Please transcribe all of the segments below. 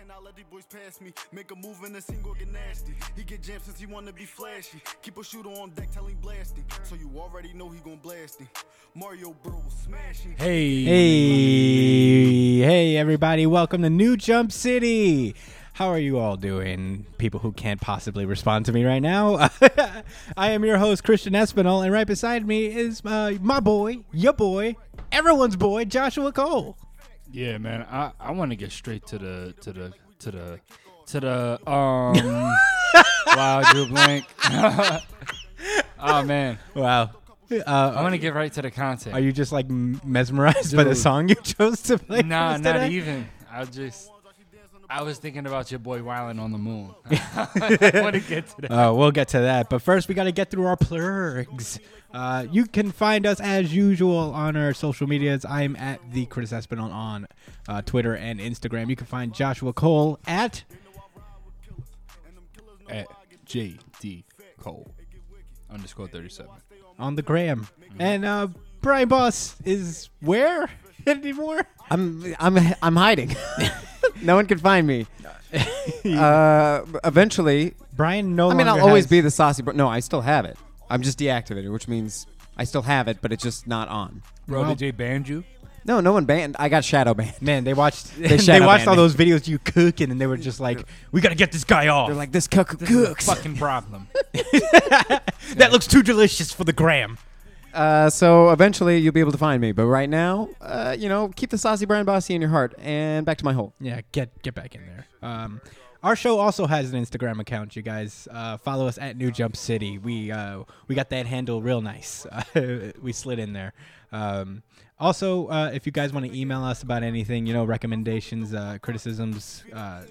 cannot let these boys pass me. Make a move and the scene go get nasty. He get jammed since he wanna be flashy. Keep a shooter on deck, tell him blasting. So you already know he gon' blast him. Mario bro smashing. Hey. Hey, hey, everybody! Welcome to New Jump City. How are you all doing, people who can't possibly respond to me right now? I am your host, Christian Espinal, and right beside me is uh, my boy, your boy, everyone's boy, Joshua Cole. Yeah, man. I, I want to get straight to the to the to the to the um. wow, I drew blank. oh man, Wow. I Uh, want to get right to the content. are you just like mesmerized by the song you chose to play? Nah, not even. I just. I was thinking about your boy Wildin' on the moon. I want to get to that. Uh, we'll get to that, but first we got to get through our plugs. Uh, you can find us as usual on our social medias. I'm at the Chris Espinal on uh, Twitter and Instagram. You can find Joshua Cole at At JD Cole underscore thirty seven. on the gram, and uh, Brian Boss is where anymore? I'm I'm I'm hiding. No one can find me. Uh, eventually, Brian no I mean, I'll longer always be the saucy. Bro- no, I still have it. I'm just deactivated, which means I still have it, but it's just not on. Bro, Well- did they ban you? No, no one banned. I got shadow banned. Man, they watched they, shadow watched all me. those videos you cooking, and they were just like, "We gotta get this guy off. They're like this cook This is a cooks. fucking problem. that looks too delicious for the gram." Uh, so eventually you'll be able to find me, but right now, uh, you know, keep the saucy Brian Bossy in your heart. And back to my hole. Yeah, get get back in there. Um, our show also has an Instagram account. You guys uh, follow us at New Jump City. We uh, we got that handle real nice. we slid in there. Um, also, uh, if you guys want to email us about anything, you know, recommendations, uh, criticisms, uh,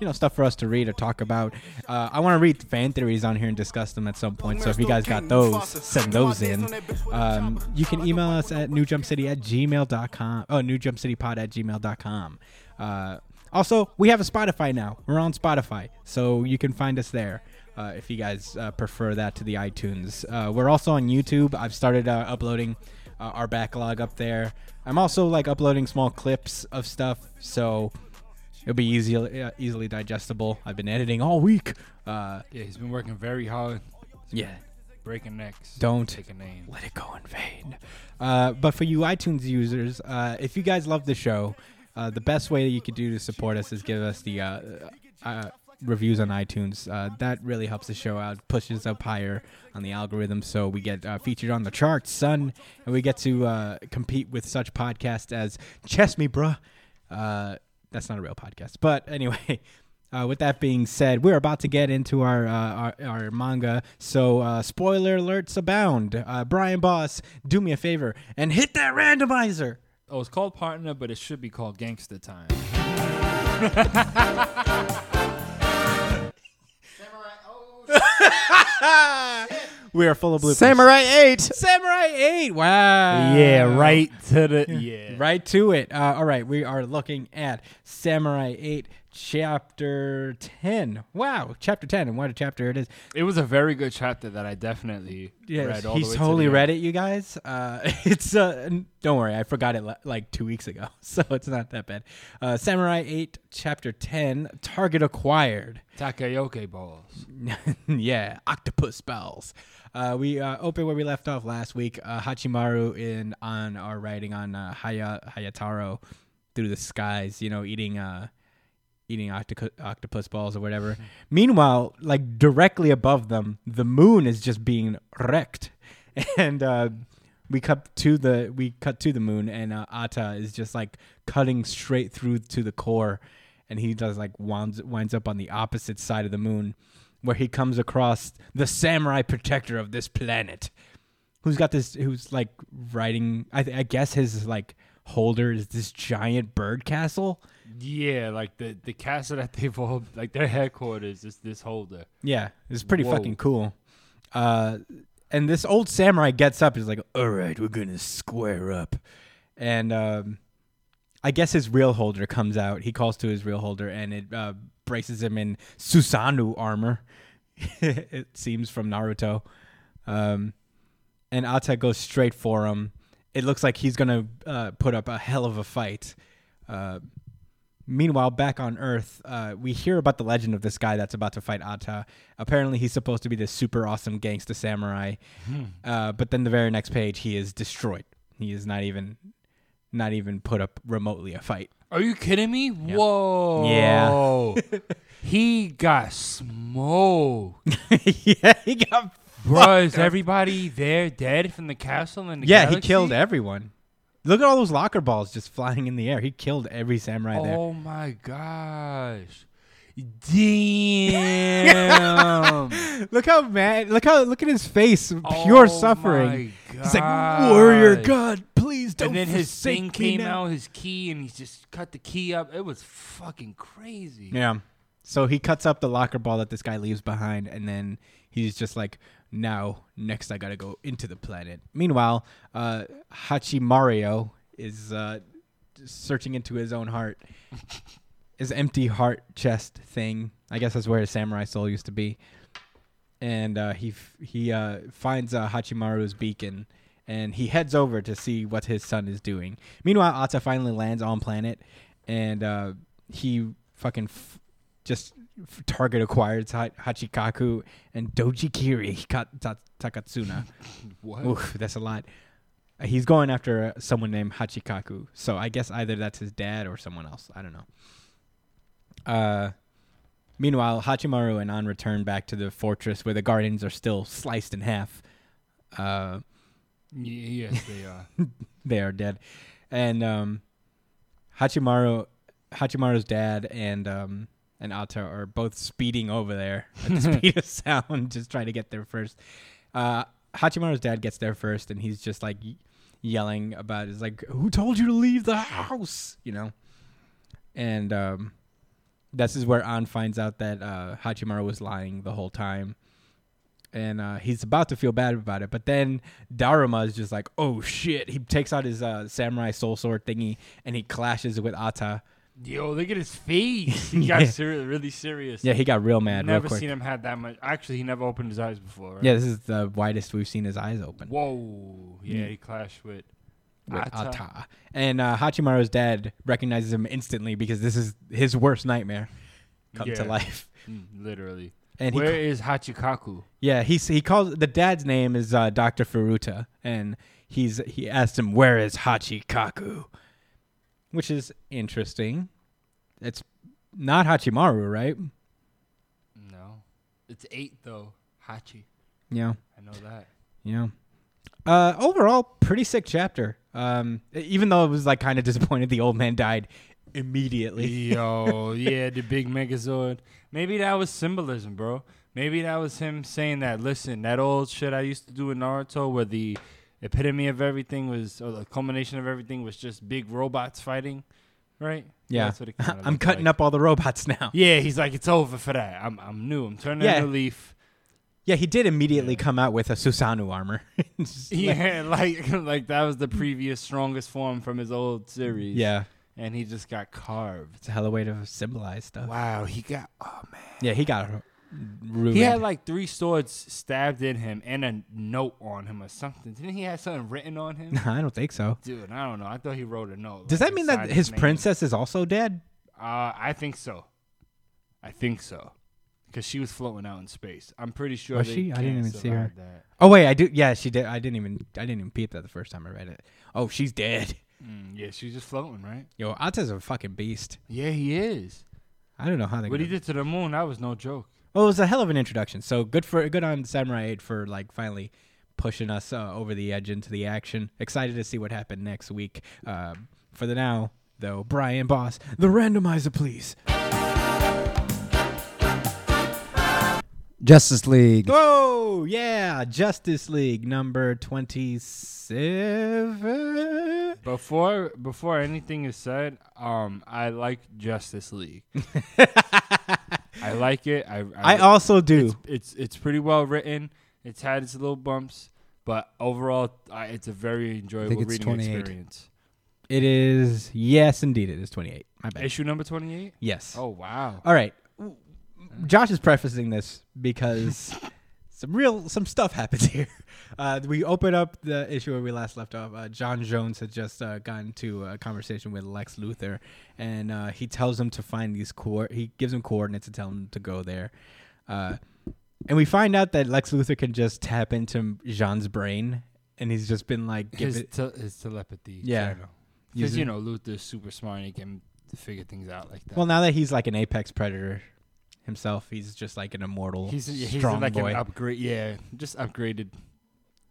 you know, stuff for us to read or talk about. Uh, I want to read fan theories on here and discuss them at some point. So if you guys got those, send those in. Um, you can email us at newjumpcity at gmail.com. Oh, newjumpcitypod at gmail.com. Uh, also, we have a Spotify now. We're on Spotify, so you can find us there. Uh, if you guys uh, prefer that to the iTunes, uh, we're also on YouTube. I've started uh, uploading uh, our backlog up there. I'm also like uploading small clips of stuff, so it'll be easy, uh, easily digestible. I've been editing all week. Uh, Yeah, he's been working very hard. yeah, Breaking necks. Don't. take a name. let it go in vain. Uh, but for you iTunes users, uh, if you guys love the show, uh, the best way that you could do to support us is give us the uh, uh, reviews on iTunes. Uh, that really helps the show out, pushes up higher on the algorithm, so we get uh, featured on the charts, son, and we get to uh, compete with such podcasts as Chess Me, Bruh. That's not a real podcast, but anyway. Uh, with that being said, we're about to get into our uh, our, our manga, so uh, spoiler alerts abound. Uh, Brian Boss, do me a favor and hit that randomizer. Oh, it's called Partner, but it should be called Gangster Time. We are full of bloopers. Samurai 8! Samurai Eight. Wow. yeah, right to the yeah. Right to it. Uh, all right, we are looking at Samurai 8, Chapter 10. Wow, Chapter 10, and what a chapter it is. It was a very good chapter that I definitely Yes, read all he's the way totally to read end. it, you guys. Uh, it's uh, don't worry, I forgot it like two weeks ago, so it's not that bad. Uh, Samurai 8, Chapter 10, Target Acquired. Takoyaki balls. yeah, octopus bells. Uh, we uh, open where we left off last week. Uh, Hachimaru in on our writing on uh, Haya Hayataro through the skies. You know, eating uh, eating octopus balls or whatever. Meanwhile, like directly above them, the moon is just being wrecked, and uh, we cut to the we cut to the moon, and uh, Ata is just like cutting straight through to the core, and he does like winds winds up on the opposite side of the moon, where he comes across the samurai protector of this planet, who's got this who's like riding. I, th- I guess his like holder is this giant bird castle. Yeah, like the the castle that they've all like their headquarters is this holder. Yeah, it's pretty Whoa. fucking cool. Uh, and this old samurai gets up. He's like, "All right, we're gonna square up," and um, I guess his real holder comes out. He calls to his real holder, and it uh, braces him in Susanoo armor. it seems from Naruto. Um, and Ata goes straight for him. It looks like he's gonna uh, put up a hell of a fight. Uh, Meanwhile, back on Earth, uh, we hear about the legend of this guy that's about to fight Ata. Apparently, he's supposed to be this super awesome gangsta samurai. Uh, but then the very next page, he is destroyed. He is not even, not even put up remotely a fight. Are you kidding me? Whoa. Yeah. he got smoked. yeah, he got. Bro, is everybody there dead from the castle and the Yeah, he killed everyone. Look at all those locker balls just flying in the air. He killed every samurai there. Oh my gosh. Damn. Look how mad! Look how look at his face, pure Oh suffering. He's like, "Warrior. God, please don't." And then his thing came now." out, his key, and he just cut the key up. It was fucking crazy. Yeah. So he cuts up the locker ball that this guy leaves behind, and then he's just like, "Now, next, I gotta go into the planet." Meanwhile, uh, Hachimaru is uh, searching into his own heart, his empty heart chest thing. I guess that's where his samurai soul used to be. And uh, he f- he uh, finds uh, Hachimaru's beacon, and he heads over to see what his son is doing. Meanwhile, Ata finally lands on planet, and uh, he fucking f- just target acquired Ha- Hachikaku and Doji Kiri Ka- Ta- Takatsuna. What? Oof, that's a lot. He's going after uh, someone named Hachikaku, so I guess either that's his dad or someone else. I don't know. Uh, meanwhile, Hachimaru and An return back to the fortress where the guardians are still sliced in half. Uh, yes, they are. they are dead, and um, Hachimaru, Hachimaru's dad and um, and Ata are both speeding over there at the speed of sound, just trying to get there first. Uh, Hachimaru's dad gets there first, and he's just like yelling about, "Is like, who told you to leave the house?" You know, and um, this is where An finds out that uh, Hachimaru was lying the whole time. And uh, he's about to feel bad about it, but then Daruma is just like, "Oh shit!" He takes out his uh, samurai soul sword thingy and he clashes with Ata. Yo, look at his face. He got Yeah. seri- really serious. Yeah, he got real mad. never real quick. seen him had that much. Actually, he never opened his eyes before. Right? Yeah, this is the widest we've seen his eyes open. Whoa. Yeah, Mm. he clashed with. with Ata. Ata. And uh, Hachimaru's dad recognizes him instantly because this is his worst nightmare come to life. Mm, literally. And he, Where is Hachikaku? yeah, he's he calls the dad's name is uh, Doctor Furuta, and he's he asked him where is Hachikaku, which is interesting. It's not Hachimaru, right? No. It's eight, though. Hachi. Yeah, I know that. yeah. Uh, overall, pretty sick chapter. Um, even though it was like kind of disappointed the old man died immediately. Yo, yeah, the big Megazord. Maybe that was symbolism, bro. Maybe that was him saying that. Listen, that old shit I used to do in Naruto, where the epitome of everything was, or the culmination of everything was just big robots fighting, right? Yeah, That's what it kinda I'm cutting like. up all the robots now. Yeah, he's like, it's over for that. I'm, I'm new. I'm turning Yeah. a leaf. Yeah, he did immediately Yeah. come out with a Susanoo armor. Just like- Yeah, like, like that was the previous strongest form from his old series. yeah, and he just got carved. it's a hell of a way to symbolize stuff. Wow, he got. Oh man. Yeah, he got ruined. He had like three swords stabbed in him and a note on him or something. Didn't he have something written on him? I don't think so. Dude, I don't know. I thought he wrote a note. Does like, that mean that beside his princess is also dead? Uh, I think so. I think so. Because she was floating out in space. I'm pretty sure. Was she? I didn't even see her. That. Oh wait, I do. Yeah, she did. I didn't even. I didn't even peep that the first time I read it. Oh, she's dead. Mm, yeah, she's just floating, right? Yo, Ata's a fucking beast. Yeah, he is. I don't know how they. What he did to the moon, that was no joke. Well, it was a hell of an introduction. So good for good on Samurai 8 for like finally pushing us uh, over the edge into the action. Excited to see what happened next week. Um, for the now, though, Brian Boss, the randomizer, please. Justice League. Whoa, yeah, Justice League number twenty-seven. Before before anything is said, um, I like Justice League. I like it. I I also do. it's, it's it's pretty well written. It's had its little bumps, but overall, I, it's a very enjoyable it's reading 28. experience. It is yes, indeed, it is twenty-eight. My bad. Issue number twenty eight. Yes. Oh wow. All right. Josh is prefacing this because some real some stuff happens here. Uh, we open up the issue where we last left off. Uh, John Jones had just uh, gotten to a conversation with Lex Luthor, and uh, he tells him to find these co- He gives him coordinates to tell him to go there. Uh, and we find out that Lex Luthor can just tap into Jean's brain, and he's just been like, give his, it. te- his telepathy. Yeah. Because you know Luther's super smart and he can figure things out like that. Well, now that he's like an apex predator himself, he's just like an immortal, he's he's strong like boy. an upgrade. Yeah, just upgraded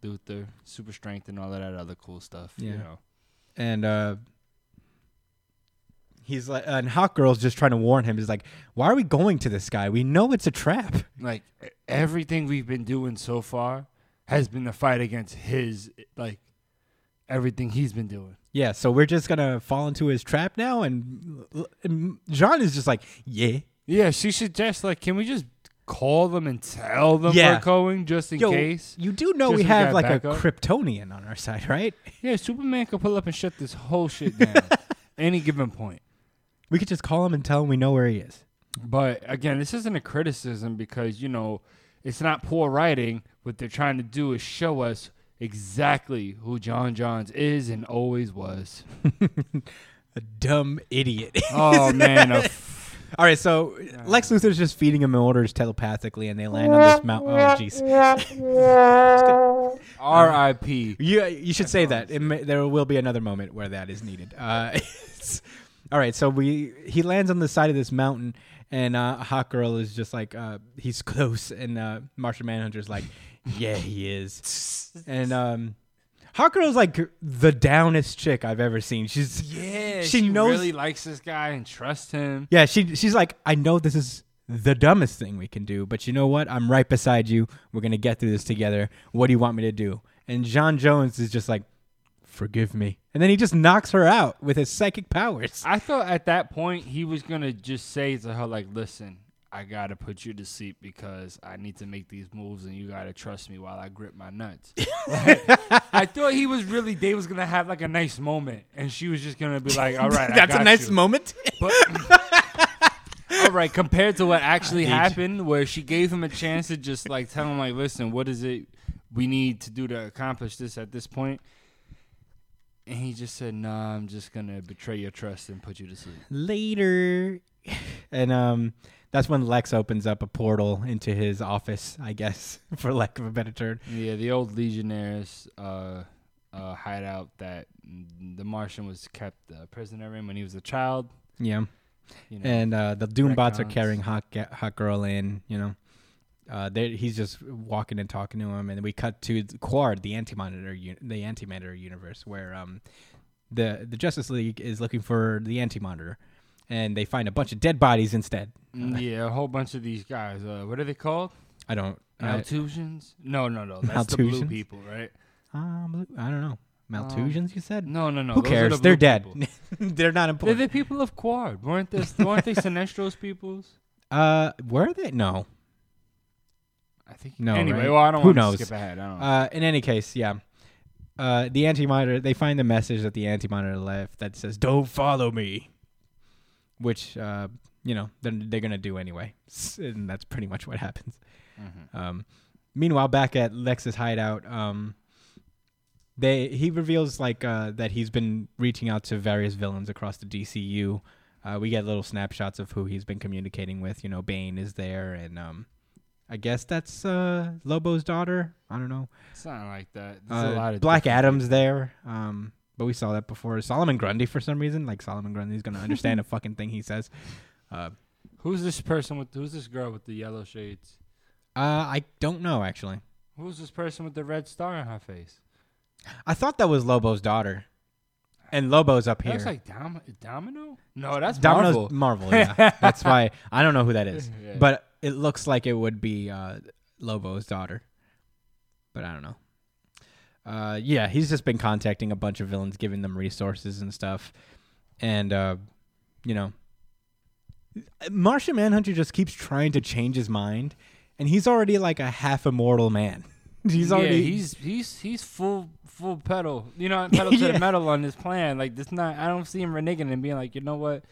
Luther, super strength, and all that other cool stuff. Yeah. You know. and uh he's like and Hawkgirl's just trying to warn him He's like why are we going to this guy we know it's a trap like everything we've been doing so far has been the fight against his like everything he's been doing. yeah so we're just gonna fall into his trap now and, and john is just like yeah Yeah, she suggests like, can we just call them and tell them Yeah. we're going just in Yo, case? you do know Just we we have got like a backup? kryptonian on our side right Yeah, Superman could pull up and shut this whole shit down any given point. we could just call him and tell him we know where he is But again, this isn't a criticism because you know it's not poor writing. What they're trying to do is show us exactly who John Johns is and always was. a dumb idiot Oh man, a all right so lex luthor's just feeding him orders telepathically and they land on this mountain oh jeez R.I.P. You you should say that. It may, there will be another moment where that is needed. Uh, all right, so we he lands on the side of this mountain, and uh, Hawk Girl is just like uh, he's close, and uh, Martian Manhunter's like, yeah, he is, and um, Hawk Girl's like the downest chick I've ever seen. She's Yeah, She she, knows- really likes this guy and trusts him. yeah, she she's like, I know this is the dumbest thing we can do, but you know what? I'm right beside you. We're gonna get through this together. What do you want me to do? And John Jones is just like, forgive me, and then he just knocks her out with his psychic powers. I thought at that point he was gonna just say to her like, "Listen, I gotta put you to sleep because I need to make these moves, and you gotta trust me while I grip my nuts." I thought he was really. They was gonna have like a nice moment, and she was just gonna be like, "All right, I That's a nice you." moment. But all right, compared to what actually hate you. happened, where she gave him a chance to just like tell him like, "Listen, what is it we need to do to accomplish this at this point?" And he just said, "Nah, I'm just gonna betray your trust and put you to sleep." Later, and um, that's when Lex opens up a portal into his office, I guess, for lack of a better term. Yeah, the old Legionnaires uh, uh, hideout that the Martian was kept uh, prisoner in when he was a child. Yeah. You know, and uh, the Doombots are carrying Hawk Hawk Girl in. You know, uh, he's just walking and talking to him, and we cut to Qward, the anti-monitor, the anti-matter universe, where um, the the Justice League is looking for the anti-monitor, and they find a bunch of dead bodies instead. Mm, yeah, a whole bunch of these guys. Uh, what are they called? I don't. I, No, no, no. That's the blue people, right? um, I don't know. Maltusians, you said? No, no, no. Who cares? the They're dead. They're not important. They're the people of Qward, weren't they? Weren't they Sinestro's peoples? uh, were they? No. I think. No, Anyway, right? well, I don't Who want knows? to skip ahead. I don't. know. Uh, in any case, yeah. Uh, the anti-monitor, they find the message that the anti-monitor left that says, don't follow me. Which, uh, you know, they're, they're going to do anyway. And that's pretty much what happens. Mhm. Um, meanwhile, back at Lex's hideout, um, they he reveals like uh, that he's been reaching out to various villains across the DCU. Uh, we get little snapshots of who he's been communicating with. You know, Bane is there, and um, I guess that's uh, Lobo's daughter. I don't know. It's not like that. There's a Uh, lot of Black Adam's people. there, um, but we saw that before. Solomon Grundy for some reason, like Solomon Grundy's gonna understand a fucking thing he says. Uh, Who's this person with? Who's this girl with the yellow shades? uh, I don't know actually. Who's this person with the red star on her face? I thought that was Lobo's daughter, and Lobo's up here. looks like Dom- Domino. No, that's Domino's Marvel. Marvel. yeah, that's why I don't know who that is, Yeah. but it looks like it would be uh, Lobo's daughter, but I don't know. Uh, yeah, he's just been contacting a bunch of villains, giving them resources and stuff, and uh, you know, Martian Manhunter just keeps trying to change his mind, and he's already like a half immortal man. he's yeah, already he's he's he's full full pedal. You know, pedal to Yeah. the metal on this plan. Like this not. I don't see him reneging and being like, you know what?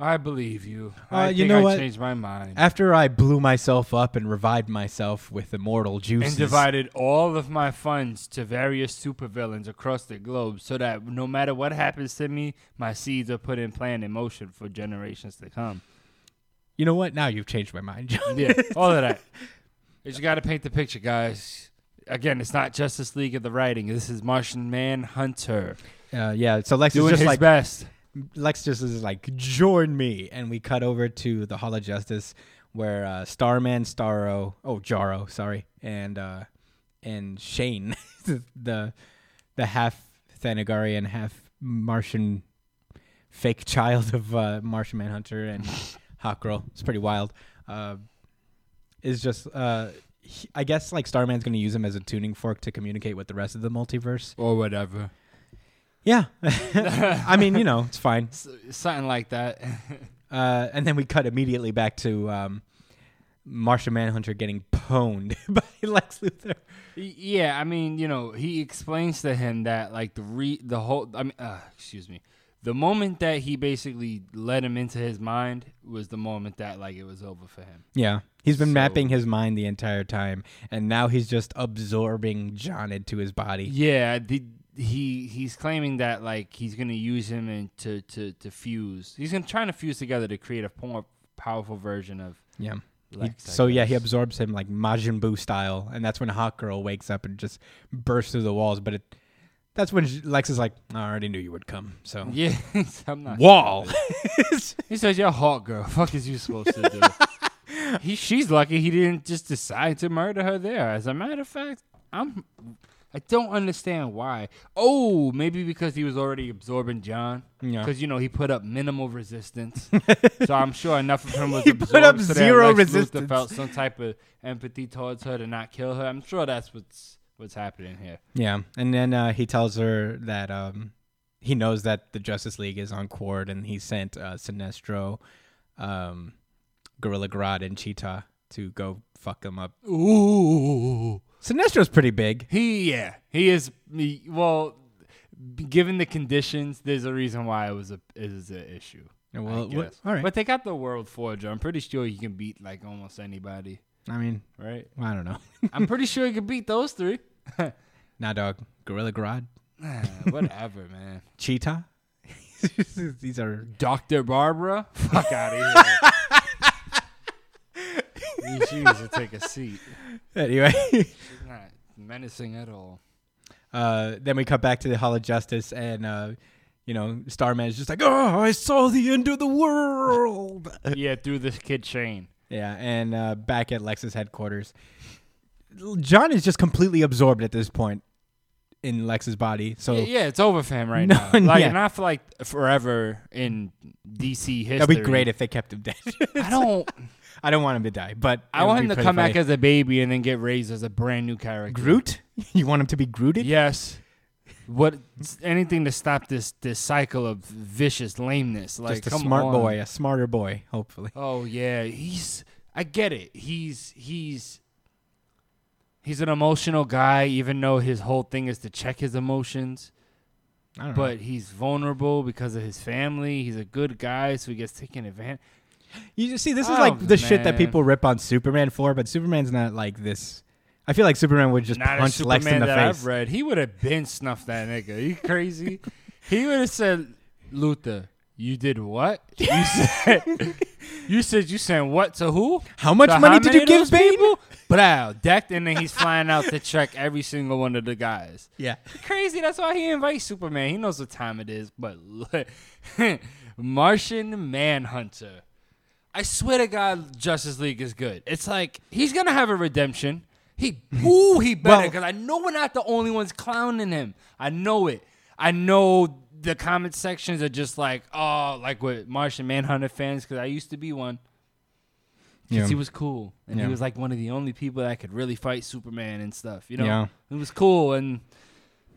I believe you. Uh, I you think know I what? changed my mind. After I blew myself up and revived myself with immortal juices, and divided all of my funds to various supervillains across the globe so that no matter what happens to me, my seeds are put in plan in motion for generations to come. you know what? Now you've changed my mind, John. Yeah, all of that. You just got to paint the picture, guys. Again, it's not Justice League of the writing. This is Martian Manhunter Uh, yeah. So Lex is just his like best. Lex just is like, join me, and we cut over to the Hall of Justice, where uh, Starman, Starro, oh Jarro, sorry, and uh, and Shane, the the half Thanagarian, half Martian, fake child of uh, Martian Manhunter and Hawkgirl. It's pretty wild. Uh, is just uh, he- I guess like Starman's gonna use him as a tuning fork to communicate with the rest of the multiverse. Or whatever. Yeah, I mean you know it's fine. S- Something like that. Uh, and then we cut immediately back to um, Martian Manhunter getting pwned by Lex Luthor. Yeah, I mean, you know, he explains to him that like the re the whole I mean, uh, excuse me, the moment that he basically let him into his mind was the moment that like it was over for him. Yeah, he's been So- mapping his mind the entire time, and now he's just absorbing John into his body. Yeah, the, he he's claiming that like he's gonna use him and to to to fuse. He's gonna trying to fuse together to create a more powerful version of Yeah. Lex. I so yeah, he absorbs him like Majin Buu style, and that's when Hawk Girl wakes up and just bursts through the walls. But it, that's when Lex is like, "I already knew you would come." So Yeah, I'm not. wall. He says, "You're Hawkgirl. Fuck is you supposed to do?" he, she's lucky he didn't just decide to murder her there. As a matter of fact, I'm. I don't understand why. Oh, maybe because he was already absorbing John. Yeah. Because you know he put up minimal resistance, so I'm sure enough of him was He absorbed put up so zero Luthor resistance. felt some type of empathy towards her to not kill her. I'm sure that's what's what's happening here. Yeah, and then uh, he tells her that um, he knows that the Justice League is on Qward, and he sent uh, Sinestro, um, Gorilla Grodd, and Cheetah to go fuck him up. Ooh. Sinestro's pretty big. He yeah, he is he, well given the conditions, there's a reason why it was a it is an issue. I Well, what- all right. But they got the World Forger. I'm pretty sure he can beat like almost anybody, I mean, right? I don't know. I'm pretty sure he can beat those three. nah, dog. Gorilla Grodd, Ah, Whatever, man. Cheetah. These are Dr. Barbara? Fuck out of here. You- she needs to take a seat. anyway. She's not menacing at all. uh, then we cut back to the Hall of Justice, and uh, you know, Starman is just like, "Oh, I saw the end of the world." yeah, through this kid Shane. Yeah, and uh, back at Lex's headquarters, John is just completely absorbed at this point in Lex's body. So yeah, yeah, it's over for him right No, now. Like yeah. not for like forever in DC history. that'd be great if they kept him dead. I don't. I don't want him to die, but I want him to come back as a baby and then get raised as a brand new character. Groot. You want him to be Grooted? Yes. What anything to stop this this cycle of vicious lameness? Like just a come smart on. boy, a smarter boy, hopefully. Oh yeah, he's. I get it. He's he's. He's an emotional guy, even though his whole thing is to check his emotions. I don't know. But he's vulnerable because of his family. He's a good guy, so he gets taken advantage. You see, this is Oh, like the shit that people rip on Superman for, but Superman's not like this. I feel like Superman would just Not punch Lex in the that face. I've read. He would have been snuffed that nigga. you crazy? he would have said, Luther, you did what? You said you said you sent what to who? How much money how did you give, baby? people? Blow, decked, and then he's flying out to check every single one of the guys. Yeah. Crazy. That's why he invites Superman. He knows what time it is. But Martian Manhunter. I swear to God, Justice League is good. It's like he's gonna have a redemption. He, ooh, he better because I know we're not the only ones clowning him. I know it. I know the comment sections are just like, oh, like with Martian Manhunter fans because I used to be one. Because Yeah. he was cool and Yeah. he was like one of the only people that could really fight Superman and stuff. You know, Yeah. it was cool and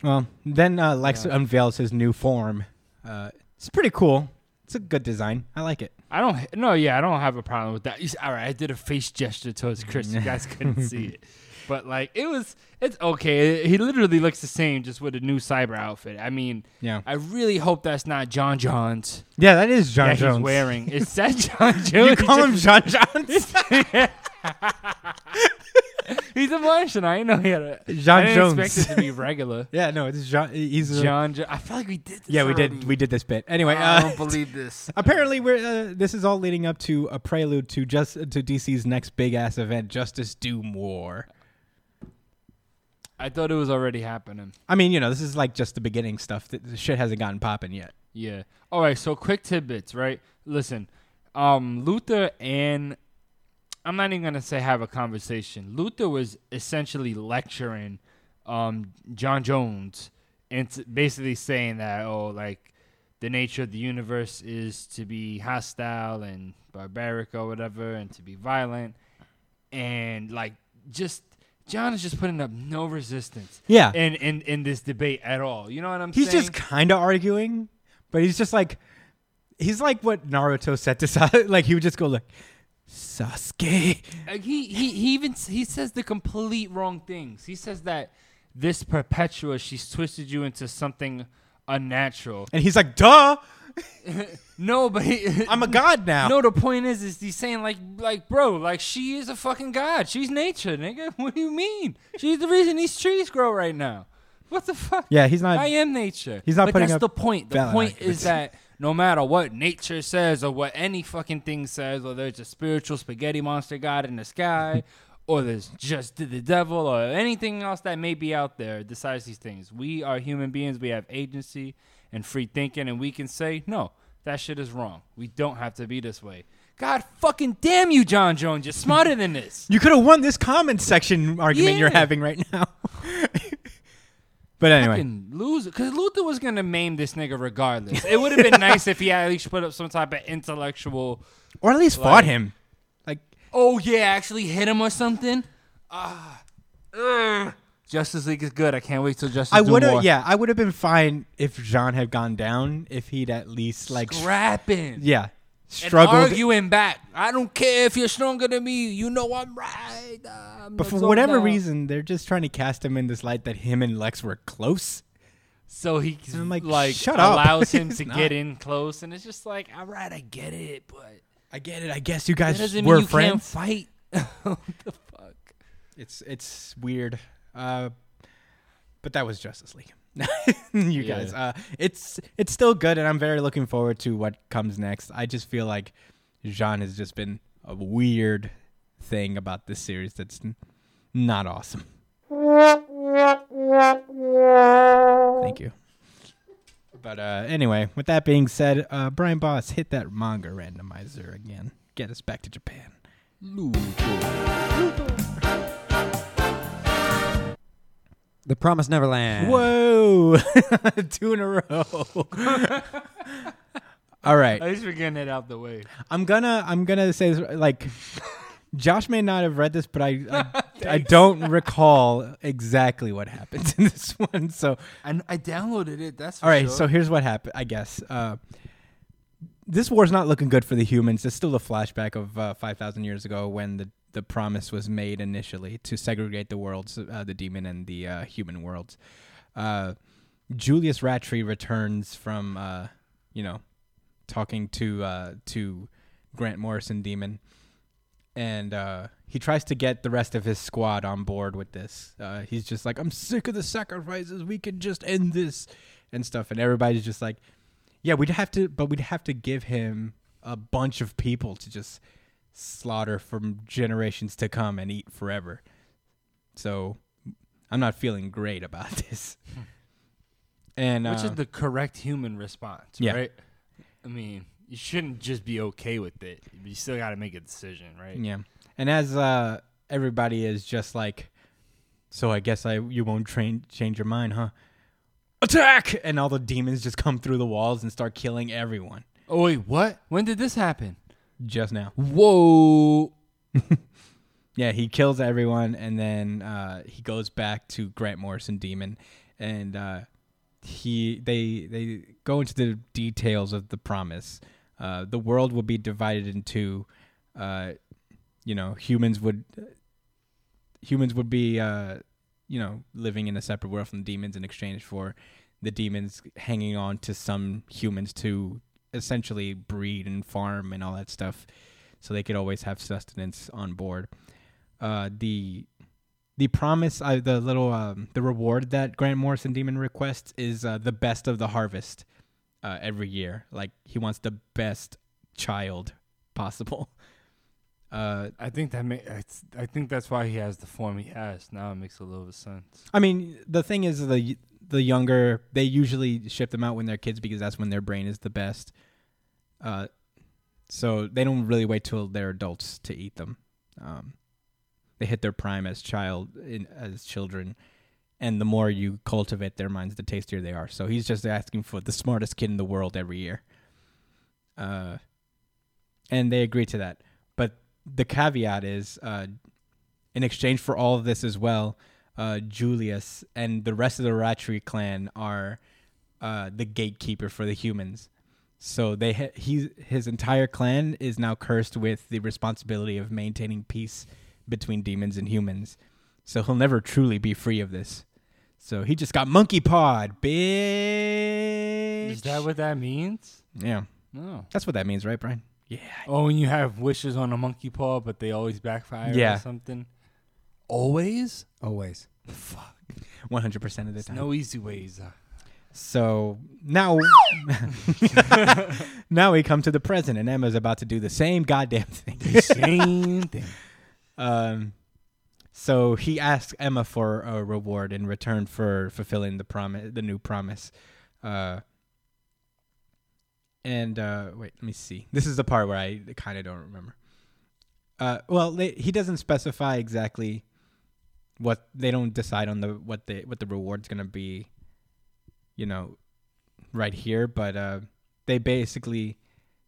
Well, then uh, Lex unveils his new form. Uh, it's pretty cool. It's a good design. I like it. I don't no, yeah, I don't have a problem with that. All right, I did a face gesture towards Chris. You guys couldn't see it. but like it was, it's okay. He literally looks the same, just with a new cyber outfit. I mean, Yeah. I really hope that's not John Johns Yeah, that is John that Jones. he's wearing. Is that John Jones? You call him John Jones? He's a Martian. I didn't know he had a. John I didn't Jones. expect it to be regular. yeah, no, it's John. He's a, John. Jo- I feel like we did. This Yeah, we did. We did this bit anyway. I Uh, don't believe this. apparently, we're uh, this is all leading up to a prelude to just to DC's next big ass event, Justice Doom War. I thought it was already happening. I mean, you know, this is like just the beginning stuff. The the shit hasn't gotten popping yet. Yeah. All right. So quick tidbits, right? Listen, um, Luther and I'm not even gonna say have a conversation. Luther was essentially lecturing um, John Jones and basically saying that oh, like the nature of the universe is to be hostile and barbaric or whatever, and to be violent, and like just John is just putting up no resistance Yeah, in in in this debate at all. You know what I'm he's saying? He's just kind of arguing, but he's just like he's like what Naruto said to Sa- like he would just go like Sasuke. Like he, he he even he says the complete wrong things. He says that this Perpetua she's twisted you into something unnatural. And he's like, "Duh, No, but he, I'm a god now." no. The point is, is he's saying like like bro, like she is a fucking god. She's nature, nigga. What do you mean? She's the reason these trees grow right now. What the fuck? Yeah, he's not. I am nature. he's not Like, putting that's up the point. The point arguments. is that no matter what nature says or what any fucking thing says, whether it's a spiritual spaghetti monster god in the sky, or there's just the devil or anything else that may be out there decides these things, we are human beings. We have agency and free thinking, and we can say no. That shit is wrong. We don't have to be this way. God fucking damn you, John Jones. You're smarter than this. You could have won this comment section argument you're having right now. but anyway, Fucking lose because Luther was gonna maim this nigga regardless. It would have been nice if he at least put up some type of intellectual. or at least Like- fought him. Like, Oh yeah, actually hit him or something. Ah, ugh. Justice League is good. I can't wait till Justice. I would have, yeah, I would have been fine if Jean had gone down. If he'd at least like, s- scrapping. yeah, And struggled. arguing back. I don't care if you're stronger than me. You know I'm right. I'm But for whatever down. reason, they're just trying to cast him in this light that him and Lex were close. so he like, like shut up. allows him to not. get in close, and it's just like, all right, I get it, but I get it. I guess you guys doesn't were you friends. fight. what the fuck? It's it's weird. Uh, but that was Justice League. you Yeah. guys, uh, it's it's still good, and I'm very looking forward to what comes next. I just feel like Jean has just been a weird thing about this series that's n- not awesome. Thank you. But uh, anyway, with that being said, uh, Brian Boss, hit that manga randomizer again. Get us back to Japan. The Promised Neverland. Whoa, two in a row. All right, At least we're getting it out the way. I'm gonna I'm gonna say this, like Josh may not have read this, but I I, I don't recall exactly what happens in this one. So and I downloaded it. That's for all right, sure. so here's what happened. I guess uh, this war's not looking good for the humans. It's still a flashback of uh, five thousand years ago when the the promise was made initially to segregate the worlds, uh, the demon and the uh, human worlds. Uh, Julius Ratri returns from uh, you know talking to uh, to Grant Morrison Demon, and uh, he tries to get the rest of his squad on board with this. He's just like, "I'm sick of the sacrifices. We can just end this and stuff." And everybody's just like, "Yeah, we'd have to, but we'd have to give him a bunch of people to just slaughter from generations to come and eat forever." So I'm not feeling great about this. And which uh, is the correct human response, Yeah. right? I mean, you shouldn't just be okay with it. You still got to make a decision, right? Yeah. And as uh, everybody is just like, so I guess I you won't train change your mind, huh? Attack! And all the demons just come through the walls and start killing everyone. Oh wait, what? When did this happen? Just now. Whoa! Yeah, he kills everyone and then uh, he goes back to Grant Morrison Demon and uh, he they they go into the details of the promise. Uh, the world will be divided into uh, you know, humans would humans would be, uh, you know, living in a separate world from the demons in exchange for the demons hanging on to some humans to essentially breed and farm and all that stuff, so they could always have sustenance on board. Uh, the the promise, uh, the little um, the reward that Grant Morrison Demon requests is uh, the best of the harvest uh, every year. Like he wants the best child possible. Uh, I think that may, I think that's why he has the form he has. Now it makes a little bit sense. I mean, the thing is, the the younger they usually ship them out when they're kids because that's when their brain is the best. Uh, so they don't really wait till they're adults to eat them. Um, they hit their prime as child in, as children, and the more you cultivate their minds, the tastier they are. So he's just asking for the smartest kid in the world every year. Uh, and they agree to that. But the caveat is, uh, in exchange for all of this as well, uh, Julius and the rest of the Ratri clan are uh, the gatekeeper for the humans. So they ha- he his entire clan is now cursed with the responsibility of maintaining peace between demons and humans. So he'll never truly be free of this. So he just got monkey pod, bitch. Is that what that means? Yeah, No. that's what that means, right, Brian? Yeah. Oh, and you have wishes on a monkey paw, but they always backfire Yeah. or something. Always? Always. Fuck. One hundred percent of the time. no easy ways. Uh, So now, now we come to the present, and Emma's about to do the same goddamn thing. the same thing. Um, so he asks Emma for a reward in return for fulfilling the promise, the new promise. Uh, and uh, wait, let me see. This is the part where I kind of don't remember. Uh, well, they, he doesn't specify exactly what they don't decide on the what the what the reward's gonna be. You know, right here, but uh, they basically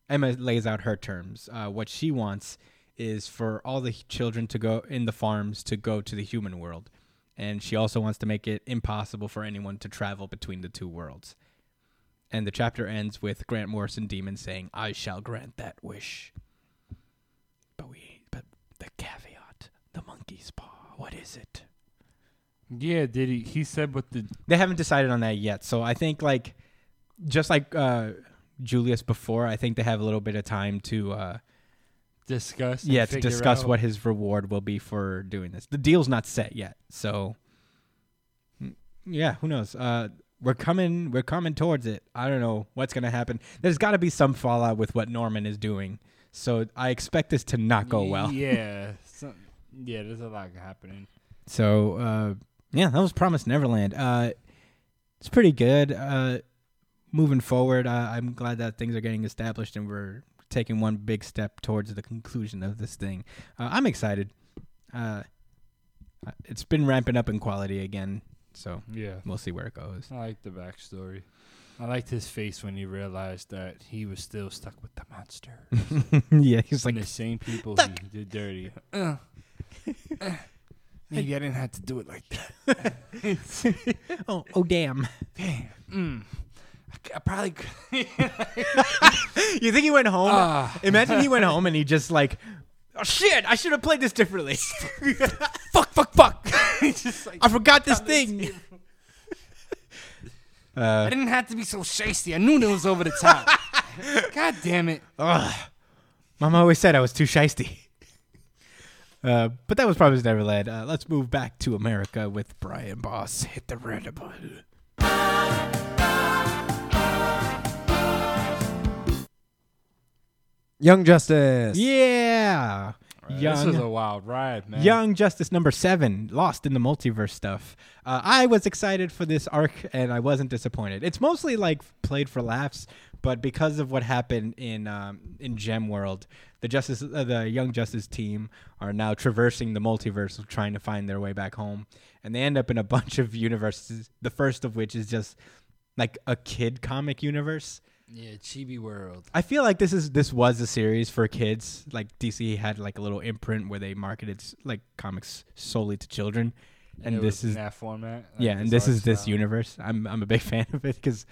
Emma lays out her terms. Uh, what she wants is for all the children to go in the farms to go to the human world. And she also wants to make it impossible for anyone to travel between the two worlds. And the chapter ends with Grant Morrison Demon saying, I shall grant that wish. But we but the caveat, the monkey's paw, what is it? Yeah, did he? He said what the. They haven't decided on that yet. So I think like just like uh Julius before, I think they have a little bit of time to uh Discuss. yeah to discuss out- what his reward will be for doing this the deal's not set yet so mm, yeah who knows uh we're coming we're coming towards it i don't know what's gonna happen there's got to be some fallout with what norman is doing so i expect this to not go well Yeah. Yeah, there's a lot happening. so uh yeah that was promised neverland uh it's pretty good uh moving forward uh, i'm glad that things are getting established and we're taking one big step towards the conclusion of this thing uh, i'm excited uh it's been ramping up in quality again so Yeah. we'll see where it goes I like the backstory. I liked his face when he realized that he was still stuck with the monster. yeah he's and like the same people he did dirty. Uh, maybe I didn't have to do it like that. oh oh damn Damn. Mm. I, I probably. you think he went home Ah. imagine he went home and he just like oh shit i should have played this differently fuck, fuck, fuck. Just like, i forgot this thing I uh didn't have to be so shasty. I knew it was over the top. God damn it. Ugh. Mama always said I was too shisty. Uh, but that was Promised Neverland. Uh, let's move back to America with Brian Boss. Hit the red button. Young Justice. Yeah. young This is a wild ride, man. Young Justice number seven, Lost in the Multiverse stuff. Uh, I was excited for this arc, and I wasn't disappointed. It's mostly like played for laughs, but because of what happened in um, in Gem World, the Justice, uh, the Young Justice team are now traversing the multiverse, trying to find their way back home, and they end up in a bunch of universes. The first of which is just like a kid comic universe. Yeah, Chibi World. I feel like this is this was a series for kids. Like DC had like a little imprint where they marketed like comics solely to children, and it this is that format. like yeah, and this is this universe. I'm I'm a big fan of it because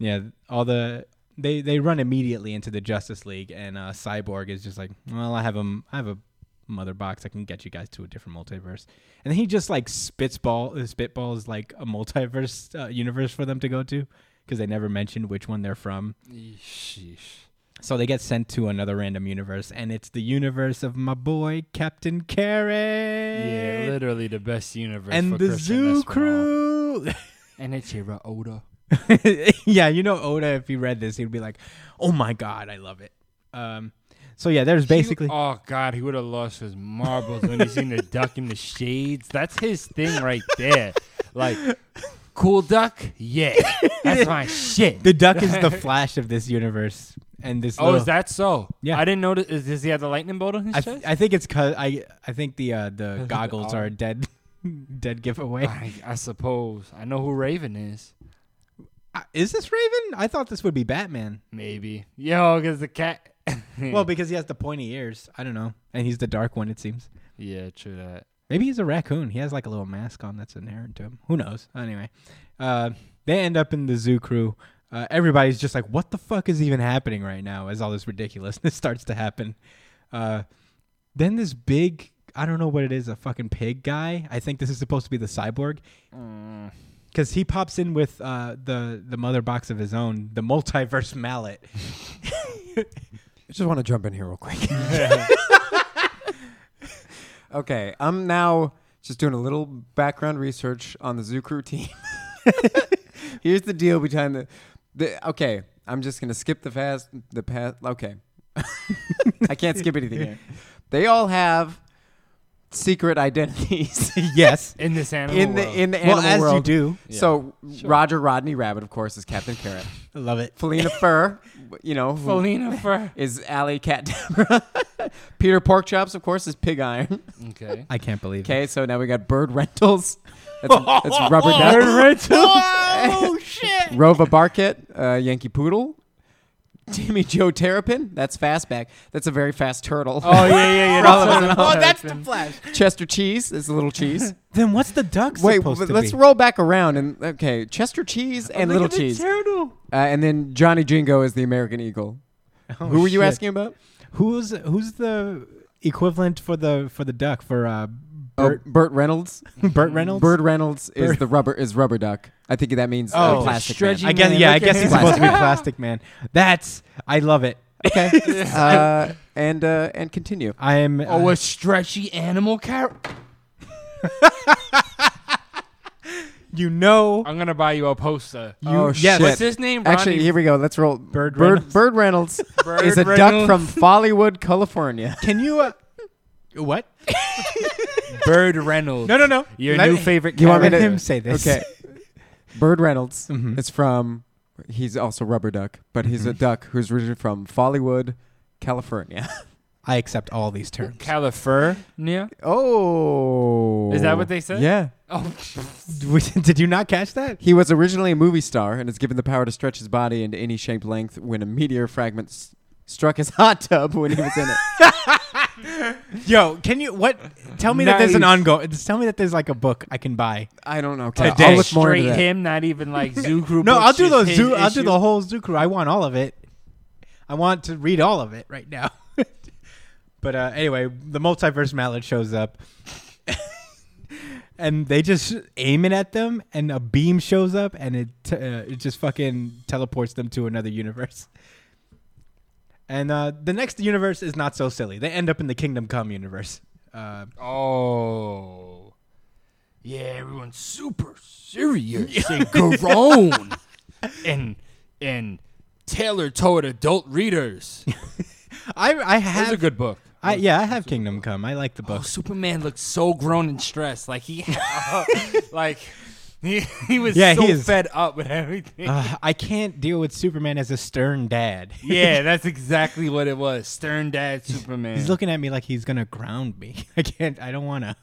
yeah, all the they they run immediately into the Justice League, and uh, Cyborg is just like, well, I have a I have a mother box that can get you guys to a different multiverse. And then he just like spitball uh, spitballs like a multiverse uh, universe for them to go to because they never mentioned which one they're from. Sheesh. So they get sent to another random universe, and it's the universe of my boy Captain Carrot. Yeah, literally the best universe. and for the Christian Zoo Espinal. Crew. And it's Hiro Oda. yeah, you know Oda. If he read this, he'd be like, "Oh my god, I love it." Um, so yeah, there's basically He- oh God, he would have lost his marbles when he seen the duck in the shades. That's his thing right there. Like, cool duck, yeah, that's my shit. the duck is the Flash of this universe, and this. oh, little- is that so? Yeah. I didn't notice. Is, does he have the lightning bolt on his I, chest? th- I think it's cause I I think the uh, the goggles Oh. are a dead dead giveaway. I, I suppose. I know who Raven is. Is this Raven? I thought this would be Batman. Maybe. Yo, because the cat. Well, because he has the pointy ears. I don't know, and he's the dark one. It seems. yeah, true that. Maybe he's a raccoon. He has like a little mask on that's inherent to him. Who knows? Anyway, uh, they end up in the zoo crew. Uh, everybody's just like, "What the fuck is even happening right now?" As all this ridiculousness starts to happen. Uh, then this big, I don't know what it is, a fucking pig guy. I think this is supposed to be the cyborg Mm. Because he pops in with uh, the the mother box of his own, the multiverse mallet. I just want to jump in here real quick. okay, I'm now just doing a little background research on the Zoo Crew team. Here's the deal behind the, the. Okay, I'm just gonna skip the fast the past. Okay, I can't skip anything here. They all have secret identities yes. In this animal in the world. in the animal Well, animal as world. you do, So Sure. Roger Rodney Rabbit, of course, is Captain Carrot. I love it. Felina Furr, you know, who Felina fur. is Alley Cat Deborah. Peter Porkchops, of course, is Pig Iron. Okay. I can't believe it. Okay, so now we got Byrd Rentals. That's, that's Rubber Duck. Byrd Rentals. Oh shit! Rova Barkitt, uh, Yankee Poodle. Timmy Joe Terrapin, that's Fastback. That's a very fast turtle. Oh yeah, yeah, yeah. That's us what know. it Oh, that's the Flash. Chester Cheese is a little cheese. Then what's the duck Wait, supposed to let's be? roll back around and okay, Chester Cheese and Little Cheese, uh, turtle. and then Johnny Jingo is the American Eagle. Oh, Who were you shit. asking about? Who's who's the equivalent for the for the duck for uh Burt, oh, Burt Reynolds. Burt Reynolds? Bird Reynolds is Bird- the rubber is rubber duck. I think that means Oh, uh, plastic stretchy man. I guess Man, yeah, I look at guess he's supposed to be Plastic Man. That's I love it. Okay, uh, and uh, and continue. I am. Oh, uh, a stretchy animal carrot. you know, I'm gonna buy you a poster. you oh yes. shit! What's his name? Actually, Ronnie here we go. Let's roll. Bird Bird Reynolds. Bird Reynolds Bird is a duck Reynolds. from Follywood, California. Can you? Uh, what? Bird Reynolds. No, no, no. Your Let new me- favorite You want me to- him say this. Okay, Bird Reynolds Mhm. is from. He's also rubber duck, but he's a duck who's originally from Follywood, California. I accept all these terms. California. oh, Is that what they said? Yeah. Oh, Did you not catch that? He was originally a movie star and is given the power to stretch his body into any shaped length when a meteor fragment s- struck his hot tub when he was in it. Yo, can you what? Tell me that there's an Nice. ongoing. Tell me that there's like a book I can buy. I don't know. Okay, Today. I'll look more straight into that. him, not even like zoo group. No, I'll do just those his zoo. I'll do the whole zoo crew. I want all of it. I want to read all of it right now. but uh, anyway, the multiverse mallet shows up, and they just aim it at them, and a beam shows up, and it t- uh, it just fucking teleports them to another universe. And uh, the next universe is not so silly. They end up in the Kingdom Come universe. Uh, Oh. Yeah, everyone's super serious and grown and and tailored toward adult readers. I I That's have a good book. I yeah I have Kingdom Come. I like the Oh, book. Superman looks so grown and stressed. Like he, like he, he was Yeah, so he is. fed up with everything. Uh, I can't deal with Superman as a stern dad. yeah, that's exactly what it was. Stern dad Superman. He's looking at me like he's gonna ground me. I can't. I don't wanna.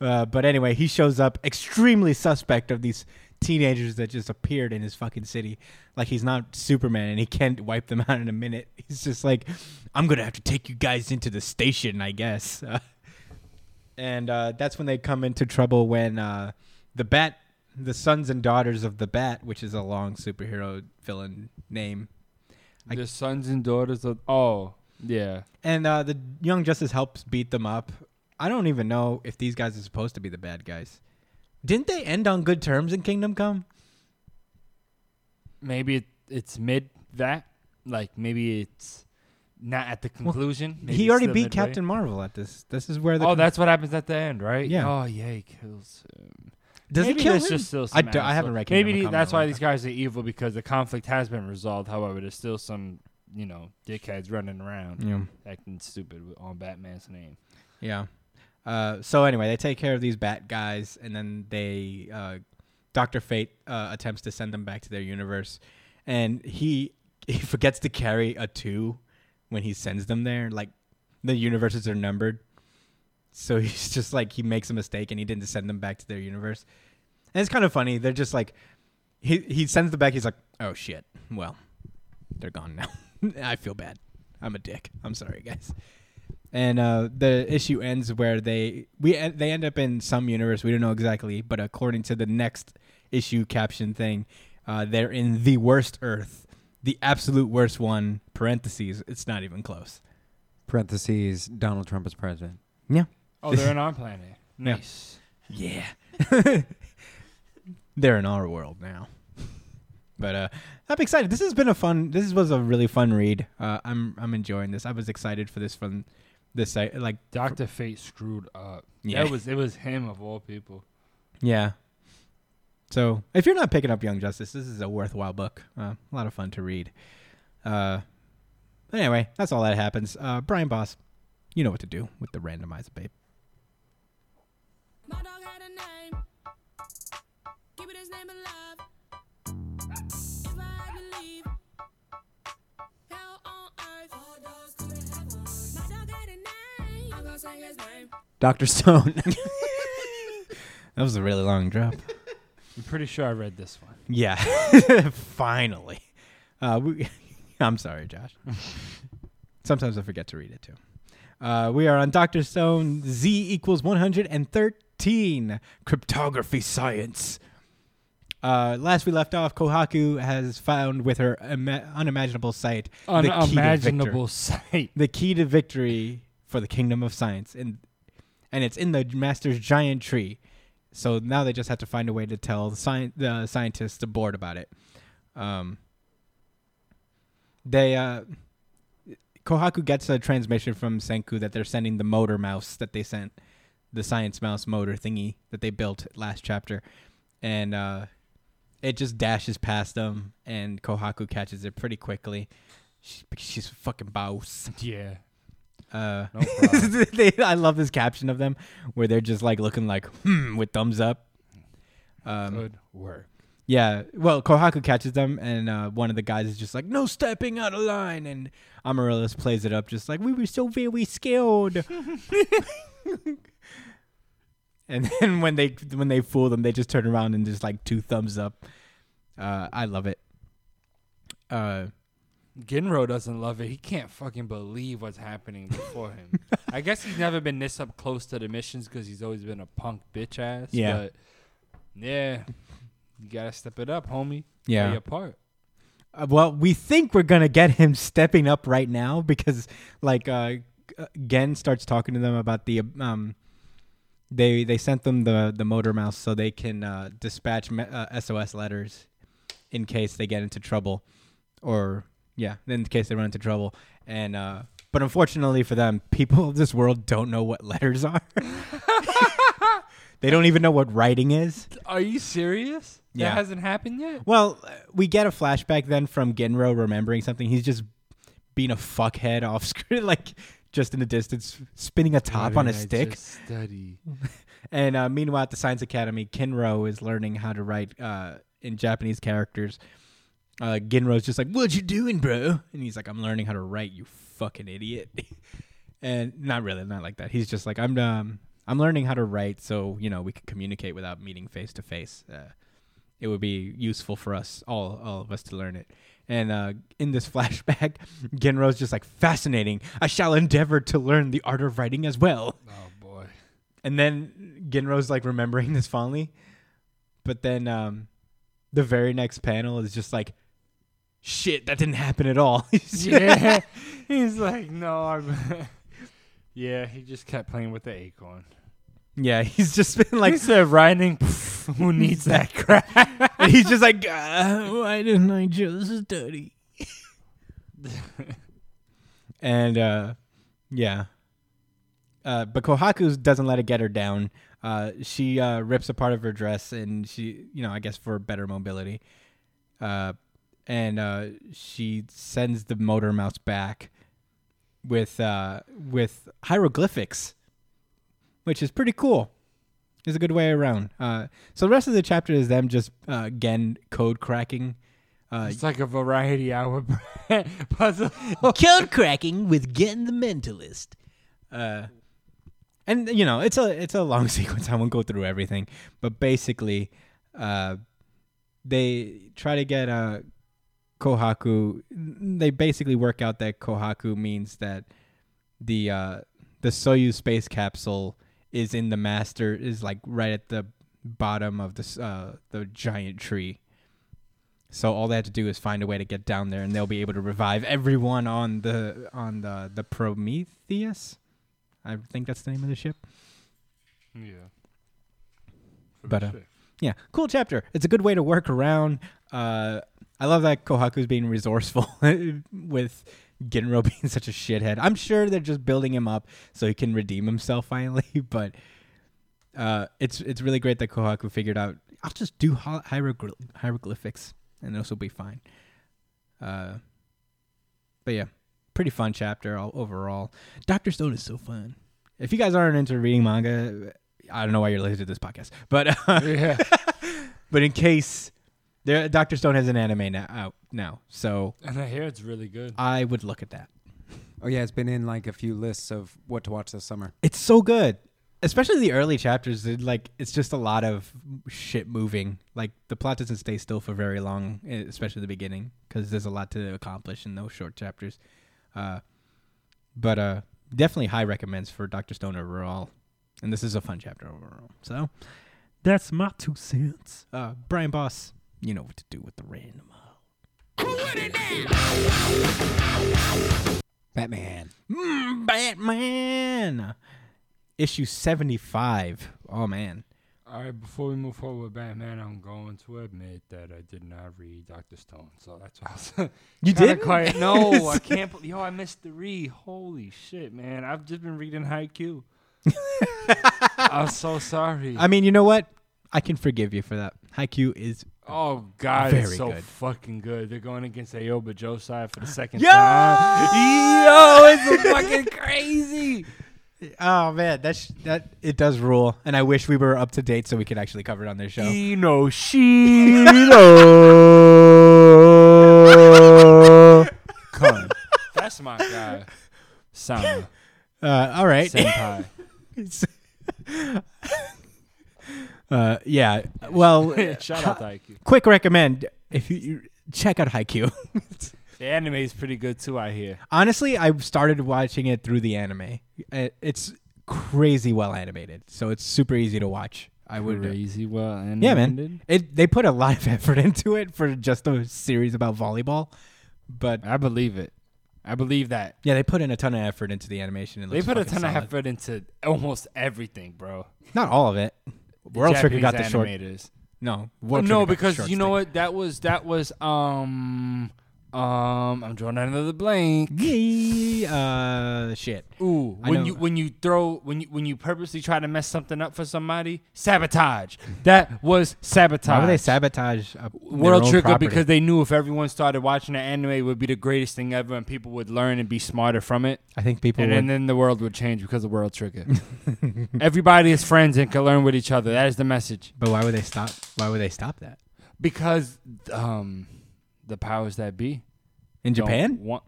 Uh, but anyway, he shows up extremely suspect of these teenagers that just appeared in his fucking city. Like he's not Superman and he can't wipe them out in a minute. He's just like, I'm gonna have to take you guys into the station, I guess. Uh, and uh, that's when they come into trouble when uh, the Bat, the sons and daughters of the Bat, which is a long superhero villain name. the sons and daughters of oh Yeah. And uh, the Young Justice helps beat them up. I don't even know if these guys are supposed to be the bad guys. Didn't they end on good terms in Kingdom Come? Maybe it, it's mid that. Like maybe it's not at the conclusion. Maybe he already beat midway. Captain Marvel at this. This is where the Oh, that's what happens at the end, right? Yeah. Oh yeah, he kills him. Does Maybe he kill there's him? just still I, some do, I haven't asshole- read Kingdom Maybe that's in why these guys are evil because the conflict has been resolved. However, there's still some, you know, dickheads running around time. acting stupid with- on Batman's name. Yeah. Yeah. Uh, so anyway, they take care of these bat guys, and then they uh, Doctor Fate uh, attempts to send them back to their universe, and he he forgets to carry a two when he sends them there. Like the universes are numbered, so he's just like he makes a mistake and he didn't send them back to their universe. And it's kind of funny. They're just like he he sends them back. He's like, oh shit. Well, they're gone now. I feel bad. I'm a dick. I'm sorry, guys and uh, the issue ends where they we they end up in some universe we don't know exactly, but according to the next issue caption thing, uh, they're in the worst Earth, the absolute worst one. Parentheses, it's not even close. Parentheses. Donald Trump is president. Oh, they're on our planet. Nice. Yeah, they're in our world now. But uh, I'm excited. This has been a fun. This was a really fun read. Uh, I'm I'm enjoying this. I was excited for this from this site. Like Doctor Fate screwed up. Yeah. That was it was him of all people. Yeah. So if you're not picking up Young Justice, this is a worthwhile book. Uh, a lot of fun to read. Uh, anyway, that's all that happens. Uh, Brian Boss, you know what to do with the randomizer, babe. My dog had a name. Keep it his name alive. If I had to leave, hell on earth. All dogs go to heaven. My dog had a name. I'm gonna say his name. Doctor Stone. That was a really long drop. I'm pretty sure I read this one. Yeah, finally. Uh, we, I'm sorry, Josh. Sometimes I forget to read it too. Uh, we are on Doctor Stone. Z equals 113. Cryptography science. Uh, last we left off, Kohaku has found with her ima- unimaginable sight the key to victory. Unimaginable sight. the key to victory for the kingdom of science and and it's in the master's giant tree so now they just have to find a way to tell the, sci- the scientists aboard about it um they uh kohaku gets a transmission from senku that they're sending the motor mouse that they sent the science mouse motor thingy that they built last chapter and uh it just dashes past them and kohaku catches it pretty quickly She's, she's a fucking boss. Yeah. Uh, No they, I love this caption of them where they're just like looking like hmm with thumbs up. Um, Good work. Yeah, well, Kohaku catches them, and uh, one of the guys is just like, "No stepping out of line," and Amaryllis plays it up just like, "We were so very skilled." and then when they when they fool them, they just turn around and just like two thumbs up. Uh, I love it. Uh, Ginro doesn't love it. He can't fucking believe what's happening before him. I guess he's never been this up close to the missions because he's always been a punk bitch ass. Yeah. But yeah, you gotta step it up, homie. Yeah. Play your part. Uh, well, we think we're gonna get him stepping up right now because, like, uh, uh, Gen starts talking to them about the um, they they sent them the the motor mouse so they can uh, dispatch me- uh, SOS letters in case they get into trouble, or yeah, in case they run into trouble. And uh, but unfortunately for them, people of this world don't know what letters are. they don't even know what writing is. Are you serious? Yeah. That hasn't happened yet. Well, uh, we get a flashback then from Ginro remembering something. He's just being a fuckhead off screen, like just in the distance, spinning a top Why on a stick. Study. And uh, meanwhile, at the Science Academy, Kinro is learning how to write uh, in Japanese characters. Uh, Ginro's just like, "What you doing, bro?" And he's like, "I'm learning how to write, you fucking idiot." and not really, not like that. He's just like, "I'm um, I'm learning how to write, so you know we can communicate without meeting face to face. It would be useful for us all, all of us, to learn it." And uh, in this flashback, Ginro's just like, "Fascinating. I shall endeavor to learn the art of writing as well." Oh boy. And then Ginro's like remembering this fondly. But then um the very next panel is just like shit, that didn't happen at all. yeah. He's like, no, I'm. yeah, he just kept playing with the acorn. Yeah, he's just been Like like, said, riding. who needs that crap? and he's just like, uh, why didn't I just study? and uh, yeah, uh, but Kohaku doesn't let it get her down. Uh, she uh, rips a part of her dress, and she, you know, I guess for better mobility. Uh, and uh, she sends the motor mouse back with uh, with hieroglyphics, which is pretty cool. It's a good way around. Uh, so the rest of the chapter is them just uh, Gen code cracking. Uh, It's like a variety hour puzzle. code cracking with Gen the Mentalist. Uh, and you know it's a it's a long sequence. I won't go through everything, but basically, uh, they try to get a Kohaku. They basically work out that Kohaku means that the uh, the Soyuz space capsule is in the master is like right at the bottom of this uh, the giant tree. So all they have to do is find a way to get down there, and they'll be able to revive everyone on the on the the Prometheus. I think that's the name of the ship. yeah. But, uh, Yeah, cool chapter. It's a good way to work around. Uh, I love that Kohaku's being resourceful with Ginro being such a shithead. I'm sure they're just building him up so he can redeem himself finally. But uh, it's it's really great that Kohaku figured out I'll just do hi- hierogly- hieroglyphics and this will be fine. Uh, but yeah, pretty fun chapter all, overall. Doctor Stone is so fun. If you guys aren't into reading manga, I don't know why you're listening to this podcast, but uh, yeah. but in case there, Doctor Stone has an anime now, out now, so And I hear it's really good. I would look at that. Oh yeah, it's been in like a few lists of what to watch this summer. It's so good, especially the early chapters. It, like it's just a lot of shit moving. Like the plot doesn't stay still for very long, especially the beginning, because there's a lot to accomplish in those short chapters. Uh, but uh, definitely high recommends for Doctor Stone overall, and this is a fun chapter overall. So that's my two cents. Uh, Brian Boss, you know what to do with the random. Batman. Mm, Batman. Issue 75. Oh, man. All right, before we move forward with Batman, I'm going to admit that I did not read Doctor Stone, so that's why I was You did? quiet. No, I can't. bel- Yo, I missed the read. Holy shit, man! I've just been reading Haikyuu. I'm so sorry. I mean, you know what? I can forgive you for that. Haikyuu is. Oh God, Very it's so good. fucking good. They're going against Aoba Josai for the second Yo! time. Yo, it's fucking crazy. Oh man, that's that. It does rule, and I wish we were up to date so we could actually cover it on this show. Ino Shiro. Con. That's my guy. Sama. Uh, all right. Senpai. uh, yeah. Well, Shout out to quick recommend if you, you check out Haikyuu. The anime is pretty good too, I hear. Honestly, I started watching it through the anime. It- It's crazy well animated, so it's super easy to watch. I would. Crazy well and Yeah, man. It they put a lot of effort into it for just a series about volleyball, but I believe it. I believe that. yeah, they put in a ton of effort into the animation. They put a ton of effort into almost everything, bro. Not all of it. The World Trigger got the short. animators. No, World no, Trigger got the because short you know stick. what? That was that was um um I'm drawing another blank. Yeah, uh, shit. Ooh, I when know. you when you throw when you when you purposely try to mess something up for somebody, sabotage. That was sabotage. Why would they sabotage a, World Trigger because they knew if everyone started watching the anime, it would be the greatest thing ever, and people would learn and be smarter from it, I think people and, would. and then the world would change because of World Trigger. Everybody is friends and can learn with each other. That is the message. but why would they stop? Why would they stop that Because um, the powers that be in Japan? want.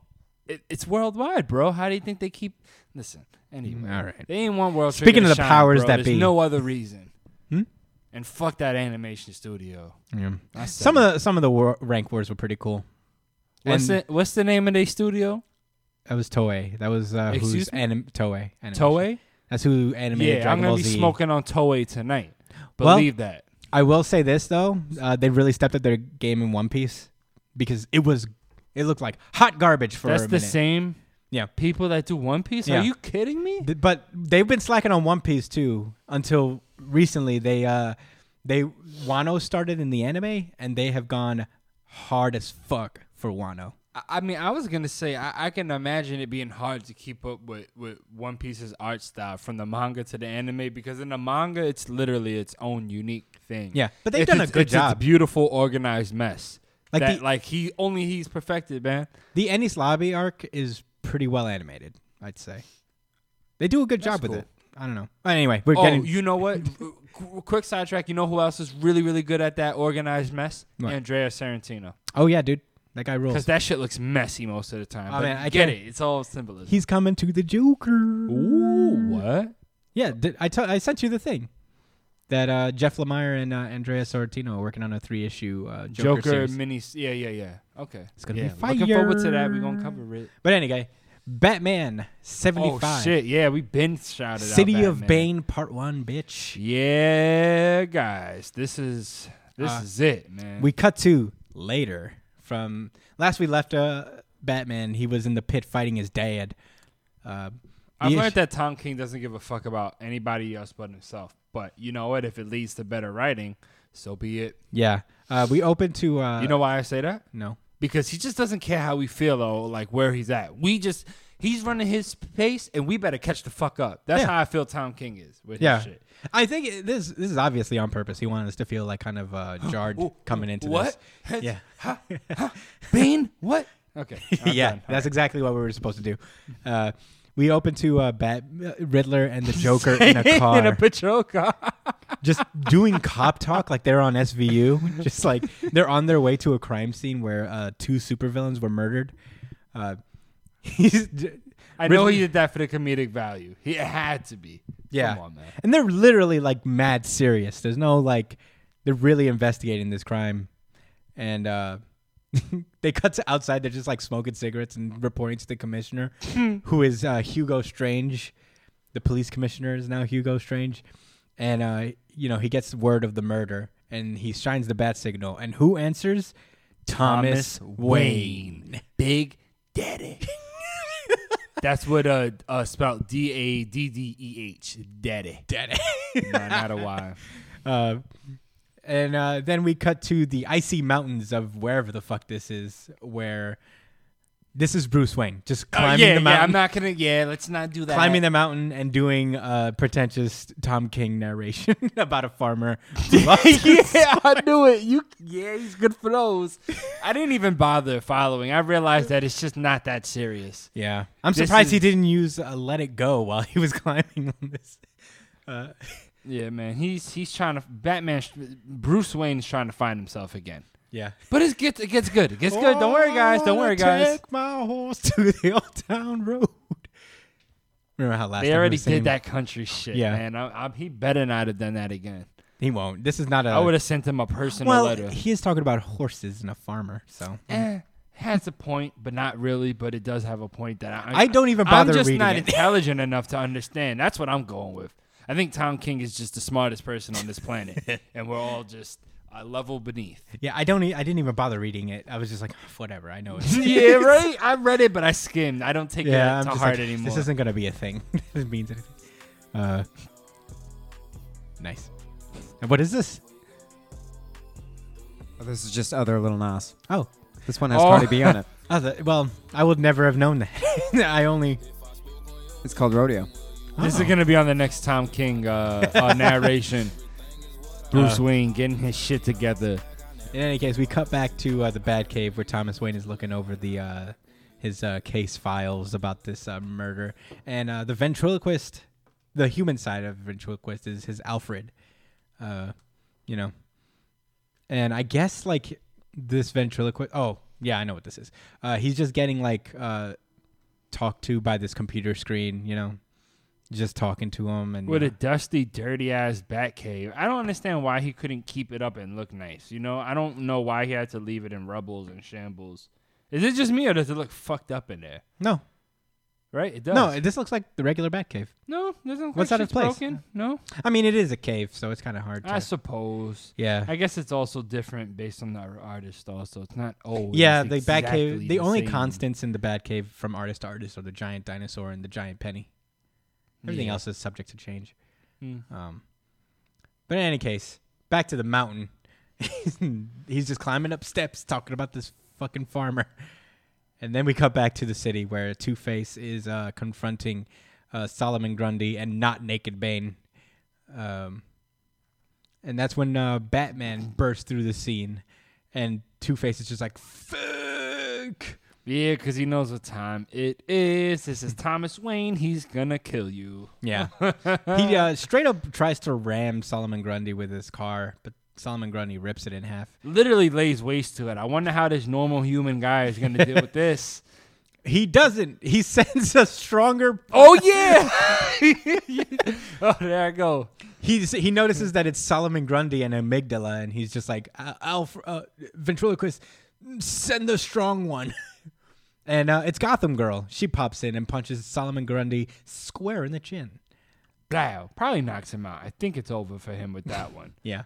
It, it's worldwide, bro. How do you think they keep? Listen, anyway. All right. They ain't want World Speaking of the shine, powers bro. that There's be. no other reason. Hmm? And fuck that animation studio. Yeah. Some it. of the some of the war, rank wars were pretty cool. what's and- the what's the name of their studio? That was Toei. That was uh, who's anim- Toei. animation. Toei. That's who animated Yeah, Dragon I'm gonna Ball be Z. smoking on Toei tonight. Well- Believe that. I will say this though, uh, they really stepped up their game in One Piece because it was It looked like hot garbage for That's a the minute. same Yeah. people that do One Piece. Yeah. Are you kidding me? Th- But they've been slacking on One Piece too until recently. They uh they Wano started in the anime and they have gone hard as fuck for Wano. I- I mean, I was gonna say I, I can imagine it being hard to keep up with, with One Piece's art style from the manga to the anime because in the manga it's literally its own unique thing. Yeah, but they've It's- done a it's- good it's its job. beautiful, organized mess. Like that, the- like he only he's perfected, man. The Enies Lobby arc is pretty well animated, I'd say. They do a good That's job with it. I don't know. But anyway, we're oh, getting you know what? Quick sidetrack. You know who else is really, really good at that organized mess? What? Andrea Sorrentino. Oh yeah, dude. That guy rules. Because that shit looks messy most of the time. Oh, but man, I get it. It's all symbolism. He's coming to the Joker. Ooh, what? Yeah, did, I t- I sent you the thing that uh, Jeff Lemire and uh, Andrea Sorrentino are working on a three issue uh, Joker, Joker, series. mini. Yeah, yeah, yeah. Okay. It's gonna yeah. be Looking forward to that. We're gonna cover it. But anyway, Batman seventy Oh five. shit! Yeah, we've been shouted out. City of Bane Part One, bitch. Yeah, guys, this is this Uh, is it, man. We cut to later from last we left uh, Batman. He was in the pit fighting his dad. Uh, I've learned that Tom King doesn't give a fuck about anybody else but himself. But you know what? If it leads to better writing, so be it. Yeah, uh, we open to. Uh, you know why I say that? no. Because he just doesn't care how we feel though, like where he's at. We just he's running his pace, and we better catch the fuck up. That's Yeah. how I feel. Tom King is with Yeah. his shit. I think it, this this is obviously on purpose. He wanted us to feel like kind of uh, jarred coming into what? this. Yeah. Bane? What? Okay. Yeah, done. that's exactly what we were supposed to do. Uh, we open to uh, Bat uh, Riddler and the Joker in a car, in a patrol car. just doing cop talk like they're on SVU. Just like they're on their way to a crime scene where uh, two supervillains were murdered. Uh, he's I know Riddler- he did that for the comedic value. He had to be. Yeah. Come on, and they're literally like mad serious. There's no like they're really investigating this crime, and uh, they cut to outside. They're just like smoking cigarettes and reporting to the commissioner, who is uh, Hugo Strange. The police commissioner is now Hugo Strange, and uh, you know he gets word of the murder, and he shines the bat signal. And who answers? Thomas, Wayne. Big Daddy. That's what uh uh spelled D A D D E H. Daddy. Daddy. no, not a Y. Uh, and uh, then we cut to the icy mountains of wherever the fuck this is, where this is Bruce Wayne just Uh, climbing yeah, the yeah, mountain, I'm not gonna. Yeah, let's not do that. climbing the mountain and doing uh, pretentious Tom King narration about a farmer. who lost his- yeah, I knew it. You, yeah, he's good for those. I didn't even bother following. I realized that it's just not that serious. yeah, I'm This surprised he didn't use uh, "Let It Go" while he was climbing on this. Uh, Yeah, man. He's he's trying to Batman. Bruce Wayne's trying to find himself again. yeah, But it gets it gets good. It gets good. Don't worry, guys. Don't worry, guys. Take my horse to the old town road. Remember how last They already did that country shit, Yeah. man. I, I, he better not have done that again. He won't. This is not a. I would have sent him a personal well, letter. he is talking about horses and a farmer, so eh, has a point, but not really. But it does have a point that I, I don't even bother. I'm just reading not it. intelligent enough to understand. That's what I'm going with. I think Tom King is just the smartest person on this planet, and we're all just a level beneath. yeah, I don't. e- I didn't even bother reading it. I was just like, whatever. I know it. yeah, right. I read it, but I skimmed. I don't take yeah, it I'm to heart like, anymore. this isn't gonna be a thing. it means anything. Uh, nice. And what is this? Oh, this is just other Lil Nas. Oh, This one has Oh. Cardi B on it. other, well, I would never have known that. I only. It's called Rodeo. This is gonna be on the next Tom King uh, uh, narration. Bruce Uh, Wayne getting his shit together. In any case, we cut back to uh, the Batcave where Thomas Wayne is looking over the uh, his uh, case files about this uh, murder, and uh, the ventriloquist, the human side of ventriloquist is his Alfred, uh, you know, and I guess like this ventriloquist. Oh yeah, I know what this is. Uh, he's just getting like uh, talked to by this computer screen, you know, just talking to him and With uh, a dusty, dirty ass bat cave. I don't understand why he couldn't keep it up and look nice. You know, I don't know why he had to leave it in rubbles and shambles. Is it just me or does it look fucked up in there? no. right? It does. No, this looks like the regular Batcave. no, doesn't look What's like out of place? broken. No, I mean, it is a cave, so it's kind of hard. To, I suppose. yeah. I guess it's also different based on the artist. Also, it's not old. yeah, the exactly Batcave. The, only same. constants in the Batcave from artist to artist are the giant dinosaur and the giant penny. Everything Yeah. else is subject to change. Hmm. Um, but in any case, back to the mountain. He's just climbing up steps, talking about this fucking farmer. And then we cut back to the city where Two Face is uh, confronting uh, Solomon Grundy and not Naked Bane. Um, and that's when uh, Batman bursts through the scene, and Two Face is just like, "Fuck." Yeah, because he knows what time it is. This is Thomas Wayne. He's gonna kill you. Yeah. he uh, straight up tries to ram Solomon Grundy with his car, but Solomon Grundy rips it in half. Literally lays waste to it. I wonder how this normal human guy is gonna deal with this. He doesn't. He sends a stronger. Oh yeah. oh, there I go. He's, he notices that it's Solomon Grundy and Amygdala, and he's just like, "Al- Alf, uh, ventriloquist, send the strong one. And uh, it's Gotham Girl. She pops in and punches Solomon Grundy square in the chin. Wow, probably knocks him out. I think it's over for him with that one. Yeah.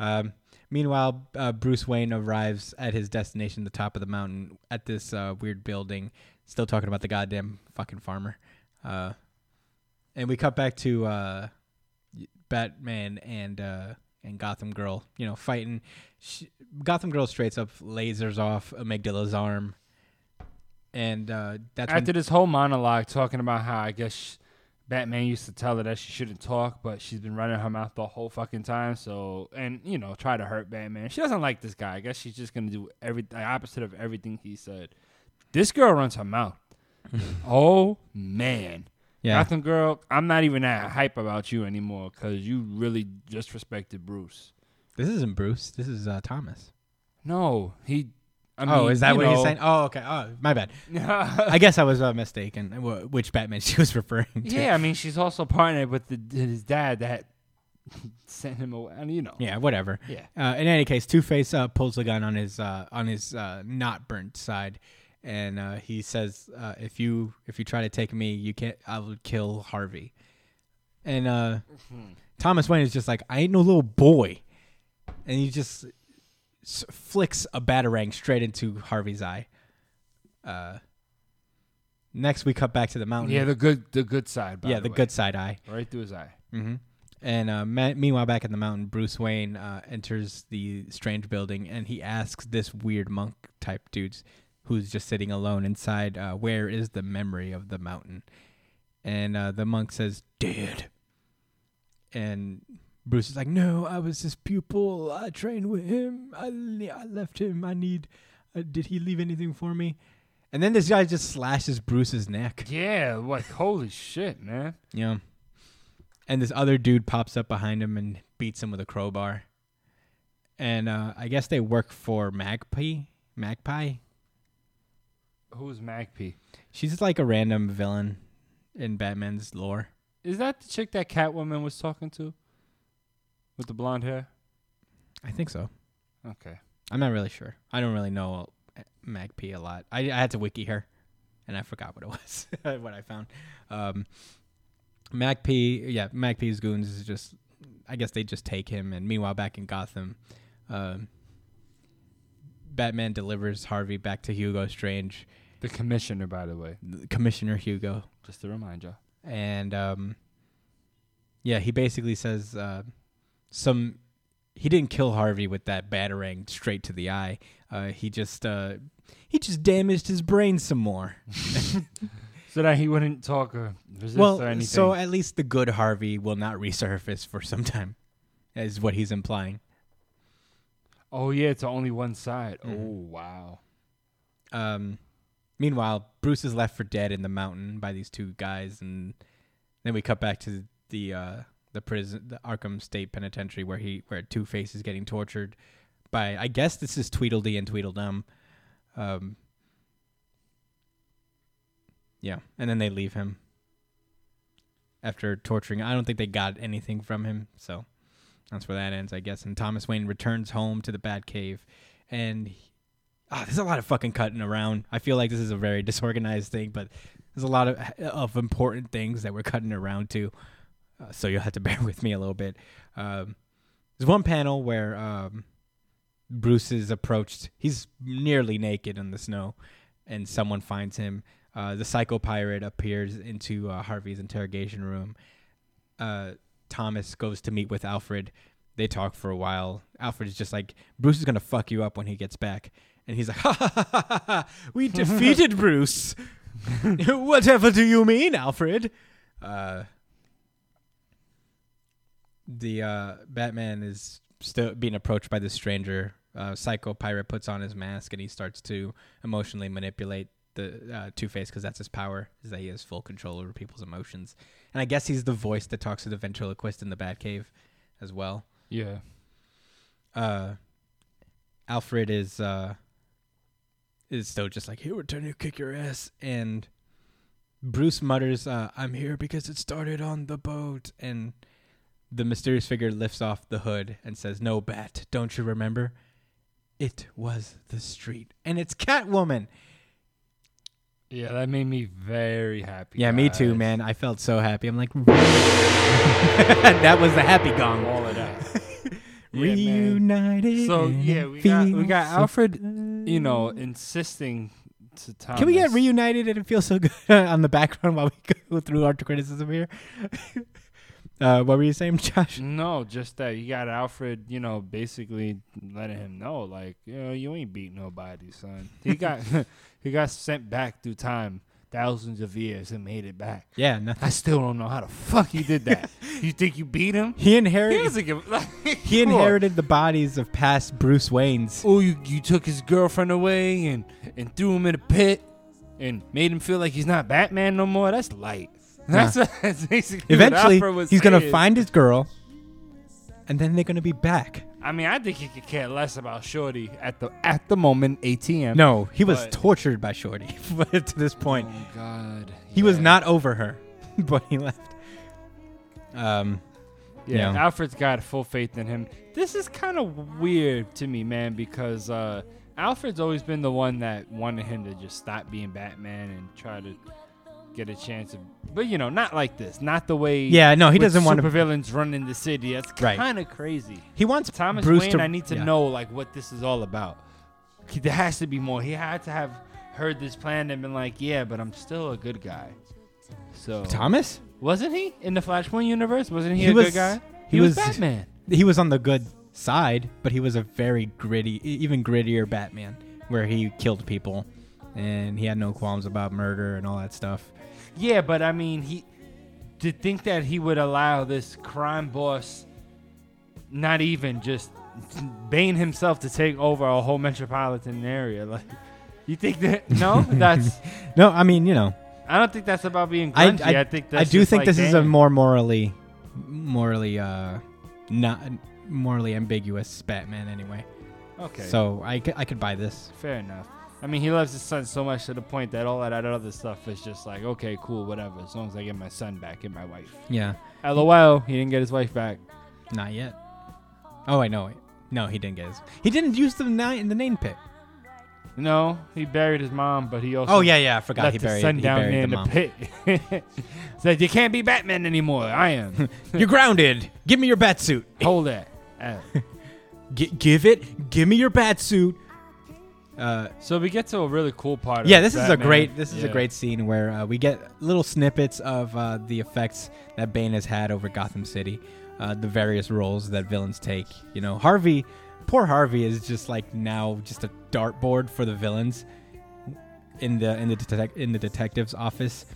Um, meanwhile, uh, Bruce Wayne arrives at his destination, the top of the mountain, at this uh, weird building. Still talking about the goddamn fucking farmer. Uh, and we cut back to uh, Batman and uh, and Gotham Girl, you know, fighting. She, Gotham Girl straight up lasers off Amygdala's arm, and uh, that's when After this whole monologue talking about how I guess sh- Batman used to tell her that she shouldn't talk, but she's been running her mouth the whole fucking time. So, and you know, try to hurt Batman. She doesn't like this guy. I guess she's just gonna do every the opposite of everything he said. This girl runs her mouth. oh man, yeah. Gotham girl, I'm not even that hype about you anymore because you really disrespected Bruce. This isn't Bruce. This is uh, Thomas. No, he. I oh, is that what know, he's saying? Oh, okay. Oh, my bad. I guess I was uh, mistaken. wh- Which Batman she was referring to? Yeah, I mean, she's also partnered with the, his dad that sent him away. And you know, Yeah, whatever. yeah. Uh, in any case, Two Face uh, pulls the gun on his uh, on his uh, not burnt side, and uh, he says, uh, "If you if you try to take me, you can't. I will kill Harvey." And uh, Thomas Wayne is just like, "I ain't no little boy," and he just flicks a batarang straight into Harvey's eye. Uh, next, we cut back to the mountain. Yeah, the good, the good side. By yeah, the, the good side eye. right through his eye. Mm-hmm. And uh, ma- meanwhile, back in the mountain, Bruce Wayne uh, enters the strange building and he asks this weird monk type dude who's just sitting alone inside, uh, "Where is the memory of the mountain?" And uh, the monk says, "Dead." And Bruce is like, "No, I was his pupil. I trained with him. I, I left him. I need. Uh, did he leave anything for me?" And then this guy just slashes Bruce's neck. Yeah, like holy shit, man. Yeah. And this other dude pops up behind him and beats him with a crowbar. And uh, I guess they work for Magpie. Magpie. Who's Magpie? She's like a random villain in Batman's lore. Is that the chick that Catwoman was talking to? With the blonde hair? I think so. Okay. I'm not really sure. I don't really know uh, Magpie a lot. I, I had to wiki her, and I forgot what it was. what I found. Um, Magpie, yeah, Magpie's goons is just. I guess they just take him, and meanwhile, back in Gotham, um, Batman delivers Harvey back to Hugo Strange, The commissioner, by the way, Commissioner Hugo, just to remind you. and um, yeah, he basically says uh, some. He didn't kill Harvey with that batarang straight to the eye. Uh, he just uh, he just damaged his brain some more. So that he wouldn't talk or resist well, or anything. so at least the good Harvey will not resurface for some time, is what he's implying. oh yeah, it's only one side. Mhm. Oh wow. Um, meanwhile, Bruce is left for dead in the mountain by these two guys, and then we cut back to the uh, the prison, the Arkham State Penitentiary, where he where Two Face is getting tortured by I guess this is Tweedledee and Tweedledum. Um, yeah, and then they leave him after torturing. I don't think they got anything from him, so that's where that ends, I guess. And Thomas Wayne returns home to the Batcave, and Ah, there's a lot of fucking cutting around. I feel like this is a very disorganized thing, but There's a lot of of important things that we're cutting around to, uh, so you'll have to bear with me a little bit. Um, there's one panel where um, Bruce is approached. He's nearly naked in the snow, and someone finds him. Uh, the psycho pirate appears into uh, Harvey's interrogation room. Uh, Thomas goes to meet with Alfred. They talk for a while. Alfred is just like, Bruce is gonna fuck you up when he gets back, and he's like, ha ha ha ha ha! ha. We defeated Bruce. Whatever do you mean, Alfred? Uh, the uh, Batman is still being approached by this stranger. Uh, Psycho Pirate puts on his mask and he starts to emotionally manipulate the uh, Two Face because that's his power, is that he has full control over people's emotions. And I guess he's the voice that talks to the ventriloquist in the Batcave as well. Yeah. Uh, Alfred is uh, is still just like, "Here, we're turning to kick your ass," and Bruce mutters, uh, "I'm here because it started on the boat." And the mysterious figure lifts off the hood and says, "No, Bat, don't you remember? It was the street, and it's Catwoman." Yeah, that made me very happy. Yeah, me too, man. I felt so happy. I'm like, that was the happy gong. All of that. Yeah. Reunited. So yeah, we got we got so Alfred, good. you know, insisting to Thomas. Can we get reunited and it feels so good on the background while we go through our criticism here? Uh, what were you saying, Josh? No, just that you got Alfred, you know, basically letting him know, like, you know, you ain't beat nobody, son. He got he got sent back through time, thousands of years, and made it back. Yeah, nothing. I still don't know how the fuck you did that. you think you beat him? He He inherited. doesn't give. Like, He inherited the bodies of past Bruce Waynes. Oh, you you took his girlfriend away and and threw him in a pit and made him feel like he's not Batman no more. That's light. That's, that's basically what Eventually, was he's gonna find his girl, and then they're gonna be back. I mean, I think he could care less about Shorty at the at the moment. ATM. No, he was But- tortured by Shorty but to this point. Oh God. He was Yeah. not over her, but he left. Um, Yeah, Yeah. Alfred's got full faith in him. This is kind of weird to me, man, because uh, Alfred's always been the one that wanted him to just stop being Batman and try to get a chance of. But you know, not like this. Not the way. yeah, no, he doesn't want to. supervillains running the city. That's Right. kind of crazy. He wants Thomas Bruce Wayne, to. I need to yeah. know like what this is all about. He- There has to be more. He had to have heard this plan and been like, yeah, but I'm still a good guy. So Thomas. wasn't he in the Flashpoint universe? Wasn't he, He a was- good guy? he was, was- Batman. He was on the good side, but he was a very gritty, e- even grittier Batman, where he killed people, and he had no qualms about murder and all that stuff. Yeah, but I mean, he to think that he would allow this crime boss, not even just Bane himself, to take over a whole metropolitan area. Like, you think that? No, that's. No, I mean, you know, I don't think that's about being I- grungy. I, I- think I do think like, this is a more morally, morally, uh, not morally ambiguous Batman anyway. okay. So I I could buy this. fair enough. I mean, he loves his son so much to the point that all that other stuff is just like, okay, cool, whatever. As long as I get my son back and my wife. Yeah, LOL, he didn't get his wife back. not yet. Oh, I know. No, he didn't get his. He didn't use the nine the name pick. No, he buried his mom, but he also Oh yeah, yeah. I forgot left he his buried, son he down buried there in the the pit. Said you can't be Batman anymore. I am. You're grounded. Give me your bat suit. Hold that. G- give it. Give me your bat suit. Uh, so we get to a really cool part. yeah, of this is a great. This is a great scene where uh, we get little snippets of uh, the effects that Bane has had over Gotham City, uh, the various roles that villains take. You know, Harvey, poor Harvey, is just like now just a dartboard for the villains in the in the detec- in the detective's office.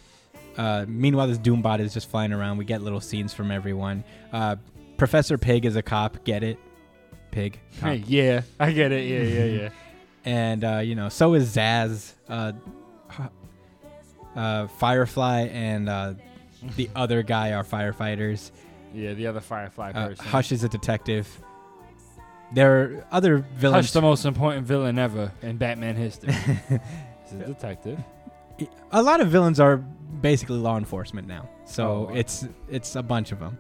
Uh, meanwhile, this Doombot is just flying around. We get little scenes from everyone. Uh, Professor Pig is a cop. Get it? Pig. Cop. Hey, yeah, I get it. Yeah, yeah, yeah. and uh, you know, so is Zsasz, uh, uh, Firefly, and uh, the other guy are firefighters. Yeah, the other Firefly Uh, person. Hush is a detective. There are other villains. Hush, the most important villain ever in Batman history. He's a detective. a lot of villains are basically law enforcement now, so Oh. it's it's a bunch of them.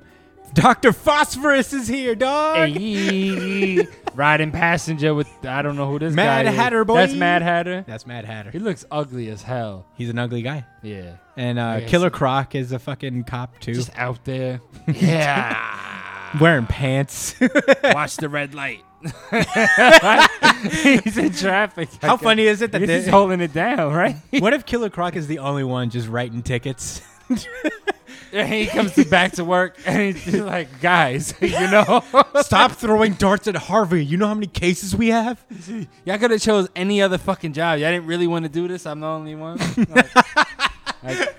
Doctor Phosphorus is here, dog. Hey, riding passenger with I don't know who this Mad guy is. Hatter, boy. That's Mad Hatter. That's Mad Hatter. He looks ugly as hell. He's an ugly guy. Yeah, And uh, Killer Croc is a fucking cop too, just out there. Yeah, wearing pants. watch the red light. He's in traffic. How funny is it that He's they- just holding it down, right? what if Killer Croc is the only one just writing tickets? And he comes to back to work and he's just like, guys, you know, Stop throwing darts at Harvey. You know how many cases we have? y'all could have chose any other fucking job. Y'all didn't really want to do this. I'm the only one. Like, like,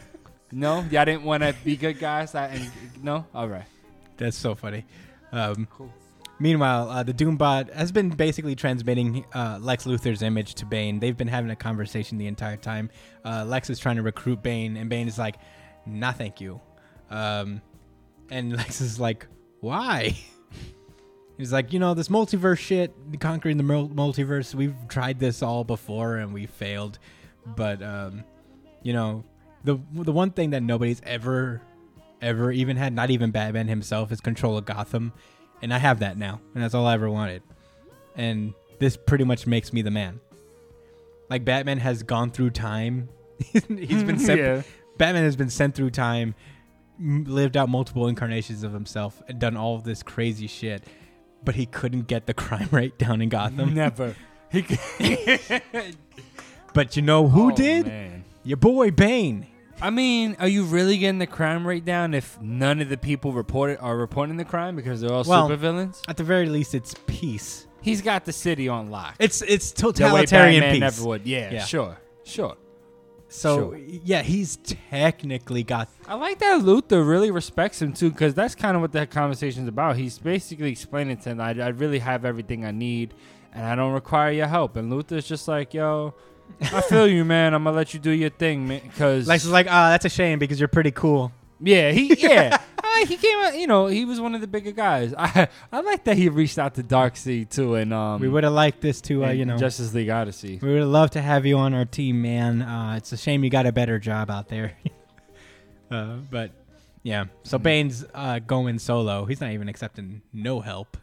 no, y'all didn't want to be good guys. I, and, no, all right. That's so funny. Um, Cool. Meanwhile, uh, the Doombot has been basically transmitting uh, Lex Luthor's image to Bane. They've been having a conversation the entire time. Uh, Lex is trying to recruit Bane, and Bane is like, "Nah, thank you." Um, and Lex is like, "Why?" He's like, "You know, this multiverse shit, conquering the multiverse. We've tried this all before, and we failed. But, um, you know, the the one thing that nobody's ever, ever even had, not even Batman himself, is control of Gotham." and I have that now, and that's all I ever wanted. And this pretty much makes me the man. Like Batman has gone through time. He's been sent. Yeah. Batman has been sent through time, lived out multiple incarnations of himself, and done all of this crazy shit. But he couldn't get the crime rate down in Gotham. Never. He But you know who Oh, did? man. Your boy Bane. I mean, are you really getting the crime rate down if none of the people reported are reporting the crime because they're all Well- supervillains? At the very least, it's peace. He's got the city on lock. It's it's totalitarian The way Batman peace. never would. Yeah, Yeah. sure, sure. So Sure. yeah, he's technically got I like that Luthor really respects him too, because that's kind of what that conversation's about. He's basically explaining to him, I, I really have everything I need, and I don't require your help. And Luthor's just like, yo, I feel you, man. I'm gonna let you do your thing, man. Because Lex is like, ah, that's a shame because you're pretty cool. yeah, he yeah, He came out. You know, he was one of the bigger guys. I I like that he reached out to Darkseid too, and um, we would have liked this to, uh, you know, Justice League Odyssey. we would have loved to have you on our team, man. Uh, it's a shame you got a better job out there. uh, but yeah, so Hmm. Bane's uh, going solo. He's not even accepting no help.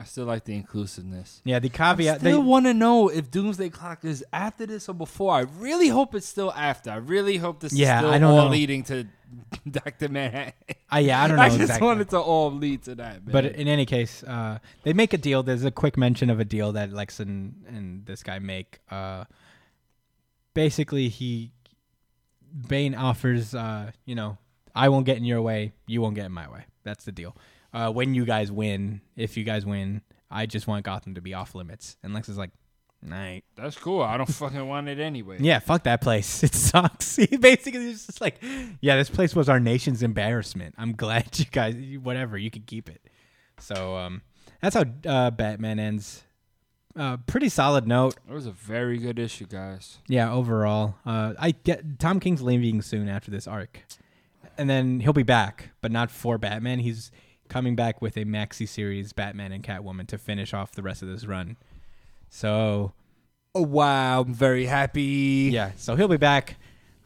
I still like the inclusiveness. Yeah, the caveat. they- still want to know if Doomsday Clock is after this or before. I really hope it's still after. I really hope this Yeah, is still I don't all know. leading to Doctor Manhattan. uh, yeah, I don't know I just exactly. want it to all lead to that. Man. But in any case, uh, they make a deal. There's a quick mention of a deal that Lex and, and this guy make. Uh, basically, he Bane offers, uh, you know, I won't get in your way, you won't get in my way. That's the deal. Uh, when you guys win, if you guys win, I just want Gotham to be off limits. And Lex is like, night. that's cool. I don't fucking want it anyway. Yeah, fuck that place. It sucks. He basically is just like, yeah, this place was our nation's embarrassment. I'm glad you guys, whatever, you can keep it. So um, that's how uh, Batman ends. Uh, pretty solid note. It was a very good issue, guys. Yeah, overall. Uh, I get Tom King's leaving soon after this arc, and then he'll be back, but not for Batman. He's coming back with a maxi series Batman and Catwoman to finish off the rest of this run. So Oh wow, I'm very happy. yeah, so he'll be back,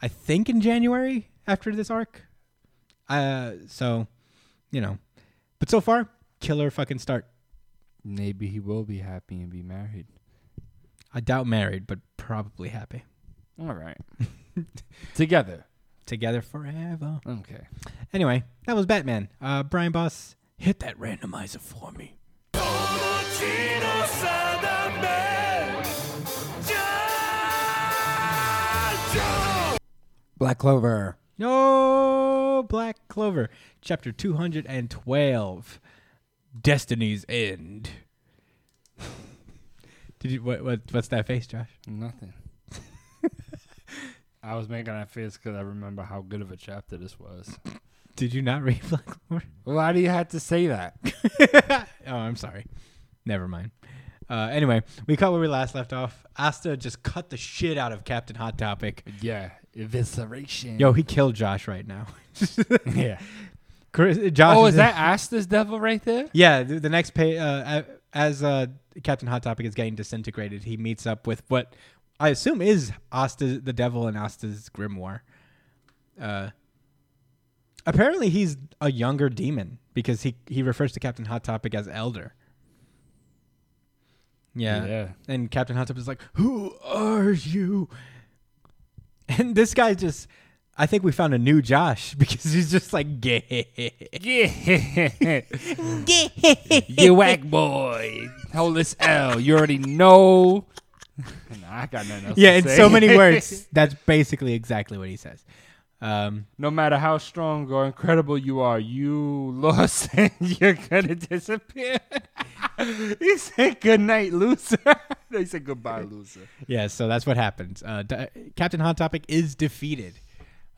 I think in January after this arc. Uh, so you know, but so far, killer fucking start. Maybe he will be happy and be married. I doubt married, but probably happy All right. Together. Together forever. Okay. Anyway, that was Batman. Uh, Brian Boss, hit that randomizer for me. Black Clover. No, Black Clover, chapter 212, Destiny's End. Did you what, what what's that face, Josh? Nothing. I was making that face because I remember how good of a chapter this was. Did you not read Black? Why do you have to say that? oh, I'm sorry. Never mind. Uh, anyway, we cut where we last left off. Asta just cut the shit out of Captain Hot Topic. Yeah, evisceration. Yo, he killed Josh right now. yeah. Chris, Josh. Oh, is that Asta's devil right there? Yeah, the, the next page, uh, as uh, Captain Hot Topic is getting disintegrated, he meets up with what I assume is Asta the Devil and Asta's grimoire. Uh, apparently, he's a younger demon because he he refers to Captain Hot Topic as elder. Yeah. Yeah. And Captain Hot Topic is like, "Who are you?" And this guy just I think we found a new Josh because he's just like gay. Yeah. you whack boy. Hold this L. You already know. Nah, I got nothing else yeah, in so many words, that's basically exactly what he says. Um, no matter how strong or incredible you are, you lost and you're gonna disappear. he said good night, loser. he said goodbye, loser. yeah, so that's what happens. Uh, D- Captain Hot Topic is defeated,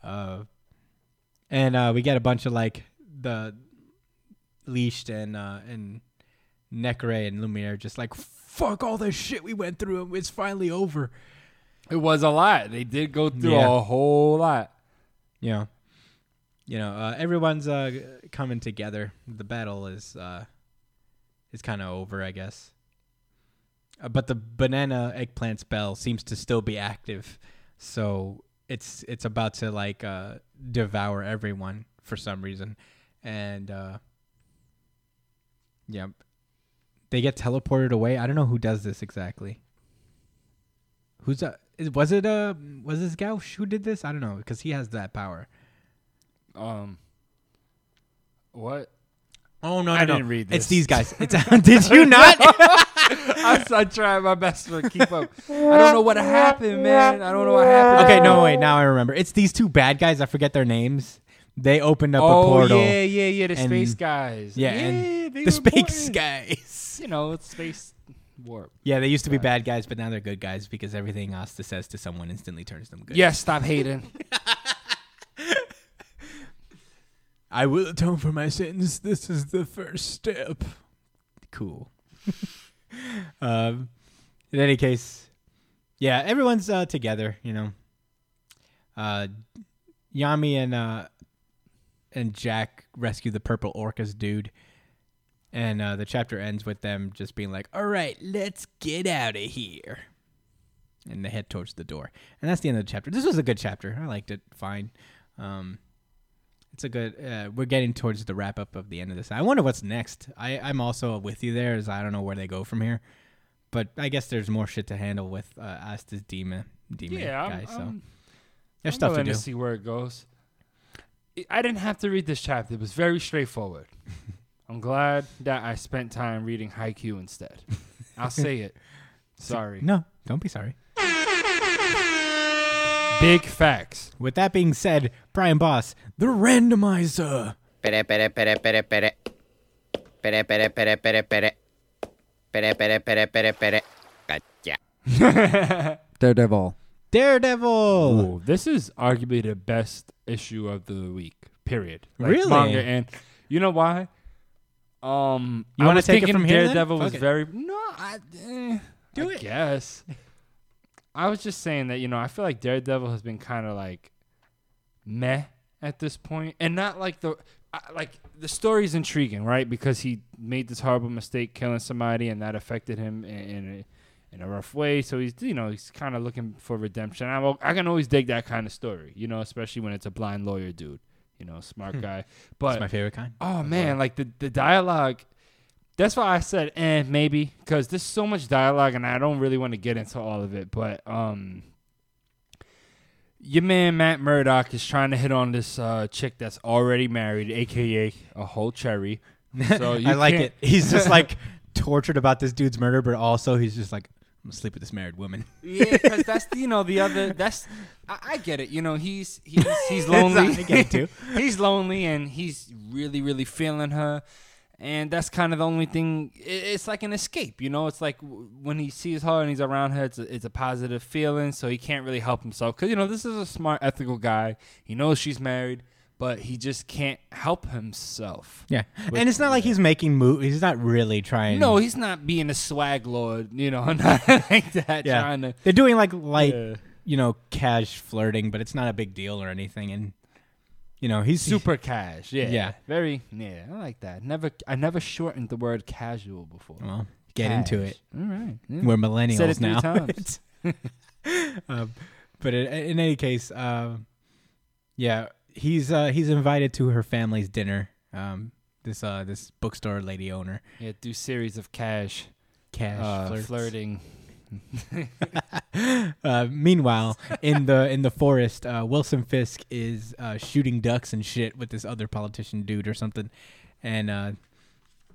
uh, and uh, we get a bunch of like the leashed and uh, and Necre and Lumiere just like fuck all this shit we went through. And it's finally over. It was a lot. They did go through Yeah. a whole lot. you know, you know, uh, everyone's uh, coming together. The battle is uh, is kind of over, I guess. Uh, but the banana eggplant spell seems to still be active, so it's it's about to like uh, devour everyone for some reason, and uh, yeah, they get teleported away. I don't know who does this exactly. Who's uh, is- was it uh was this Gauche who did this? I don't know because he has that power. Um, what? Oh no, I no, no. didn't read this. It's these guys. It's did you not? I'm, I'm trying my best to keep up. I don't know what happened, man. I don't know what happened. okay, no wait. Now I remember. It's these two bad guys. I forget their names. They opened up a portal. Oh portal. yeah, yeah, yeah. The and- space guys. Yeah, and they the were space important. guys. You know, it's space warp. Yeah, they used to be bad guys, but now they're good guys because everything Asta says to someone instantly turns them good. Yes, stop hating. I will atone for my sins. This is the first step. Cool. um, in any case, yeah, everyone's uh, together. You know, uh, Yami and uh, and Jack rescue the purple orcas dude, and uh, the chapter ends with them just being like, "All right, let's get out of here." And they head towards the door, and that's the end of the chapter. This was a good chapter. I liked it. Fine. Um, it's a good. Uh, we're getting towards the wrap up of the end of this. I wonder what's next. I I'm also with you there, as I don't know where they go from here, but I guess there's more shit to handle with uh, Asta's demon demon yeah, guy. I'm, so I'm, there's I'm stuff to do. to see where it goes. I didn't have to read this chapter. It was very straightforward. I'm glad that I spent time reading Haikyuu instead. I'll say it. Sorry. No, don't be sorry. Big facts. With that being said, Brian Boss, the randomizer. Pere, pere, pere, pere, pere. Pere, pere, pere, pere, pere. Pere, pere, pere, pere, pere. Gotcha. Daredevil. Daredevil. Ooh, this is arguably the best issue of the week. Period. Like, Really? Manga and you know why? Um, You wanna take it from here, then? Daredevil was Fuck it. very no. I eh, Do I it. Guess. I was just saying that you know I feel like Daredevil has been kind of like meh at this point, and not like the I- like the story's intriguing, right? Because he made this horrible mistake killing somebody, and that affected him in, in a in a rough way. So he's you know he's kind of looking for redemption. I I can always dig that kind of story, you know, especially when it's a blind lawyer dude, you know, smart guy. But That's my favorite kind. Oh man, like the the dialogue. That's why I said, eh, maybe, because there's so much dialogue, and I don't really want to get into all of it. But um, your man Matt Murdock is trying to hit on this uh, chick that's already married, aka a whole cherry. So you I like it. He's just like tortured about this dude's murder, but also he's just like, I'm gonna sleep with this married woman. Yeah, because that's you know the other. That's I, I get it. You know he's he's he's lonely. I get it too. he's lonely and he's really really feeling her, and that's kind of the only thing. i- It's like an escape. You know, it's like w- when he sees her and he's around her, it's a, it's a positive feeling. So he can't really help himself because you know this is a smart, ethical guy. He knows she's married, but he just can't help himself. Yeah, and it's not like he's making moves. He's not really trying. No, he's not being a swag lord. You know, not like that. yeah, Trying to. they're doing like like Yeah. you know cash flirting, but it's not a big deal or anything. And you know he's super cash. Yeah, Yeah. very. Yeah, I like that. Never, I never shortened the word casual before. Well, get into it. All right. yeah. We're millennials now. um, but in, in any case, uh, yeah, he's uh, he's invited to her family's dinner Um, this uh this bookstore lady owner, Yeah, do series of cash, cash uh, flirting. uh, meanwhile, in the in the forest, uh, Wilson Fisk is uh, shooting ducks and shit with this other politician dude or something, and uh,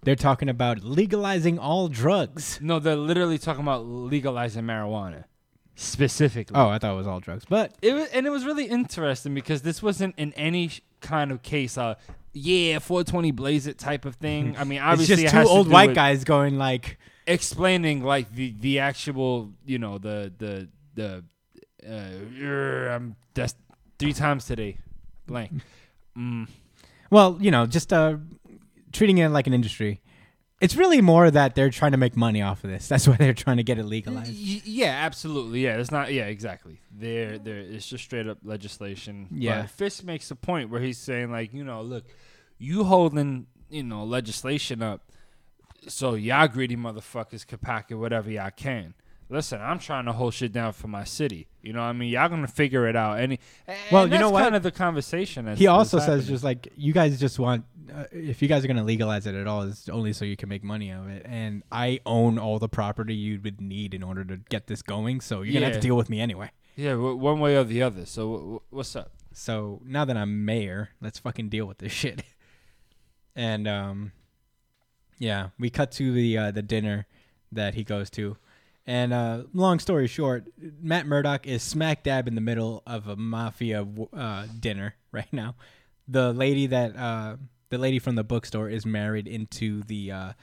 they're talking about legalizing all drugs. No, they're literally talking about legalizing marijuana, specifically. Oh, I thought it was all drugs, but It was, and it was really interesting because this wasn't in any sh- kind of case, uh, yeah, 420 blaze it type of thing. I mean, it's obviously, just it two old white guys going like, explaining like the the actual, you know, the the the. Uh, er, I'm that's three times today, blank. Mm. well, you know, just uh, treating it like an industry. It's really more that they're trying to make money off of this. That's why they're trying to get it legalized. Y- yeah, absolutely. Yeah, it's not. Yeah, exactly. There, there. It's just straight up legislation. Yeah. But Fisk makes a point where he's saying like, you know, look, you holding, you know, legislation up, so y'all greedy motherfuckers can pocket whatever y'all can. Listen, I'm trying to hold shit down for my city. You know what I mean? Y'all gonna figure it out. Any. Well, you know that's what? Kind of the conversation. That's, he also says happening. just like you guys just want uh, if you guys are going to legalize it at all it's only so you can make money of it and i own all the property you would need in order to get this going so you're going to have Yeah. to deal with me anyway yeah, w- one way or the other. So, w- w- what's up? so now that i'm mayor let's fucking deal with this shit and um yeah we cut to the uh, the dinner that he goes to and uh, long story short, Matt Murdock is smack dab in the middle of a mafia uh, dinner right now. The lady that uh, the lady from the bookstore is married into the uh,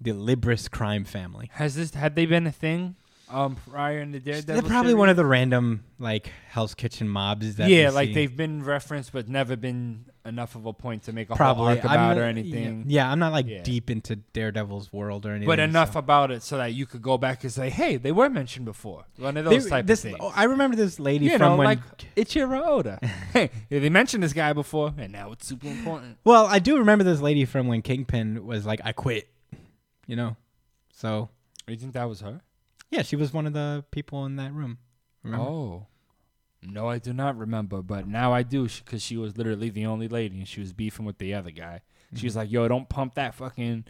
the Libris crime family. Has this had they been a thing? Um, prior in the Daredevil. They're probably series? one of the random like Hell's Kitchen mobs that yeah, like see. they've been referenced, but never been enough of a point to make a probably whole arc about not- or anything. Yeah, I'm not like Yeah. deep into Daredevil's world or anything. But enough so- about it so that you could go back and say, "Hey, they were mentioned before." One of They- those type this, of things. I remember this lady you from know, when. like Eiichiro Oda. hey, they mentioned this guy before, and now it's super important. Well, I do remember this lady from when Kingpin was like, "I quit," you know. So You think that was her? yeah, she was one of the people in that room. Remember? Oh. No, I do not remember, but now I do because she was literally the only lady, and she was beefing with the other guy. She Mm-hmm. was like, "Yo, don't pump that fucking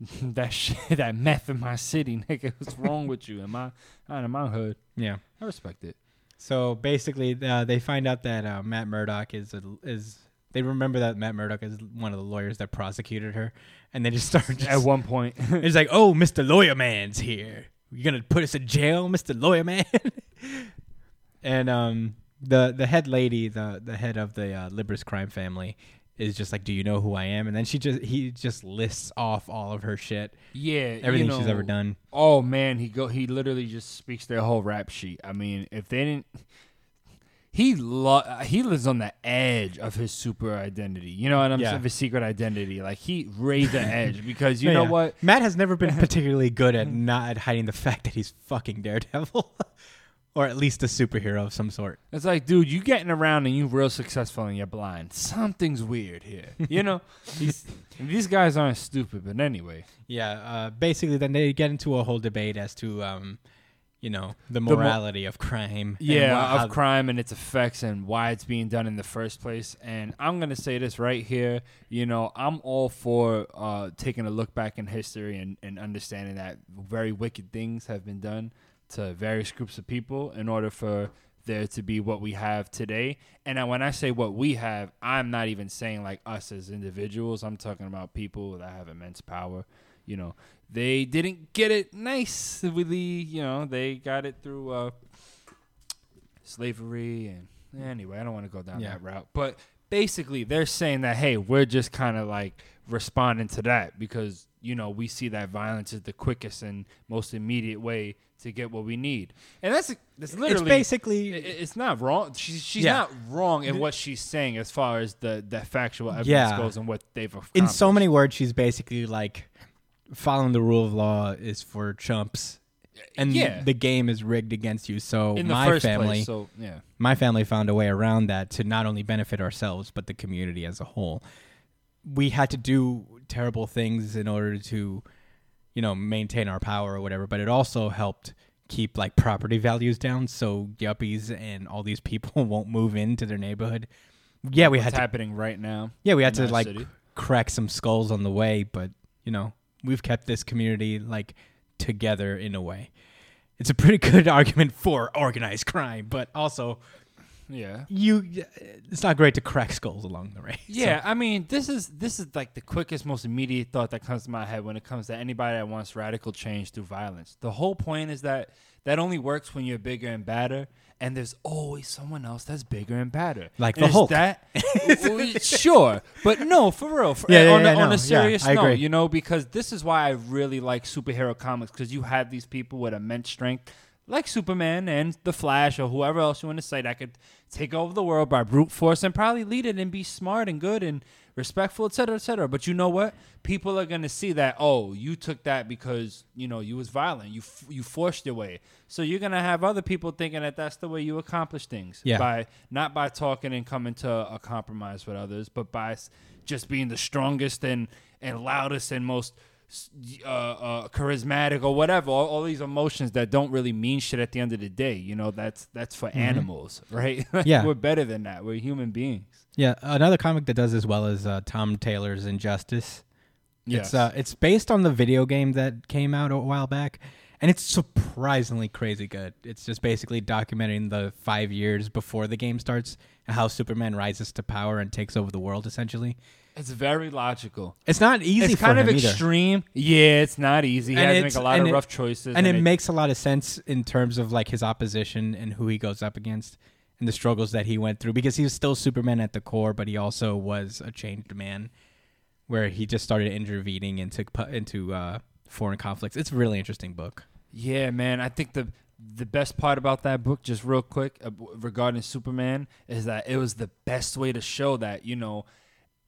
that shit, that meth in my city, nigga. What's wrong with you? In my, not in my hood. Yeah. I respect it. So basically, uh, they find out that uh, Matt Murdock is a, is. They remember that Matt Murdock is one of the lawyers that prosecuted her, and they just start. Just, At one point, it's like, "Oh, Mister Lawyer Man's here. You're gonna put us in jail, Mister Lawyer Man?" And um, the the head lady, the the head of the uh, Libris crime family, is just like, "Do you know who I am?" And then she just he just lists off all of her shit, yeah, you everything she's ever done. Oh man, he go. He literally just speaks their whole rap sheet. I mean, if they didn't, he lo- he lives on the edge of his super identity. You know what I'm Yeah. saying? Of his secret identity. Like he raised the edge because you know yeah. what? Matt has never been particularly good at not hiding the fact that he's fucking Daredevil, or at least a superhero of some sort. It's like, dude, you getting around and you real successful and you're blind. Something's weird here. You know, these these guys aren't stupid, but anyway, Yeah. Uh, basically, then they get into a whole debate as to, um, you know, the mo- morality of crime. yeah, wha- of crime and its effects and why it's being done in the first place. And I'm gonna say this right here. You know, I'm all for uh, taking a look back in history and, and understanding that very wicked things have been done to various groups of people in order for there to be what we have today. And when I say what we have, I'm not even saying like us as individuals. I'm talking about people that have immense power. You know, they didn't get it nice with the, you know, they got it through uh, slavery and anyway, I don't want to go down Yeah. that route. But basically, they're saying that hey, we're just kind of like responding to that because you know we see that violence is the quickest and most immediate way to get what we need, and that's that's It's literally basically. i- i- it's not wrong. She's she's Yeah. not wrong in what she's saying as far as the the factual evidence Yeah. goes and what they've in so many words, she's basically like, following the rule of law is for chumps. And Yeah. the game is rigged against you. So my family, place. So yeah, my family found a way around that to not only benefit ourselves but the community as a whole. We had to do terrible things in order to, you know, maintain our power or whatever, but it also helped keep like property values down so yuppies and all these people won't move into their neighborhood. Yeah, we what's had to happening right now. Yeah, we had to like city. crack some skulls on the way, but you know, we've kept this community like together in a way. It's a pretty good argument for organized crime, but also Yeah. you it's not great to crack skulls along the way. Yeah, I mean, this is this is like the quickest, most immediate thought that comes to my head when it comes to anybody that wants radical change through violence. The whole point is that that only works when you're bigger and badder, and there's always someone else that's bigger and badder. Like And the Hulk. That sure, but no, for real. For, Yeah, yeah, on, yeah, a, on a serious I note, you know, because this is why I really like superhero comics because you have these people with immense strength. Like Superman and the Flash or whoever else you want to say that could take over the world by brute force and probably lead it and be smart and good and respectful, et cetera, et cetera. But you know what? People are gonna see that. Oh, you took that because you know you was violent. You f- you forced your way. So you're gonna have other people thinking that that's the way you accomplish things. Yeah. By not by talking and coming to a compromise with others, but by just being the strongest and and loudest and most uh, uh, charismatic or whatever. All, all these emotions that don't really mean shit at the end of the day. You know, that's that's for animals, right? Yeah. we're better than that. We're human beings. Yeah, another comic that does as well as uh, Tom Taylor's Injustice. Yes. It's uh, it's based on the video game that came out a while back, and it's surprisingly crazy good. It's just basically documenting the five years before the game starts and how Superman rises to power and takes over the world. Essentially, It's very logical. it's not easy. it's kind of him either. extreme. Yeah, it's not easy. He And has to make a lot of it- rough choices, and it makes a lot of sense in terms of like his opposition and who he goes up against and the struggles that he went through because he was still Superman at the core, but he also was a changed man, where he just started intervening into into uh, foreign conflicts. It's a really interesting book. Yeah, man. I think the the best part about that book, just real quick, uh, regarding Superman, is that it was the best way to show that you know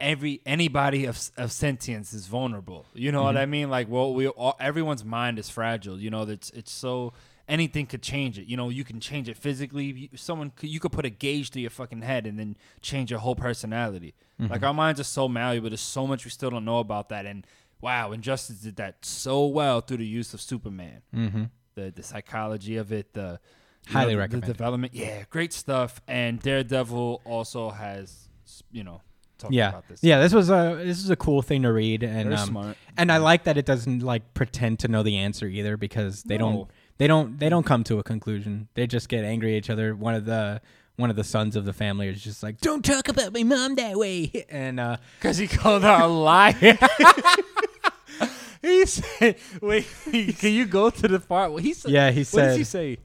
every anybody of of sentience is vulnerable. You know what I mean? Like, well, we all, everyone's mind is fragile. You know, it's it's so anything could change it. You know, you can change it physically. Someone could, you could put a gauge to your fucking head and then change your whole personality. Like our minds are so malleable. There's so much we still don't know about that. And wow, Injustice did that so well through the use of Superman Mm-hmm. the the psychology of it, the Highly know, recommend the development. Yeah, great stuff. And Daredevil also has, you know, talked Yeah, about this. yeah. This was a this is a cool thing to read, and Very um, smart. and I like that it doesn't like pretend to know the answer either because they No. don't they don't they don't come to a conclusion. They just get angry at each other. One of the one of the sons of the family is just like, "Don't talk about my mom that way," and uh, Because he called her a liar. he said, "Wait, can you go to the part where he said?" Yeah, he What did he say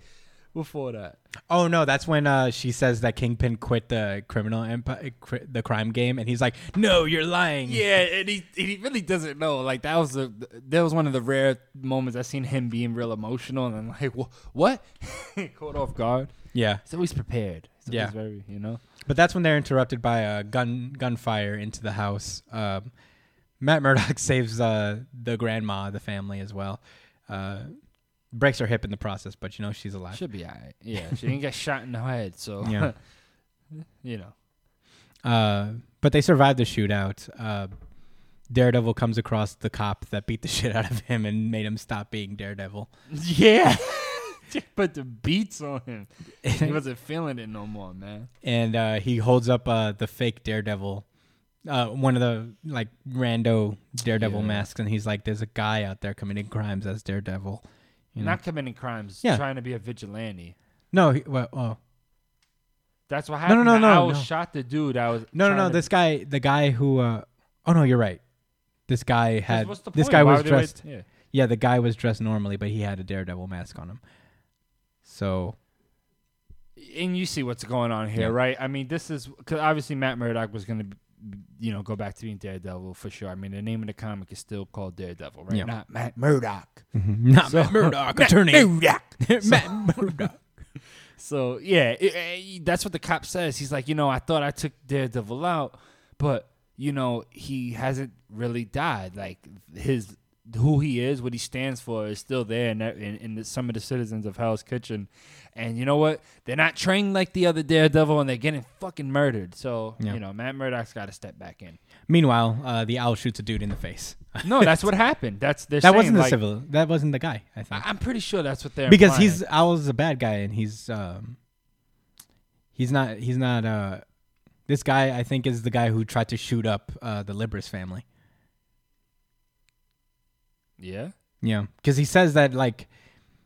before that? Oh no, that's when uh, she says that Kingpin quit the criminal empire, the crime game, and he's like, "No, you're lying." Yeah, and he he really doesn't know. Like that was the that was one of the rare moments I seen him being real emotional and I'm like, what? Caught off guard. yeah. He's always prepared. He's Yeah. very, you know. But that's when they're interrupted by a gun gunfire into the house. Um, Matt Murdock saves uh, the grandma the family as well. Uh, breaks her hip in the process, but you know she's alive. Should be alright. Yeah, she didn't get shot in the head, so Yeah. you know. Uh, but they survived the shootout. Uh, Daredevil comes across the cop that beat the shit out of him and made him stop being Daredevil. Yeah. Put the beats on him. He wasn't feeling it no more, man. and uh, he holds up uh, the fake Daredevil, uh, one of the like rando Daredevil Yeah. masks, and he's like, "There's a guy out there committing crimes as Daredevil." You know? Not committing crimes, Yeah. trying to be a vigilante. no, he, well, oh. That's what No, no, happened. no, The no, owl no. shot the dude. I was No, no, trying no. to- This guy, the guy who, uh, oh no, you're right. This guy had, What's the this point? guy Why was would they wait- dressed. Yeah. Yeah, the guy was dressed normally, but he had a Daredevil mask on him. So and you see what's going on here, Yeah. right? I mean, this is because obviously Matt Murdock was going to, you know, go back to being Daredevil for sure. I mean, the name of the comic is still called Daredevil, right? Yeah. Not Matt Murdock. Mm-hmm. not So- Matt Murdock, Matt attorney. Murdock. Matt Murdock. So yeah, it- it- that's what the cop says. He's like, you know, I thought I took Daredevil out, but you know, he hasn't really died. Like his who he is, what he stands for, is still there in, that- in, in the, some of the citizens of Hell's Kitchen. And you know what? They're not trained like the other Daredevil, and they're getting fucking murdered. So Yeah. you know, Matt Murdock's got to step back in. Meanwhile, uh, the owl shoots a dude in the face. No, that's what happened. That's that saying, wasn't the like- civil. That wasn't the guy. I think I- I'm pretty sure that's what they're because implying. he's owl's a bad guy and he's um he's not he's not uh This guy, I think, is the guy who tried to shoot up uh, the Libris family. Yeah. Yeah, because he says that like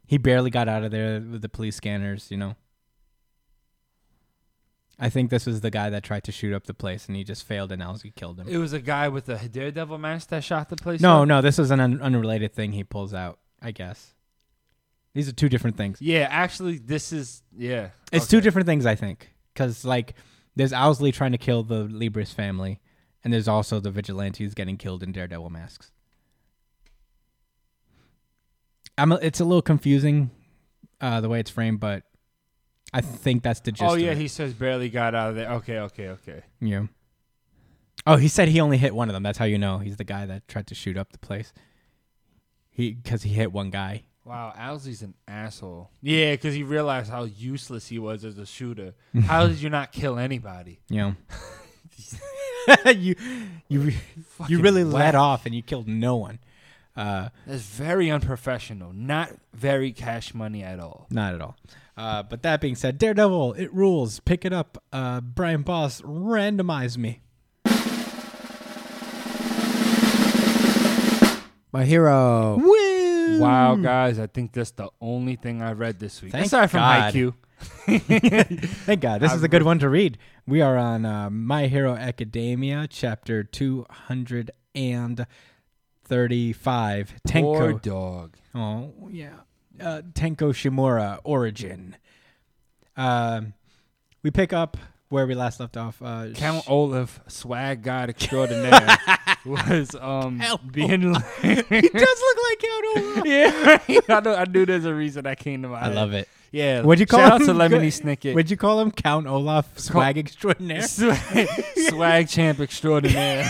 he barely got out of there with the police scanners. You know. I think this was the guy that tried to shoot up the place, and he just failed, and Owlsy killed him. It was a guy with a daredevil mask that shot the place. No, up? no, this is an un- unrelated thing he pulls out. I guess these are two different things. Yeah, actually, this is yeah. It's two different things, I think, because like there's Owlsley trying to kill the Libris family, and there's also the vigilantes getting killed in daredevil masks. I'm. A, it's a little confusing, uh, the way it's framed, but I think that's the gist. Oh of yeah, it. he says barely got out of there. Okay, okay, okay. Yeah. Oh, he said he only hit one of them. That's how you know he's the guy that tried to shoot up the place. He because he hit one guy. Wow, Owlsley's an asshole. Yeah, because he realized how useless he was as a shooter. how did you not kill anybody? You know. you you you really whack. let off and you killed no one. Uh, That's very unprofessional. Not very cash money at all. Not at all. Uh, but that being said, Daredevil, it rules. Pick it up. Uh, Brian Boss, randomize me. My hero. Woo! Wow, guys, I think that's the only thing I read this week. Thank Aside from IQ. Thank God. This I is a good one to read. We are on uh, My Hero Academia, chapter 200 and 35. Tenko. Dog. Oh, yeah. Uh, Tenko Shimura, Origin. Um, we pick up where we last left off. Uh, Count sh- Olaf, swag god extraordinaire, was um being. He does look like Count Olaf. yeah, I know. I knew there's a reason I came to my. I love it. Yeah, what'd you call shout him? out to Lemony Snicket. What'd you call him? Count Olaf, swag extraordinaire, swag, swag champ extraordinaire.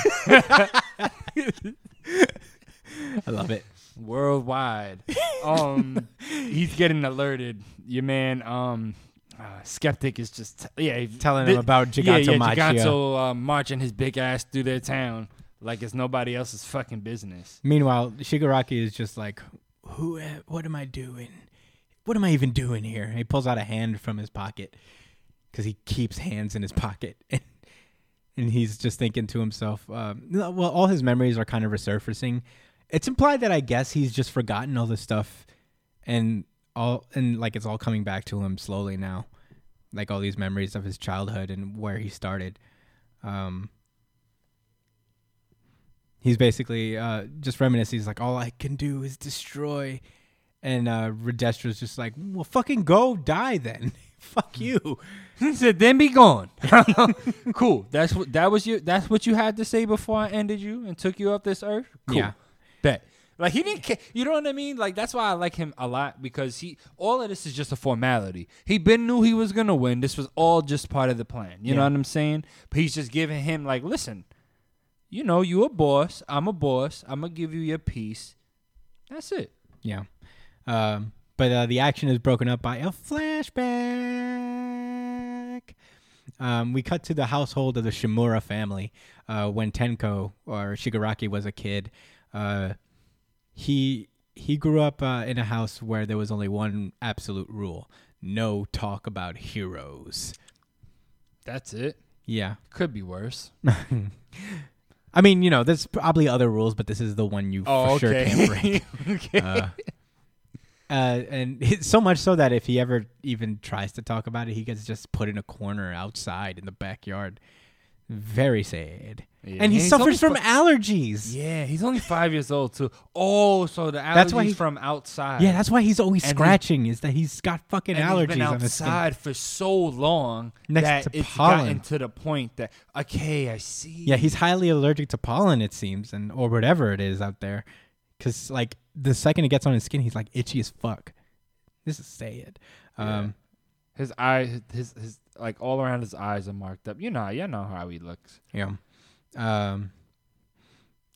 I love it. Worldwide. Um, he's getting alerted. Your man, um, uh, skeptic is just yeah he- Telling thi- him about yeah, Giganto yeah, Machio. Giganto uh, marching his big ass through their town like it's nobody else's fucking business. Meanwhile, Shigaraki is just like, "Who? What am I doing? What am I even doing here?" And he pulls out a hand from his pocket because he keeps hands in his pocket, and, he's just thinking to himself, um, "Well, all his memories are kind of resurfacing. It's implied that I guess he's just forgotten all this stuff, and all and like it's all coming back to him slowly now, like all these memories of his childhood and where he started." Um, he's basically uh, just reminiscing. He's like, all I can do is destroy. And uh, Re-Destro's just like, well, fucking go die then. Fuck you. He said, "Then be gone." cool. That's what that was. You. That's what you had to say before I ended you and took you off this earth. Cool. Yeah. Bet. Like he didn't care. You know what I mean? Like that's why I like him a lot because he. All of this is just a formality. He been knew he was gonna win. This was all just part of the plan. You know what I'm saying? But he's just giving him like, listen. You know, you a boss. I'm a boss. I'm gonna give you your piece. That's it. Yeah. Um, but uh, the action is broken up by a flashback. Um, we cut to the household of the Shimura family uh, when Tenko or Shigaraki was a kid. Uh, he he grew up uh, in a house where there was only one absolute rule: no talk about heroes. That's it. Yeah. Could be worse. I mean, you know, there's probably other rules, but this is the one you Oh, for sure can't break. okay. Uh, and so much so that if he ever even tries to talk about it, he gets just put in a corner outside in the backyard. Very sad. Yeah. And he He's suffers from only allergies. Yeah, he's only five years old too. Oh, so the allergies That's why he- from outside. Yeah, that's why he's always And scratching. Is that he's got fucking and allergies he's been on his skin. outside for so long Next that to it's pollen. gotten to the point that okay, I see. Yeah, he's highly allergic to pollen, it seems, and or whatever it is out there. Because like the second it gets on his skin, he's like itchy as fuck. This is sad. Um, his eyes, his his like all around his eyes are marked up. You know, you know how he looks. Yeah. Um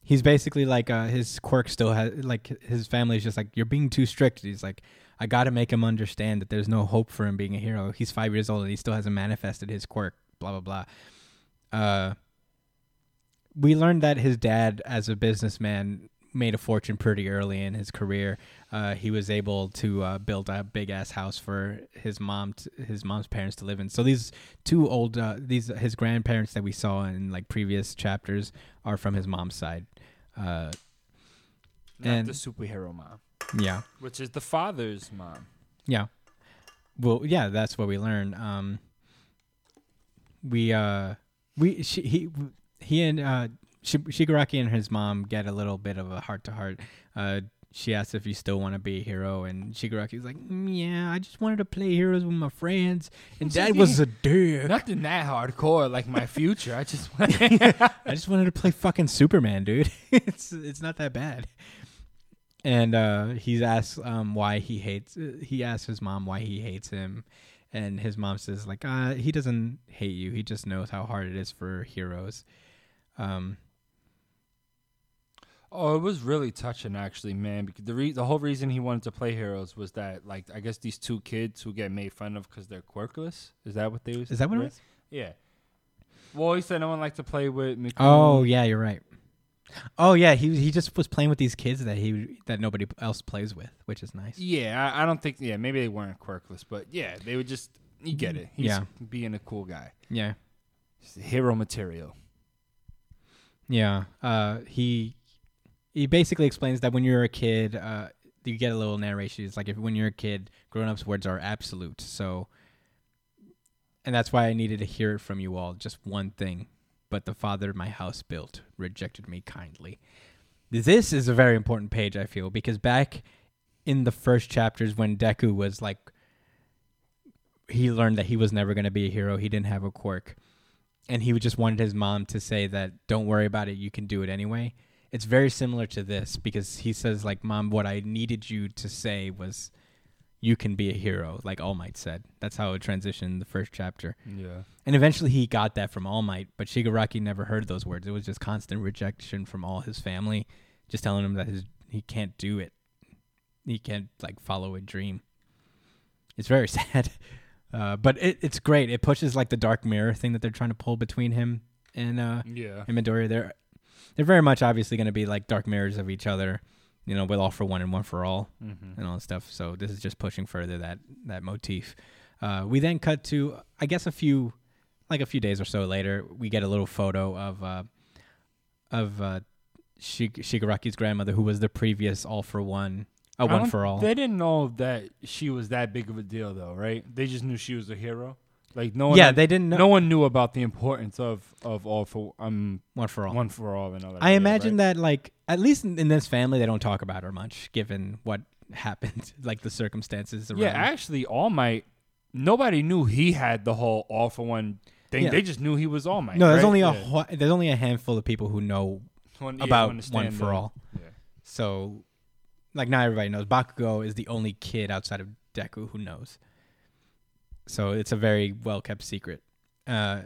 he's basically like uh his quirk still has like his family's just like you're being too strict. He's like I got to make him understand that there's no hope for him being a hero. He's 5 years old and he still hasn't manifested his quirk, blah blah blah. Uh we learned that his dad as a businessman made a fortune pretty early in his career. Uh, he was able to uh, build a big ass house for his mom, t- his mom's parents to live in. So these two old, uh, these his grandparents that we saw in like previous chapters are from his mom's side. Uh, Not And- the superhero mom, yeah, which is the father's mom. yeah. Well, yeah, that's what we learned. Um, we uh, we she, he he and uh, Shigaraki and his mom get a little bit of a heart to heart. Uh, she asks if you still want to be a hero, and Shigaraki's like, "Mm, "Yeah, I just wanted to play heroes with my friends, and Dad was a dick. Nothing that hardcore like my future. I just I just wanted to play fucking Superman, dude. it's it's not that bad." And uh, he's asked um, why he hates. Uh, he asks his mom why he hates him, and his mom says like, uh, "He doesn't hate you. He just knows how hard it is for heroes." Um, Oh, it was really touching, actually, man. Because the re- the whole reason he wanted to play heroes was that, like, I guess these two kids who get made fun of because they're quirkless. Is that what they was? is that what it was? Yeah. Well, he said no one liked to play with. Oh yeah, you're right. Oh yeah, he he just was playing with these kids that he that nobody else plays with, which is nice. Yeah, I, I don't think. Yeah, maybe they weren't quirkless, but yeah, they would just. You get it. He's Yeah. being a cool guy. Yeah, hero material. yeah. Uh, he he basically explains that when you're a kid, uh, you get a little narration. It's like if when you're a kid, grown-ups' words are absolute. So, and that's why I needed to hear it from you all. Just one thing, but the father my house built rejected me kindly. This is a very important page, I feel, because back in the first chapters when Deku was like he learned that he was never going to be a hero, he didn't have a quirk. And he just wanted his mom to say that don't worry about it, you can do it anyway. It's very similar to this because he says like mom what I needed you to say was you can be a hero, like All Might said. That's how it transitioned in the first chapter. Yeah. And eventually he got that from All Might, but Shigaraki never heard those words. It was just constant rejection from all his family, just telling him that his he can't do it. He can't like follow a dream. It's very sad. Uh, but it, it's great. It pushes like the dark mirror thing that they're trying to pull between him and uh Yeah. and Midoriya. They're they're very much obviously going to be like dark mirrors of each other, you know, with all for one and one for all Mm-hmm. and all that stuff. So this is just pushing further that that motif. Uh, we then cut to I guess a few like a few days or so later, we get a little photo of uh, of uh, Shig- Shigaraki's grandmother, who was the previous All for One, a I One for All. They didn't know that she was that big of a deal, though, right? They just knew she was a hero. Like no one. yeah, they didn't know no one knew about the importance of of all for um One for All. one for all and all that. I yeah, imagine right? that like at least in, in this family, they don't talk about her much, given what happened, like the circumstances around. Yeah, actually, All Might. Nobody knew he had the whole all for one thing. Yeah. They just knew he was All Might. no, there's right? only a ho- there's only a handful of people who know One- yeah, about One for All. Yeah. So, like, not everybody knows. Bakugo is the only kid outside of Deku who knows. So it's a very well kept secret. Uh,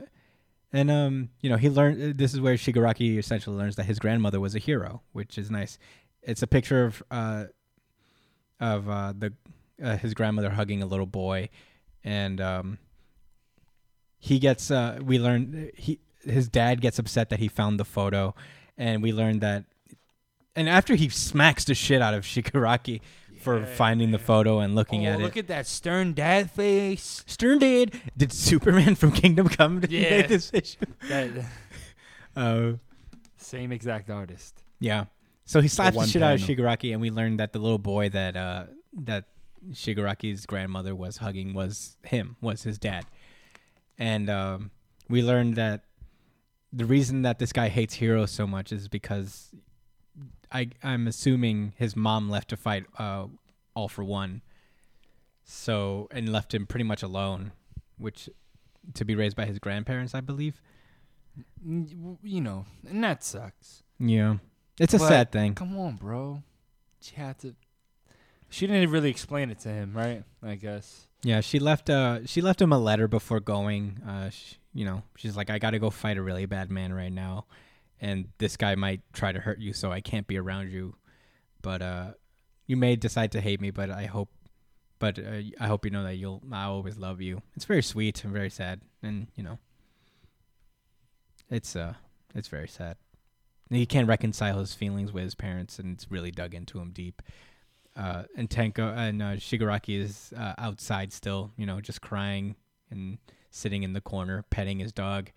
and um, you know, he learned. This is where Shigaraki essentially learns that his grandmother was a hero, which is nice. It's a picture of uh, of uh, the uh, his grandmother hugging a little boy, and um, he gets. Uh, we learn he his dad gets upset that he found the photo, and we learned that and after he smacks the shit out of Shigaraki for Yeah, finding the photo and looking oh, at look it. Look at that stern dad face. Stern did. Did Superman from Kingdom Come to Yeah. make this issue? That Uh, same exact artist. yeah. So he slaps the, one shit out of. Shigaraki, and we learned that the little boy that uh, that Shigaraki's grandmother was hugging was him, was his dad. And um, we learned that the reason that this guy hates heroes so much is because I I'm assuming his mom left to fight uh, all for one. So and left him pretty much alone, which to be raised by his grandparents, I believe. You know, and that sucks. Yeah, it's a But sad thing. Come on, bro. She had to. She didn't really explain it to him, right? I guess. Yeah, she left. Uh, she left him a letter before going. Uh, sh you know, she's like, I got to go fight a really bad man right now, and this guy might try to hurt you, so I can't be around you. But uh, you may decide to hate me, but I hope, but uh, I hope you know that you'll. I always love you. It's very sweet and very sad, and you know, it's uh, it's very sad. he can't reconcile his feelings with his parents, and it's really dug into him deep. Uh, and Tenko and uh, Shigaraki is uh, outside still, you know, just crying and sitting in the corner, petting his dog,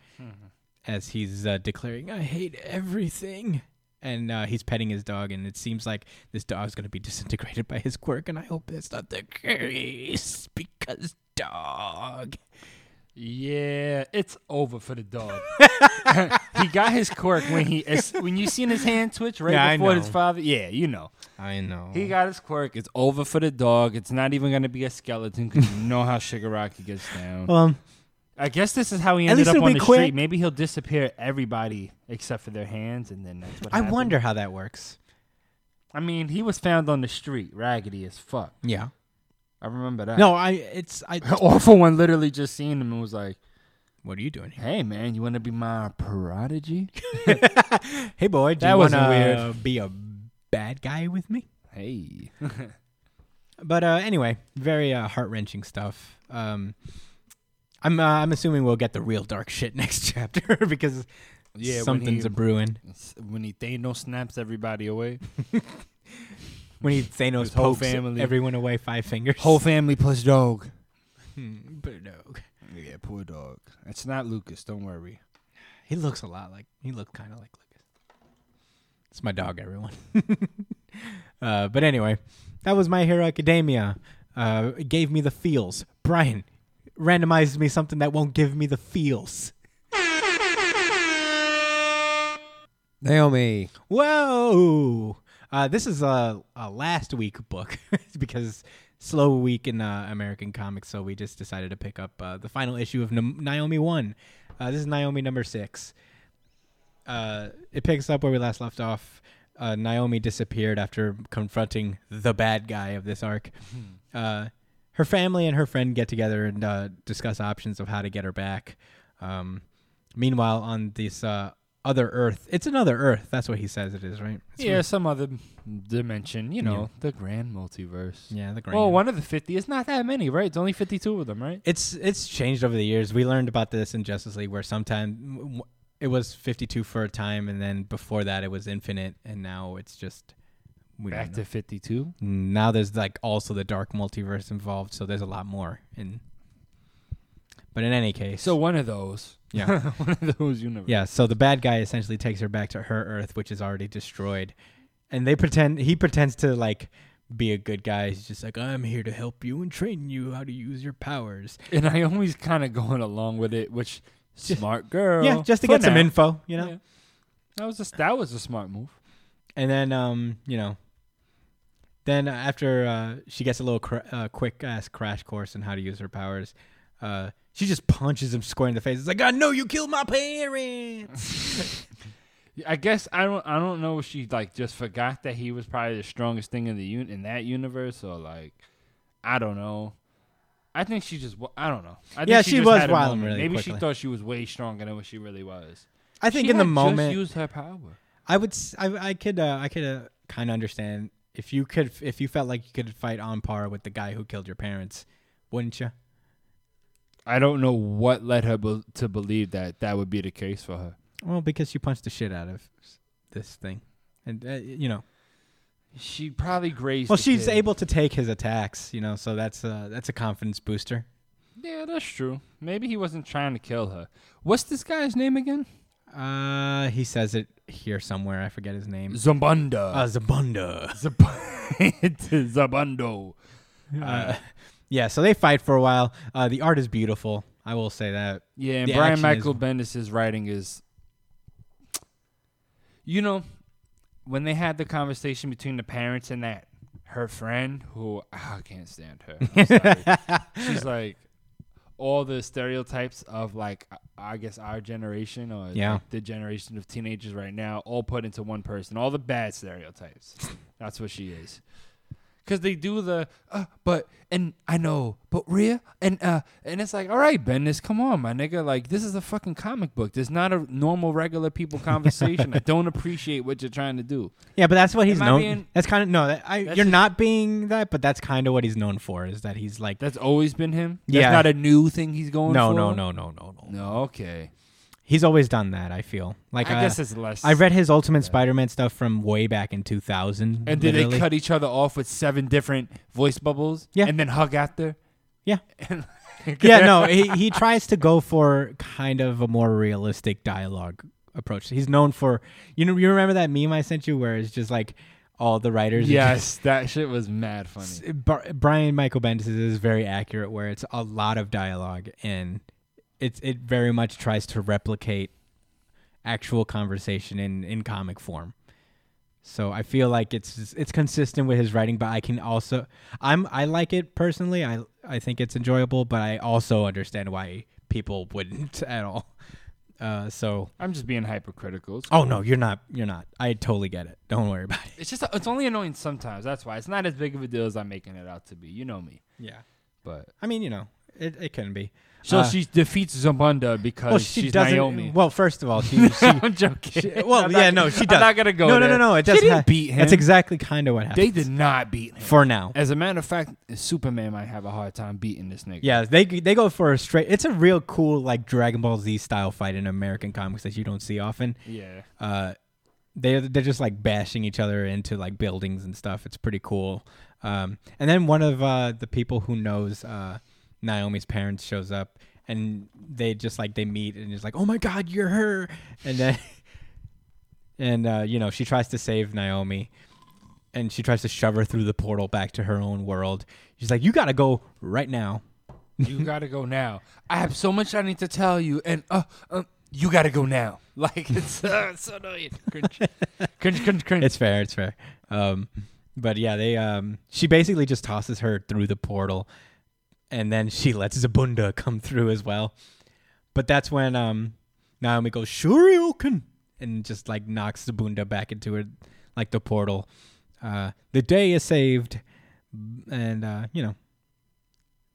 as he's uh, declaring, "I hate everything." And uh, he's petting his dog, and it seems like this dog's gonna be disintegrated by his quirk, and I hope that's not the case because dog. Yeah, it's over for the dog. he got his quirk when he as, when you seen his hand twitch right Yeah, before his father. Yeah, you know. I know. He got his quirk. It's over for the dog. It's not even gonna be a skeleton because you know how Shigaraki gets down. um, I guess this is how he At ended least up it'll on be the quick. street. Maybe he'll disappear everybody except for their hands, and then that's what. I happened. wonder how that works. I mean, he was found on the street, raggedy as fuck. Yeah. I remember that. No, I. It's I. awful one literally just seen him and was like, what are you doing here? "Hey, man, you want to be my prodigy?" Hey, boy, do That you wasn't wanna weird. be a bad guy with me? Hey. But uh, anyway, very uh, heart wrenching stuff. Um, I'm uh, I'm assuming we'll get the real dark shit next chapter because Yeah, something's he- a brewing. when he Thanos snaps everybody away. When he Thanos His whole family. everyone away five fingers. Whole family plus dog. Hmm, but no. Yeah, poor dog. It's not Lucas. Don't worry. He looks a lot like he looked kind of like Lucas. It's my dog, everyone. uh, but anyway, that was My Hero Academia. Uh, it gave me the feels. Brian randomized me something that won't give me the feels. Naomi. Whoa! Uh, this is a, a last week book because slow week in uh, American comics, so we just decided to pick up uh, the final issue of Naomi One. Uh, this is Naomi number six. Uh, it picks up where we last left off. Uh, Naomi disappeared after confronting the bad guy of this arc. Uh, her family and her friend get together and uh, discuss options of how to get her back. Um, meanwhile, on this uh, other Earth, it's another Earth. That's what he says it is, right? It's yeah, some other dimension. You know, Yeah. the grand multiverse. Yeah, the grand. Well, one of the fifty is not that many, right? It's only fifty-two of them, right? It's it's changed over the years. We learned about this in Justice League, where sometimes it was 52 for a time, and then before that it was infinite, and now it's just we Back to fifty-two. now there's like also the dark multiverse involved, so there's a lot more. In but in any case, So one of those. yeah, one of those universes. yeah. So the bad guy essentially takes her back to her Earth, which is already destroyed, and they pretend he pretends to like be a good guy. He's just like, I'm here to help you and train you how to use your powers. And I always kind of going along with it, which smart girl. yeah, just to get some info, you know. Yeah. That was a that was a smart move. And then, um, you know, then after uh, she gets a little cr- uh, quick ass crash course on how to use her powers, uh, she just punches him square in the face. It's like, I know you killed my parents. I guess I don't I don't know if she like just forgot that he was probably the strongest thing in the un- in that universe or like I don't know. I think she just I don't know. I think Yeah, she just was had a wilding moment. really Maybe quickly. she thought she was way stronger than what she really was. I think She in the moment, just used her power. I would, I, I could, uh, I could uh, kind of understand if you could, if you felt like you could fight on par with the guy who killed your parents, wouldn't you? I don't know what led her be- to believe that that would be the case for her. Well, because she punched the shit out of this thing, and uh, you know, She probably grazed. well, she's kid. able to take his attacks, you know, so that's uh, that's a confidence booster. Yeah, that's true. Maybe he wasn't trying to kill her. What's this guy's name again? Uh, he says it here somewhere. I forget his name. Zabunda. Uh, Zabunda. Zabundo. Uh, yeah, so they fight for a while. Uh, the art is beautiful. I will say that. Yeah, and The Brian Michael is- Bendis' writing is. You know, when they had the conversation between the parents and that her friend, who ah, I can't stand her. She's like all the stereotypes of like I guess our generation or Yeah. like, the generation of teenagers right now, all put into one person. All the bad stereotypes. That's what she is. Cause they do the, uh, but and I know, but Rhea and uh, and it's like, all right, Bendis, come on, my nigga, like this is a fucking comic book. There's not a normal regular people conversation. I don't appreciate what you're trying to do. Yeah, but that's what he's Am I known. being- that's kind of no. That, I, you're just- not being that, but that's kind of what he's known for. Is that he's like That's always been him. That's Yeah. not a new thing he's going no, for. no, no, no, no, no, no. Okay, He's always done that. I feel like I uh, guess it's less. I read his Ultimate Spider-Man stuff from way back in 2000. And did they cut each other off with seven different voice bubbles? Yeah. And then hug after? Yeah. Yeah, no, he, he tries to go for kind of a more realistic dialogue approach. He's known for you know you remember that meme I sent you where it's just like all the writers. yes, that shit was mad funny. Brian Michael Bendis is very accurate where it's a lot of dialogue and it's it very much tries to replicate actual conversation in in comic form. So I feel like it's it's consistent with his writing, but I can also I'm I like it personally. I I think it's enjoyable, but I also understand why people wouldn't at all. Uh, so I'm just being hypercritical. It's, oh no, you're not you're not. I totally get it. Don't worry about it. it's just it's only annoying sometimes. That's why it's not as big of a deal as I'm making it out to be. You know me, Yeah, but I mean you know it it can be. So Uh, she defeats Zamunda because well, she she's doesn't. Naomi. Well, first of all, she, she I'm joking. She- well, I'm yeah, not- no, she does. I'm not gonna go. no, no, there. no, no. It She does. didn't ha- beat him. That's exactly kind of what happened. They did not beat him. for now. As a matter of fact, Superman might have a hard time beating this nigga. Yeah, they they go for a straight. It's a real cool like Dragon Ball Z style fight in American comics that you don't see often. Yeah. Uh, they they're just like bashing each other into like buildings and stuff. It's pretty cool. Um, and then one of uh, the people who knows uh, Naomi's parents shows up, and they just like they meet, and it's like, oh my god, you're her, and then and uh, you know she tries to save Naomi, and she tries to shove her through the portal back to her own world. She's like, you gotta go right now. You gotta go now. I have so much I need to tell you, and uh, uh you gotta go now. Like it's, uh, it's so annoying. Cringe, cringe, cringe, cringe. It's fair. It's fair. Um, but yeah, they um, she basically just tosses her through the portal, and then she lets Zabunda come through as well. But that's when um, Naomi goes Shoryuken and just like knocks Zabunda back into it, like the portal. Uh, the day is saved, and uh, you know.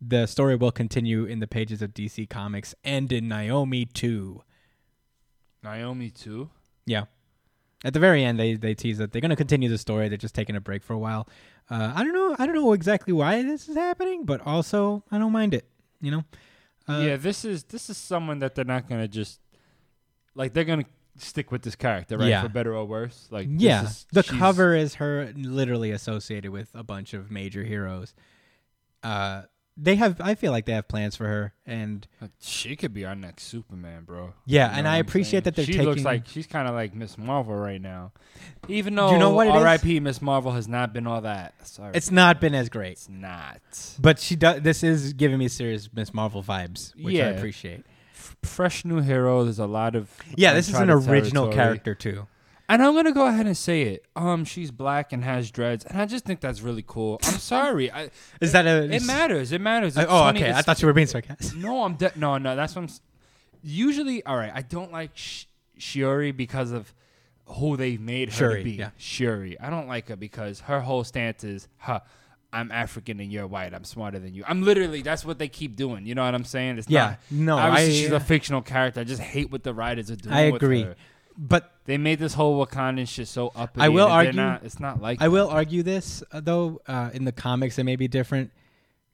The story will continue in the pages of DC Comics and in Naomi too. Naomi too. Yeah. At the very end, they they tease that they're going to continue the story. They're just taking a break for a while. Uh, I don't know. I don't know exactly why this is happening, but also I don't mind it. You know. Uh, yeah, this is this is someone that they're not gonna just like they're gonna stick with this character, right? Yeah. For better or worse. Like this Yeah. is- The cover is her literally associated with a bunch of major heroes. Uh, they have. I feel like they have plans for her, and She could be our next Superman, bro. Yeah, You know and I appreciate saying? that they're taking she looks like she's kind of like Miss Marvel right now. Even though You know what it is? R.I.P. Miss Marvel has not been all that. Sorry, it's not been as great. it's not. But she does. This is giving me serious Miss Marvel vibes, which I appreciate. F- fresh new hero. There's a lot of Yeah, this is an original territory. character too. And I'm gonna go ahead and say it. Um, she's black and has dreads, and I just think that's really cool. I'm sorry. I, Is that a? it matters. It matters. Uh, It's oh, 20 okay. I thought you were being sarcastic. No, I'm de- no, no. That's what I'm. s- Usually, all right. I don't like Sh- Shiori because of who they've made her Shuri, to be. yeah. Shuri. I don't like her because her whole stance is, "Huh, I'm African and you're white. I'm smarter than you." I'm literally. That's what they keep doing. You know what I'm saying? It's Yeah. Not, No, obviously I- she's a fictional character. I just hate what the writers are doing. I with agree. But They made this whole Wakandan shit so up. I will argue- Not, it's not like. I will argue this uh, though. Uh, in the comics, it may be different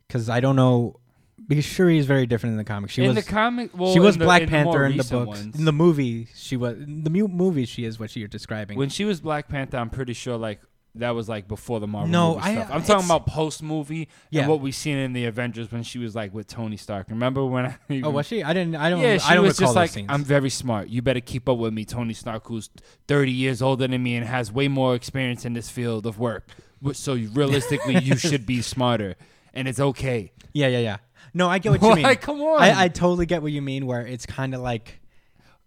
because I don't know because Shuri is very different in the comics. She in was the comic. Well, she was the- Black in the Panther in the books. ones. In the movie, she was in the mu- movie. She is what you're describing. When she was Black Panther, I'm pretty sure like that was like before the Marvel No, movie I- stuff. I'm uh, talking about post movie Yeah. and what we seen in the Avengers when she was like with Tony Stark. Remember when? I, oh, was she? I didn't. I don't. Yeah, she I don't was just like, scenes. "I'm very smart. You better keep up with me, Tony Stark, who's 30 years older than me and has way more experience in this field of work. So realistically, you should be smarter, and it's okay." yeah, yeah, yeah. No, I get what you mean. Like, come on. I, I totally get what you mean. Where it's kind of like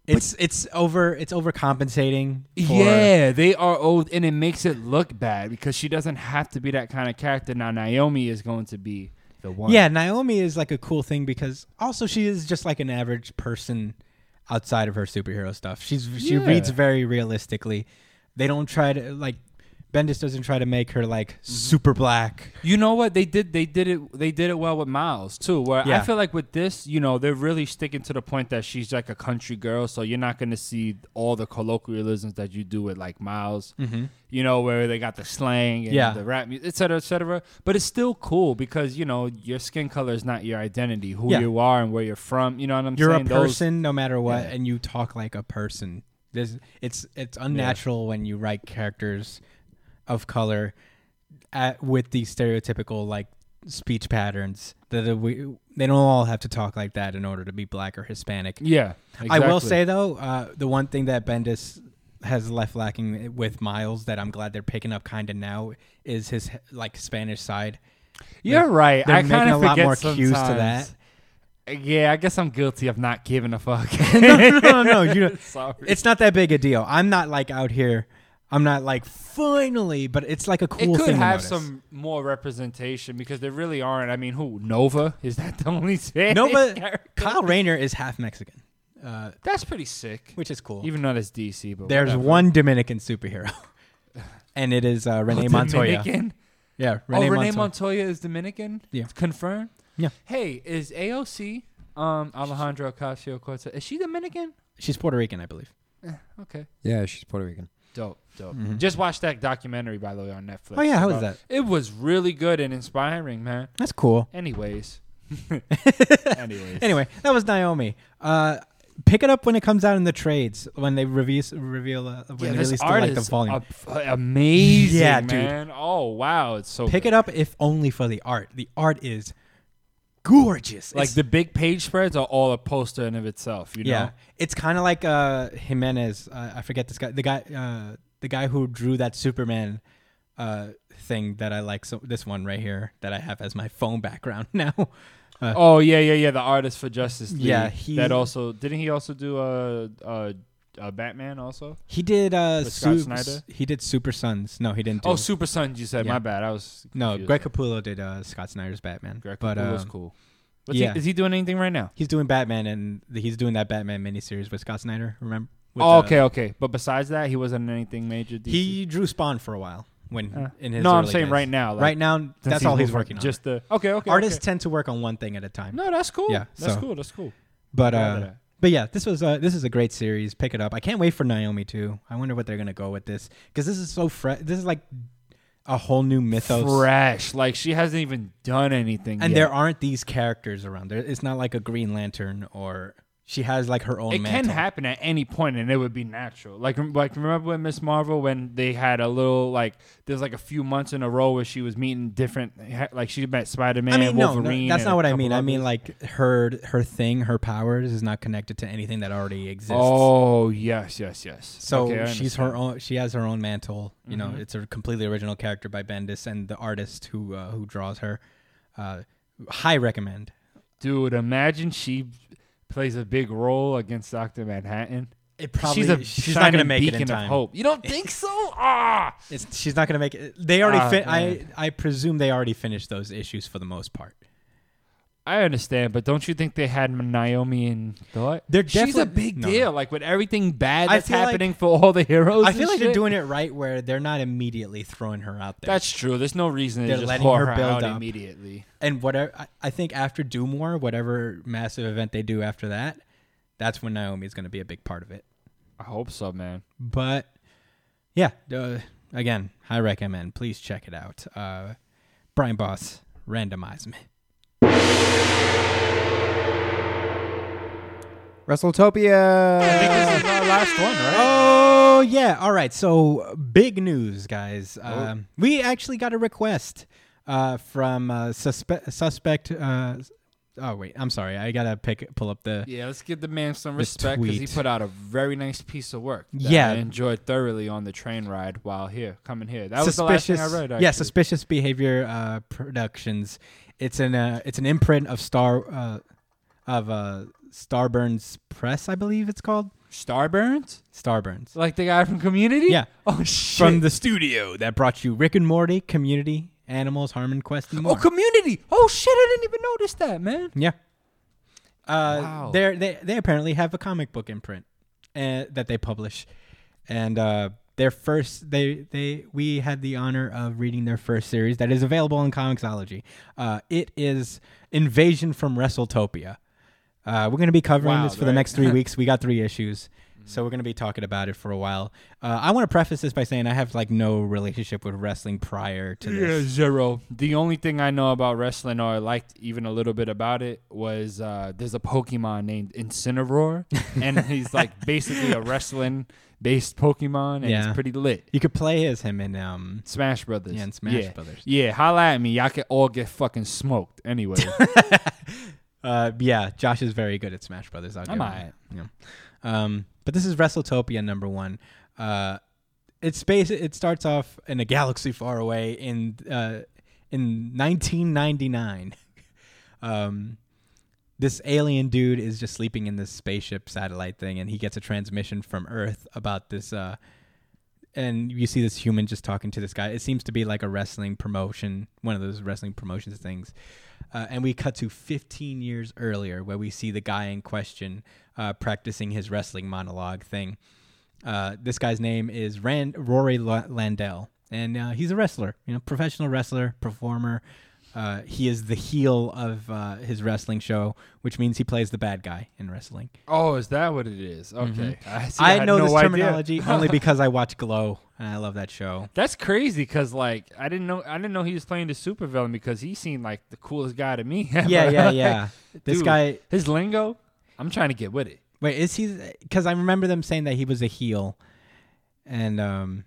it's it's over. It's overcompensating. For, Yeah, they are old, and it makes it look bad because she doesn't have to be that kind of character. Now Naomi is going to be the one. Yeah, Naomi is like a cool thing because also she is just like an average person outside of her superhero stuff. She's she Yeah. reads very realistically. They don't try to like Bendis doesn't try to make her like Mm-hmm. super black. You know what they did? They did it. They did it well with Miles too. Where I feel like with this, you know, they're really sticking to the point that she's like a country girl. So you're not gonna see all the colloquialisms that you do with like Miles. Mm-hmm. You know, where they got the slang and Yeah. the rap, music, et cetera, et cetera. But it's still cool because you know your skin color is not your identity. Who Yeah. you are and where you're from. You know what I'm saying? You're a saying? Those- person no matter what, Yeah. and you talk like a person. There's, it's it's unnatural when you write characters of color at, with these stereotypical like speech patterns. That we they don't all have to talk like that in order to be black or Hispanic. yeah. I will say though, uh, the one thing that Bendis has left lacking with Miles that I'm glad they're picking up kind of now is his like Spanish side. you're right. They're I making a lot more cues to that. Yeah, I guess I'm guilty of not giving a fuck. no, no, no, no, you know, Sorry. it's not that big a deal. I'm not like out here. I'm not like finally, but it's like a cool it could thing. to have notice. some more representation because there really aren't. I mean, who Nova is that the only Spanish Nova. character? Kyle Rayner is half Mexican, uh, That's pretty sick. which is cool. Even though that's DC, but There's whatever. one Dominican superhero, and it is uh, Renee Oh, Montoya. Dominican? Yeah, oh, Renee Montoya. Montoya is Dominican. Yeah. It's confirmed. Yeah. Hey, is AOC um Alejandro Ocasio Cortez? Is she Dominican? She's Puerto Rican, I believe. Okay. Yeah, she's Puerto Rican. Dope, dope. Mhm. Just watched that documentary by the way on Netflix. Oh yeah, how was that? It was really good and inspiring, man. That's cool. Anyways. Anyways. Anyway, that was Naomi. Uh, pick it up when it comes out in the trades when they release reveal uh, when Yeah, they release the, like the volume. ab- amazing, Yeah, dude. Oh wow, it's so Pick good. it up if only for the art. The art is gorgeous. Like It's- the big page spreads are all a poster in of itself. You know. yeah, it's kind of like uh Jimenez. Uh, I forget this guy. The guy, uh, the guy who drew that Superman uh thing that I like. So this one right here that I have as my phone background now. Oh yeah, yeah, yeah. The artist for Justice League. Yeah, he- that also didn't he also do a uh, uh, Batman also? He did uh With Scott Su- Snyder? He did Super Sons. No, he didn't. Do Oh, Super Sons. You said Yeah. my bad. I was no. Greg Capullo did uh Scott Snyder's Batman. Greg but Capullo's um, cool. What's yeah. he, is he doing anything right now? He's doing Batman, and he's doing that Batman miniseries with Scott Snyder. Remember? With, oh, uh, okay, okay. But besides that, he wasn't anything major. DC? He drew Spawn for a while when Uh, in his. no, I'm saying days. right now. Like, right now, that's all he's working on. Just the okay, okay. Artists okay. tend to work on one thing at a time. No, that's cool. Yeah, that's so- cool. That's cool. but uh, but yeah, this was uh, this is a great series. Pick it up. I can't wait for Naomi too. I wonder what they're gonna go with this because this is so fresh. This is like a whole new mythos. fresh. Like she hasn't even done anything. and yet. there aren't these characters around. There, it's not like a Green Lantern or she has like her own. it mantle. can happen at any point and it would be natural. Like like remember when Miss Marvel when they had a little like there's like a few months in a row where she was meeting different like she met Spider Man, I mean, no, no, that's not what I mean. I mean, like her her thing, her powers is not connected to anything that already exists. Oh yes, yes, yes. So Okay, she's her own. She has her own mantle. You know, Mhm. it's a completely original character by Bendis and the artist who uh, who draws her. Uh, high recommend. Dude, imagine she plays a big role against Doctor Manhattan. It she's a she's not gonna make it in time. hope. You don't think so? Ah, It's, she's not gonna make it. They already. Ah, I. I presume they already finished those issues for the most part. I understand, but don't you think they had Naomi in thought? They're She's a definitely- big no, deal. no. Like with everything bad I that's feel like- happening for all the heroes. I and feel like they're shit. doing it right where they're not immediately throwing her out there. That's true. There's no reason to They're just letting whore her her, build out up. immediately. and whatever I, I think after Doom War, whatever massive event they do after that, that's when Naomi is going to be a big part of it. I hope so, man. But yeah, uh, again, I recommend. Please check it out. Uh, Brian Boss, randomize me. WrestleTopia. This is our last one, right? Oh yeah, all right. So big news, guys. Um, we actually got a request uh, from uh, suspe- suspect. Uh, oh wait, I'm sorry. I gotta pick pull up the. Yeah, let's give the man some respect because he put out a very nice piece of work. Yeah. I enjoyed thoroughly on the train ride while here, coming here. That was the last thing I read. yeah, suspicious behavior uh, productions. It's an uh, it's an imprint of Star uh, of uh, Starburns Press, I believe it's called Starburns, Starburns. like the guy from Community. Yeah. Oh shit. From the studio that brought you Rick and Morty, Community, Animals, Harmon Quest, and more. oh Community. Oh shit! I didn't even notice that, man. Yeah. Uh, Wow. they're, they they apparently have a comic book imprint uh, that they publish, and uh, their first they they we had the honor of reading their first series that is available on Comixology. Uh, it is Invasion from WrestleTopia. Uh, we're going to be covering Wow, this for the next three weeks. We got three issues, so we're going to be talking about it for a while. Uh, I want to preface this by saying I have like no relationship with wrestling prior to this. Yeah, zero. The only thing I know about wrestling, or I liked even a little bit about it, was uh, there's a Pokemon named Incineroar, and he's like basically a wrestling based Pokemon, and Yeah. he's pretty lit. You could play as him in um Smash Brothers. yeah in Smash yeah. Brothers. Yeah, holla at me. Y'all can all get fucking smoked. Anyway, Uh, yeah, Josh is very good at Smash Brothers. I'll I'm him Yeah. Um, but this is WrestleTopia number one. Uh, it's space. It starts off in a galaxy far away in uh, in 1999. um, this alien dude is just sleeping in this spaceship satellite thing, and he gets a transmission from Earth about this. Uh, and you see this human just talking to this guy. It seems to be like a wrestling promotion, one of those wrestling promotions things. Uh, and we cut to 15 years earlier, where we see the guy in question uh, practicing his wrestling monologue thing. Uh, this guy's name is Rand Rory La- Landell, and uh, he's a wrestler, you know, professional wrestler, performer. Uh, he is the heel of uh, his wrestling show, which means he plays the bad guy in wrestling. oh, is that what it is? Okay, I, see, I, had know no this idea. terminology only because I watch Glow, and I love that show. That's crazy because like I didn't know I didn't know he was playing the supervillain because he seemed like the coolest guy to me. Yeah, yeah, yeah. This Dude, guy. his lingo, I'm trying to get with it. Wait, is he? Because I remember them saying that he was a heel, and um,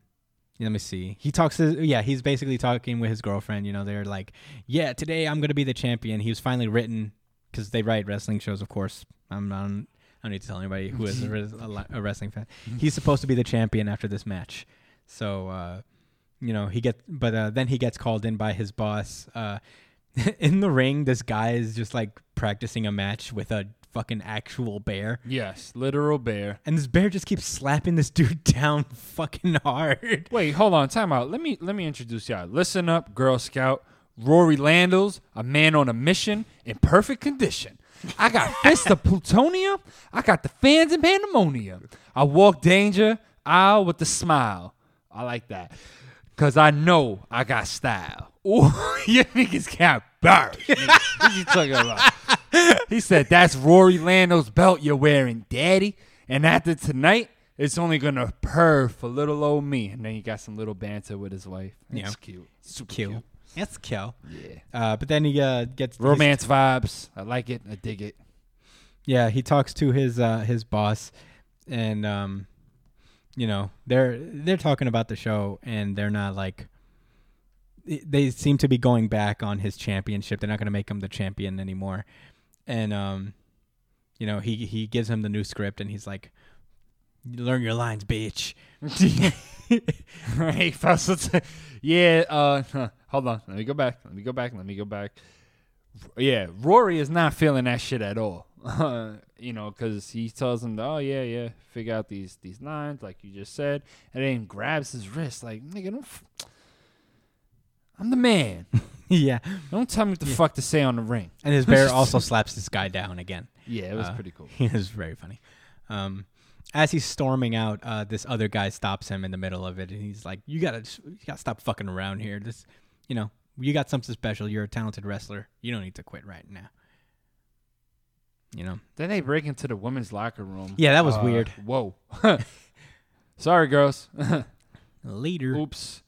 let me see. He talks to yeah. He's basically talking with his girlfriend. You know, they're like, yeah, today I'm gonna be the champion. He was finally written because they write wrestling shows, of course. I'm not. I don't need to tell anybody who is a, a li- a wrestling fan. He's supposed to be the champion after this match, so uh, you know he gets. But uh, then he gets called in by his boss. Uh, in the ring, this guy is just like practicing a match with a fucking actual bear. Yes, literal bear. And this bear just keeps slapping this dude down fucking hard. Wait, hold on, time out. Let me let me introduce y'all. Listen up, Girl Scout. Rory Landels, a man on a mission in perfect condition. I got fists of plutonium. I got the fans in pandemonium. I walk danger aisle with a smile. I like that. Cause I know I got style. Ooh, you niggas got bars. What you talking about? He said, That's Rory Lando's belt you're wearing, daddy. And after tonight, it's only gonna purr for little old me. And then he got some little banter with his wife. It's Yeah. cute. Super Kill. cute. That's kill. Yeah. Uh, but then he uh, gets Romance vibes. I like it. I dig it. Yeah, he talks to his uh, his boss, and um, you know they're they're talking about the show, and they're not like they seem to be going back on his championship. They're not going to make him the champion anymore, and um, you know he he gives him the new script, and he's like, "Learn your lines, bitch." hey. Yeah. Uh, hold on. Let me go back. Let me go back. Let me go back. Yeah, Rory is not feeling that shit at all. you know, because he tells him, "Oh yeah, yeah, figure out these these lines like you just said," and then grabs his wrist like, "Nigga, don't." F- I'm the man. yeah, Don't tell me what the fuck to say on the ring. and his bear also slaps this guy down again. Yeah, it was Uh, pretty cool. It was very funny. Um, as he's storming out, uh, this other guy stops him in the middle of it, and he's like, "You gotta, you gotta stop fucking around here. This, you know, you got something special. You're a talented wrestler. You don't need to quit right now." You know. Then they break into the women's locker room. Yeah, that was Uh, weird. Whoa. Sorry, girls. Later. Oops.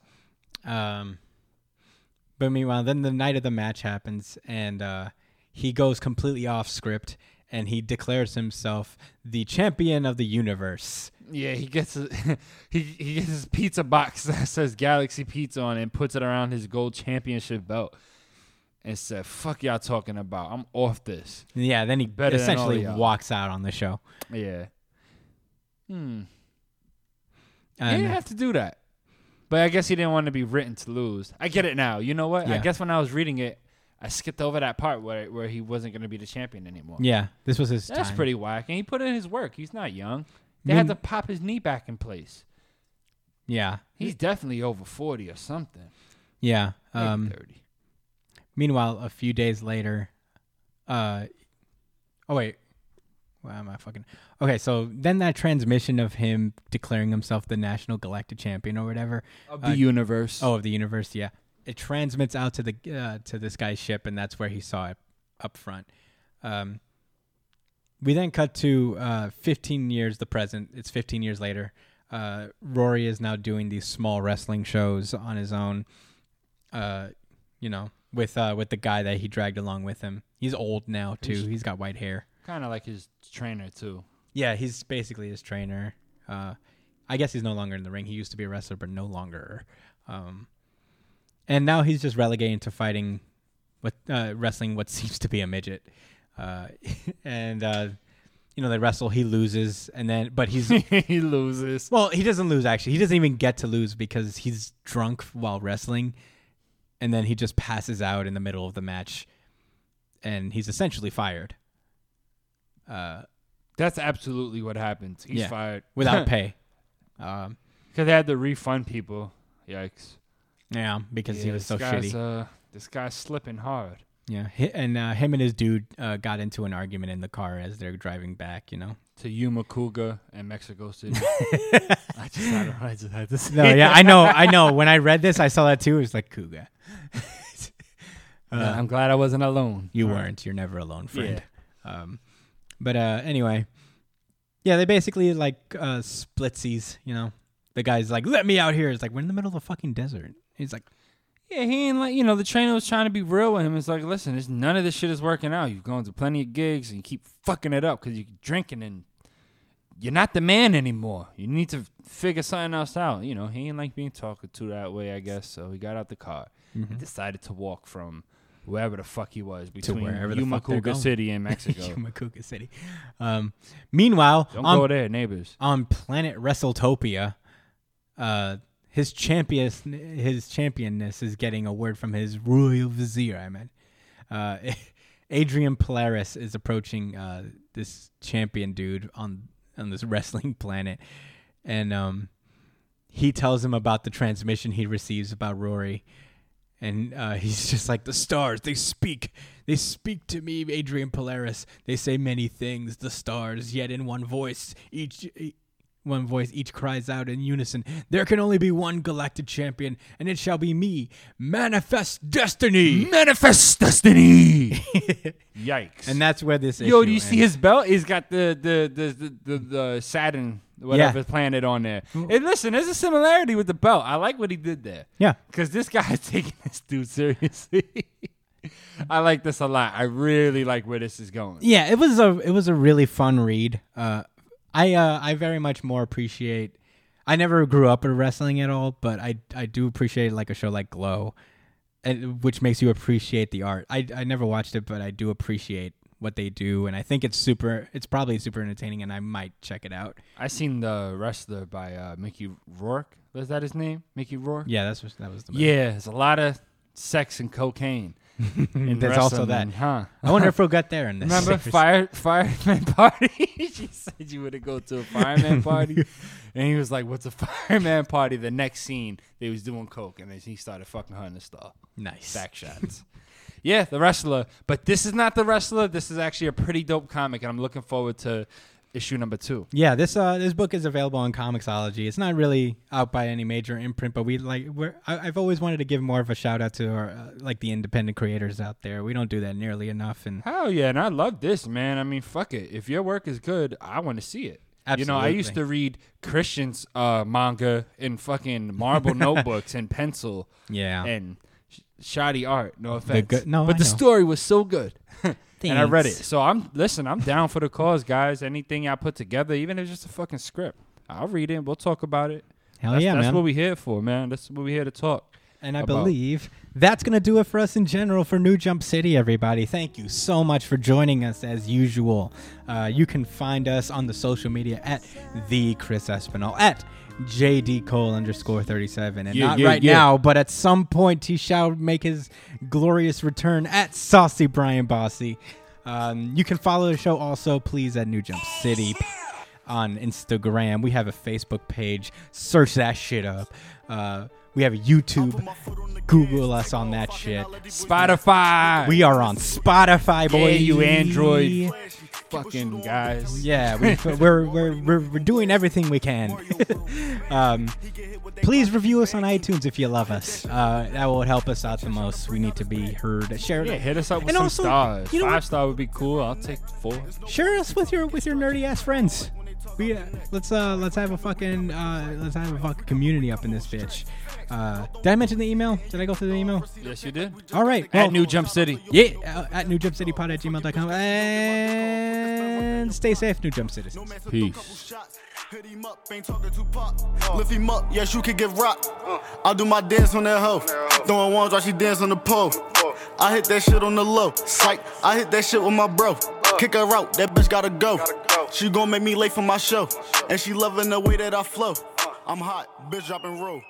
Um, but meanwhile, then the night of the match happens, and uh, he goes completely off script, and he declares himself the champion of the universe. Yeah, he gets a, he he gets his pizza box that says Galaxy Pizza on it and puts it around his gold championship belt and said, "Fuck y'all talking about? I'm off this." Yeah, then he Better essentially walks out on the show. Yeah. Hmm. He didn't have to do that, but I guess he didn't want to be written to lose. I get it now. You know what? I guess when I was reading it, I skipped over that part where where he wasn't going to be the champion anymore. yeah, this was his That's time. pretty whack. And he put in his work. He's not young. They Mean- had to pop his knee back in place. Yeah, He's definitely over 40 or something. yeah. Um, 30. meanwhile, a few days later, uh, oh wait, Why am I fucking? Okay, so then that transmission of him declaring himself the national galactic champion or whatever. Of Uh, the universe. Oh, of the universe, yeah. It transmits out to the uh, to this guy's ship, and that's where he saw it up front. Um, we then cut to uh, 15 years the present. It's 15 years later. Uh, Rory is now doing these small wrestling shows on his own. Uh, you know, with uh, with the guy that he dragged along with him. He's old now too. He's got white hair. Kind of like his trainer too. Yeah, he's basically his trainer. Uh, I guess he's no longer in the ring. He used to be a wrestler, but no longer. Um, and now he's just relegated to fighting, what uh, wrestling what seems to be a midget. Uh, and uh, you know they wrestle. He loses, and then but he's he loses. well, he doesn't lose actually. He doesn't even get to lose because he's drunk while wrestling, and then he just passes out in the middle of the match, and he's essentially fired. Uh, That's absolutely what happens. He's Yeah. fired without pay. Um, because they had to refund people. Yikes! yeah, because he was so this guy's, shitty. Uh, this guy's slipping hard. Yeah, and uh, him and his dude uh, got into an argument in the car as they're driving back. You know. To Yuma Kuga and Mexico City. I just had to, I just had to say. No, yeah, I know, I know. When I read this, I saw that too. It was like Kuga. Yeah, I'm glad I wasn't alone. You All right. weren't. You're never alone, friend. Um, but uh, anyway, yeah, they basically like uh, splitsies. You know, the guy's like, "Let me out here." It's like we're in the middle of the fucking desert. He's like, Yeah, he ain't like you know the trainer was trying to be real with him. It's like, listen, this, none of this shit is working out. You've gone to plenty of gigs and you keep fucking it up because you're drinking and you're not the man anymore. You need to figure something else out. You know, he ain't like being talked to that way, I guess. So he got out the car. He decided to walk from wherever the fuck he was between wherever the fuck they're going. City and Mexico. Yumakuka City. Um, meanwhile, Don't on, go there, neighbors. on planet WrestleTopia, uh, his champion, his championness is getting a word from his royal vizier. I meant, uh, Adrian Polaris is approaching uh, this champion dude on on this wrestling planet, and um, he tells him about the transmission he receives about Rory. And uh, he's just like the stars. They speak. They speak to me, Adrian Polaris. They say many things. The stars, yet in one voice. Each, e- one voice. Each cries out in unison. There can only be one galactic champion, and it shall be me. Manifest destiny. Manifest destiny. Yikes. and that's where this. Is. Yo, do you see his belt? He's got the the the the, the, the Saturn whatever planet on there. Hey, listen, there's a similarity with the belt. I like what he did there. Yeah. Because this guy is taking this dude seriously. I like this a lot. I really like where this is going. Yeah, it was a it was a really fun read. Uh, I uh, I very much more appreciate. I never grew up in wrestling at all, but I I do appreciate like a show like Glow, and, which makes you appreciate the art. I I never watched it, but I do appreciate what they do, and I think it's super. It's probably super entertaining, and I might check it out. I seen the wrestler by uh, Mickey Rourke. Was that his name? Mickey Rourke? Yeah, that's what that was the movie. Yeah, there's a lot of sex and cocaine. in There's also that. huh? I wonder if we'll get there in this. Remember fire fireman party? she said you would go to a fireman party, and he was like, "What's a fireman party?" The next scene, they was doing coke, and then he started fucking her in the stall. nice. Back shots. Yeah, the wrestler. But this is not the wrestler. This is actually a pretty dope comic, and I'm looking forward to issue number two. Yeah, this uh this book is available on Comixology. It's not really out by any major imprint, but we like we're I, I've always wanted to give more of a shout out to our uh, like the independent creators out there. We don't do that nearly enough, and Hell yeah, and I love this, man. I mean, fuck it. If your work is good, I want to see it. Absolutely. You know, I used to read Christian's uh, manga in fucking marble notebooks and pencil yeah, and shoddy art. No offense. good- no, but I the know. story was so good. and I read it. So I'm listen. I'm down for the cause, guys. Anything I put together, even if it's just a fucking script, I'll read it. and We'll talk about it. Hell that's, yeah, that's man! what we here for, man. That's what we here to talk. And I about- believe that's going to do it for us in general for New Jump City, everybody. Thank you so much for joining us as usual. Uh, you can find us on the social media at the Chris Espinal, at JD Cole underscore 37. And Yeah, not yeah, right yeah. now, but at some point he shall make his glorious return at Saucy Brian Bossy. Um, you can follow the show also, please, at New Jump City. on Instagram. We have a Facebook page. Search that shit up. Uh, we have YouTube. Google us on that shit. Spotify. We are on Spotify, boy. yeah, you Android fucking guys. Yeah, we, we're, we're, we're, we're doing everything we can. um, please review us on iTunes if you love us. Uh, that will help us out the most. We need to be heard. Share, Yeah, hit us up with And some also, stars. you know Five what? star would be cool. I'll take four. share us with your with your nerdy ass friends. We uh, let's uh let's have a fucking uh let's have a fucking community up in this bitch. Uh, did I mention the email? Did I go through the email? Yes, you did. All right. well- At New Jump City. Yeah, uh, at newjumpcitypod at gmail.com. And stay safe, New Jump Citizens. Peace. Hit him up, ain't talking to pop. Lift him up, yes, you can get rocked. I'll do my dance on that hoe. Throwing ones while she dance on the pole. I hit that shit on the low. Psych, I hit that shit with my bro. Kick her out, that bitch gotta go. She gon' make me late for my show. And she loving the way that I flow. I'm hot, bitch dropping roll.